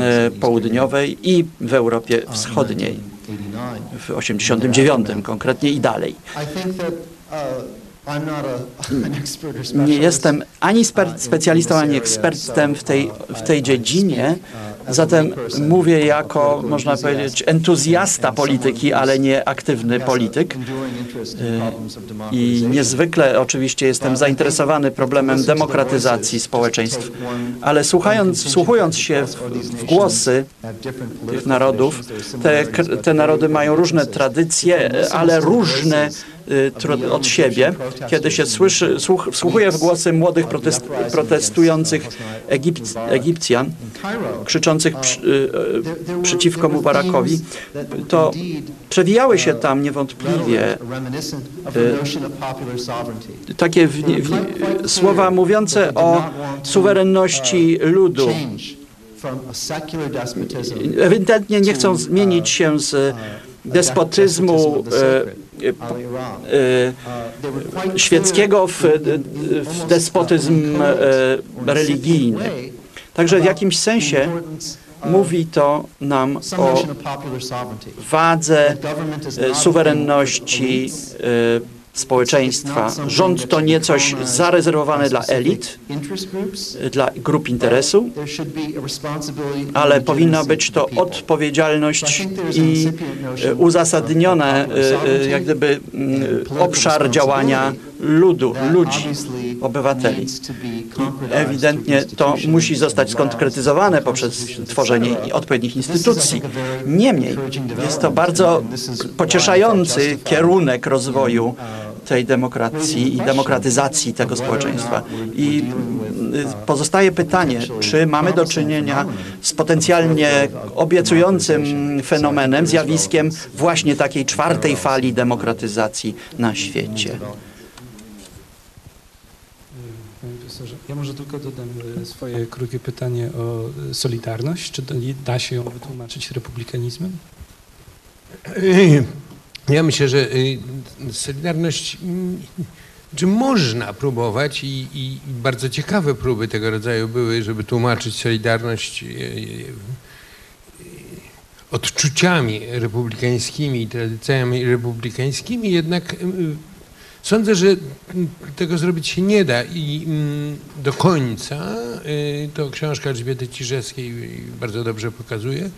e, południowej i w Europie Wschodniej w 89 konkretnie i dalej. Nie jestem ani spe- specjalistą, ani ekspertem w tej, w tej dziedzinie, zatem mówię jako, można powiedzieć, entuzjasta polityki, ale nie aktywny polityk. Y, I niezwykle oczywiście jestem zainteresowany problemem demokratyzacji społeczeństw, ale słuchając, wsłuchując się w, głosy tych narodów, te, te narody mają różne tradycje, ale różne od siebie. Kiedy się słyszy, słuch, wsłuchuje w głosy młodych protest, protestujących Egip, Egipcjan, krzyczących przy, y, y, przeciwko Mubarakowi, to przewijały się tam niewątpliwie y, takie w, w, słowa mówiące o suwerenności ludu. Ewidentnie nie chcą zmienić się z despotyzmu e, e, e, świeckiego w, w despotyzm e, religijny. Także w jakimś sensie mówi to nam o wadze suwerenności społeczeństwa. Rząd to nie coś zarezerwowane dla elit, dla grup interesu, ale powinna być to odpowiedzialność i e, uzasadnione e, e, jak gdyby mm, obszar działania ludu, ludzi, obywateli. Ewidentnie to musi zostać skonkretyzowane poprzez tworzenie odpowiednich instytucji. Niemniej jest to bardzo pocieszający kierunek rozwoju tej demokracji i demokratyzacji tego społeczeństwa. I y, pozostaje pytanie, czy mamy do czynienia z potencjalnie obiecującym fenomenem, zjawiskiem właśnie takiej czwartej fali demokratyzacji na świecie. Panie profesorze, ja może tylko dodam e, swoje krótkie pytanie o e, solidarność. Czy da się ją wytłumaczyć republikanizmem? Ja myślę, że y, Solidarność, mm, czy można próbować i, i bardzo ciekawe próby tego rodzaju były, żeby tłumaczyć Solidarność y, y, odczuciami republikańskimi i tradycjami republikańskimi, jednak sądzę, że tego zrobić się nie da i mm, do końca to książka Elżbiety Ciżewskiej bardzo dobrze pokazuje.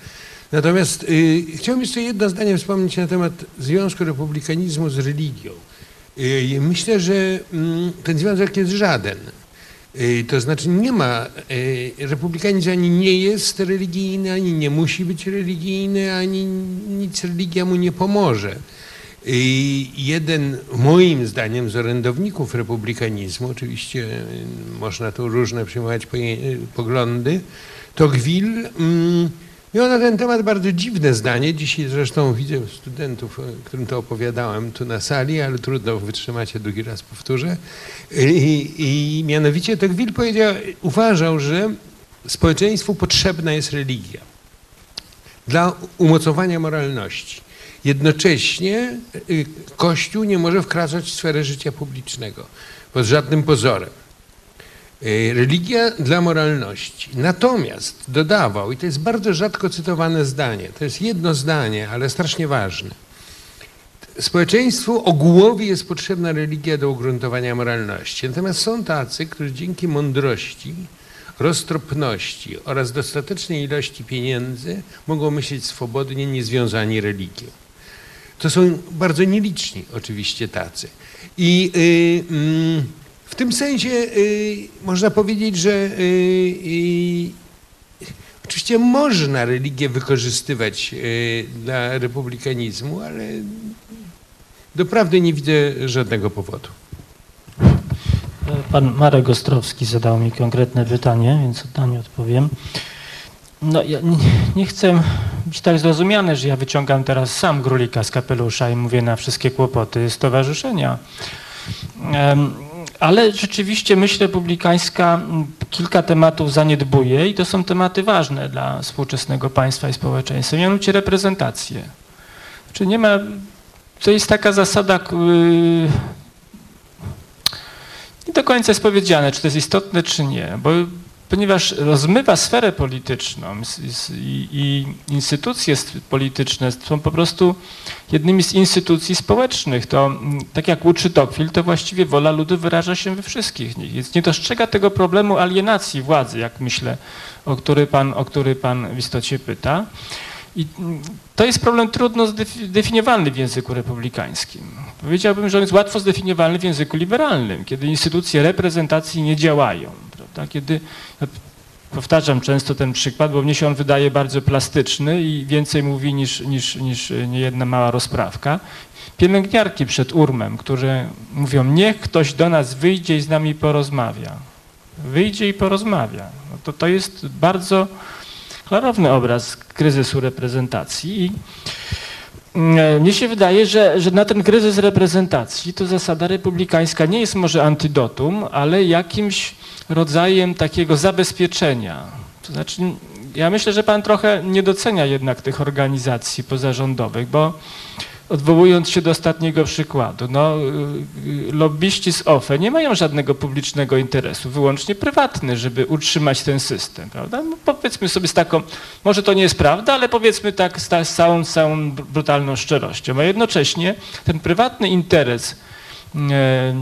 Natomiast y, chciałbym jeszcze jedno zdanie wspomnieć na temat związku republikanizmu z religią. Y, myślę, że mm, ten związek jest żaden. Y, to znaczy nie ma, y, republikanizm ani nie jest religijny, ani nie musi być religijny, ani nic religia mu nie pomoże. Y, jeden, moim zdaniem, z orędowników republikanizmu, oczywiście y, można tu różne przyjmować poglądy, to Gwil mm, miał na ten temat bardzo dziwne zdanie. Dzisiaj zresztą widzę studentów, o którym to opowiadałem tu na sali, ale trudno wytrzymacie, drugi raz powtórzę. I, i mianowicie to Gwil powiedział, uważał, że społeczeństwu potrzebna jest religia dla umocowania moralności. Jednocześnie y, Kościół nie może wkraczać w sferę życia publicznego pod żadnym pozorem. Y, Religia dla moralności. Natomiast dodawał, i to jest bardzo rzadko cytowane zdanie, to jest jedno zdanie, ale strasznie ważne. Społeczeństwu ogółowi jest potrzebna religia do ugruntowania moralności. Natomiast są tacy, którzy dzięki mądrości, roztropności oraz dostatecznej ilości pieniędzy mogą myśleć swobodnie, niezwiązani religią. To są bardzo nieliczni oczywiście tacy. I y, mm, w tym sensie y, można powiedzieć, że y, y, oczywiście można religię wykorzystywać y, dla republikanizmu, ale doprawdy nie widzę żadnego powodu. Pan Marek Ostrowski zadał mi konkretne pytanie, więc na nie odpowiem. No, ja nie, nie chcę być tak zrozumiany, że ja wyciągam teraz sam grólika z kapelusza i mówię na wszystkie kłopoty stowarzyszenia. Em, Ale rzeczywiście myśl republikańska kilka tematów zaniedbuje i to są tematy ważne dla współczesnego państwa i społeczeństwa, mianowicie reprezentację. Czy nie ma, to jest taka zasada, y, nie do końca jest powiedziane, czy to jest istotne, czy nie, bo ponieważ rozmywa sferę polityczną i, instytucje polityczne są po prostu jednymi z instytucji społecznych. To mm, tak jak uczy Tocqueville, to właściwie wola ludu wyraża się we wszystkich nich. Więc nie dostrzega tego problemu alienacji władzy, jak myślę, o który pan, o który pan w istocie pyta. I mm, to jest problem trudno zdefi- zdefiniowalny w języku republikańskim. Powiedziałbym, że on jest łatwo zdefiniowalny w języku liberalnym, kiedy instytucje reprezentacji nie działają. Prawda? Kiedy, ja powtarzam często ten przykład, bo mnie się on wydaje bardzo plastyczny i więcej mówi niż, niż, niż niejedna mała rozprawka. Pielęgniarki przed urmem, które mówią, niech ktoś do nas wyjdzie i z nami porozmawia. Wyjdzie i porozmawia. No to, to jest bardzo klarowny obraz kryzysu reprezentacji i mnie się wydaje, że, że na ten kryzys reprezentacji to zasada republikańska nie jest może antidotum, ale jakimś rodzajem takiego zabezpieczenia. To znaczy, ja myślę, że pan trochę nie docenia jednak tych organizacji pozarządowych, bo odwołując się do ostatniego przykładu, no, y, y, lobbyści z OFE nie mają żadnego publicznego interesu, wyłącznie prywatny, żeby utrzymać ten system, prawda? No, powiedzmy sobie z taką, może to nie jest prawda, ale powiedzmy tak z, całą, całą brutalną szczerością, a jednocześnie ten prywatny interes e,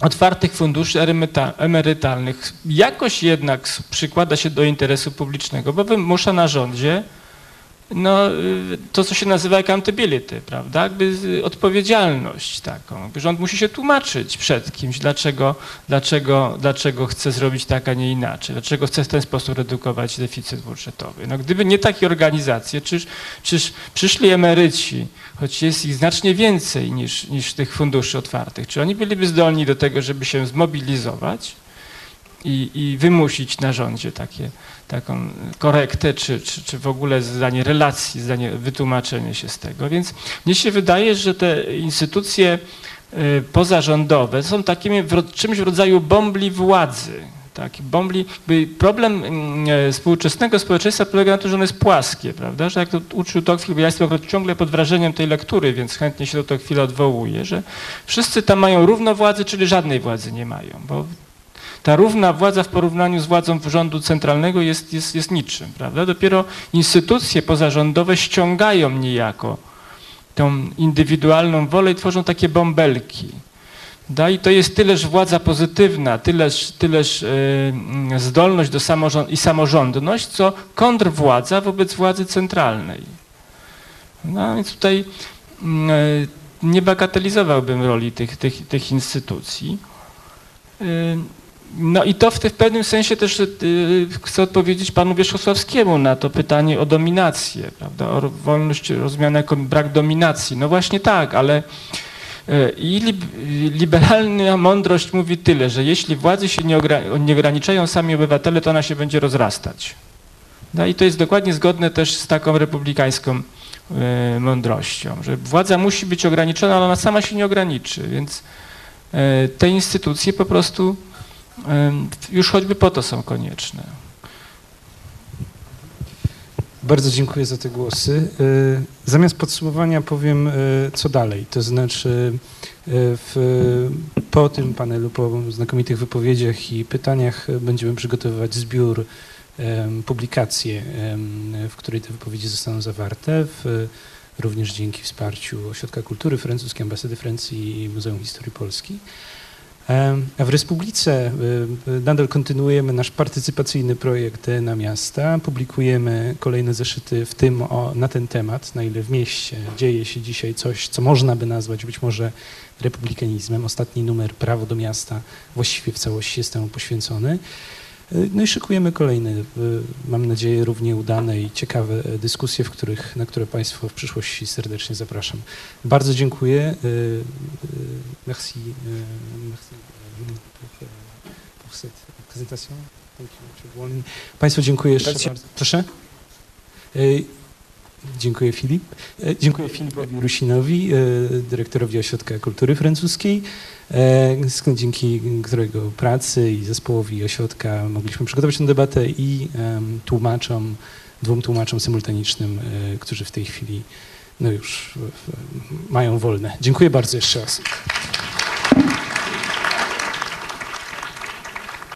otwartych funduszy emeryta- emerytalnych jakoś jednak przykłada się do interesu publicznego, bo wymusza na rządzie no, y, to, co się nazywa accountability, prawda? Jakby odpowiedzialność taką. Rząd musi się tłumaczyć przed kimś, dlaczego, dlaczego, dlaczego chce zrobić tak, a nie inaczej, dlaczego chce w ten sposób redukować deficyt budżetowy. No, gdyby nie takie organizacje, czyż, czyż przyszli emeryci, choć jest ich znacznie więcej niż, niż tych funduszy otwartych, czy oni byliby zdolni do tego, żeby się zmobilizować i, i wymusić na rządzie takie, taką korektę, czy, czy, czy w ogóle zdanie relacji, zdanie wytłumaczenie się z tego. Więc mnie się wydaje, że te instytucje y, pozarządowe są takimi czymś w rodzaju bombli władzy. Tak, bombli, problem mm, e, współczesnego społeczeństwa polega na tym, że ono jest płaskie, prawda? Że jak to uczył Tocqueville, ja jestem ciągle pod wrażeniem tej lektury, więc chętnie się do chwilę odwołuję, że wszyscy tam mają równo władzy, czyli żadnej władzy nie mają, bo ta równa władza w porównaniu z władzą rządu centralnego jest, jest, jest niczym, prawda? Dopiero instytucje pozarządowe ściągają niejako tą indywidualną wolę i tworzą takie bąbelki. Da? I to jest tyleż władza pozytywna, tyleż, tyleż yy, zdolność do samorząd i samorządność, co kontrwładza wobec władzy centralnej. No więc tutaj yy, nie bagatelizowałbym roli tych, tych, tych instytucji. Yy, no i to w, w pewnym sensie też y, chcę odpowiedzieć panu Wierzchosławskiemu na to pytanie o dominację, prawda, o wolność rozumiana jako brak dominacji. No właśnie tak, ale y, i lib, liberalna mądrość mówi tyle, że jeśli władzy się nie, nie ograniczają sami obywatele, to ona się będzie rozrastać. No i to jest dokładnie zgodne też z taką republikańską y, mądrością, że władza musi być ograniczona, ale ona sama się nie ograniczy, więc y, te instytucje po prostu Już choćby po to są konieczne. Bardzo dziękuję za te głosy. Y, Zamiast podsumowania powiem, y, co dalej. To znaczy, y, w, po tym panelu, po znakomitych wypowiedziach i pytaniach będziemy przygotowywać zbiór, publikację, w której te wypowiedzi zostaną zawarte, w, również dzięki wsparciu Ośrodka Kultury Francuskiej, Ambasady Francji i Muzeum Historii Polski. A w Republice y, y, nadal kontynuujemy nasz partycypacyjny projekt na miasta. Publikujemy kolejne zeszyty, w tym o, na ten temat, na ile w mieście dzieje się dzisiaj coś, co można by nazwać być może republikanizmem. Ostatni numer Prawo do miasta właściwie w całości jest temu poświęcony. Y, No i szykujemy kolejne, mam nadzieję, równie udane i ciekawe y, dyskusje, w których, na które Państwo w przyszłości serdecznie zapraszam. Bardzo dziękuję. y, Merci. merci pour. Państwu dziękuję jeszcze bardzo. Proszę. Dziękuję Filip. E, Dziękuję Filipowi Rusinowi, e, dyrektorowi Ośrodka Kultury Francuskiej, e, dzięki którego pracy i zespołowi ośrodka mogliśmy przygotować tę debatę i tłumaczom, dwóm tłumaczom symultanicznym, którzy w tej chwili no już mają wolne. Dziękuję bardzo jeszcze raz.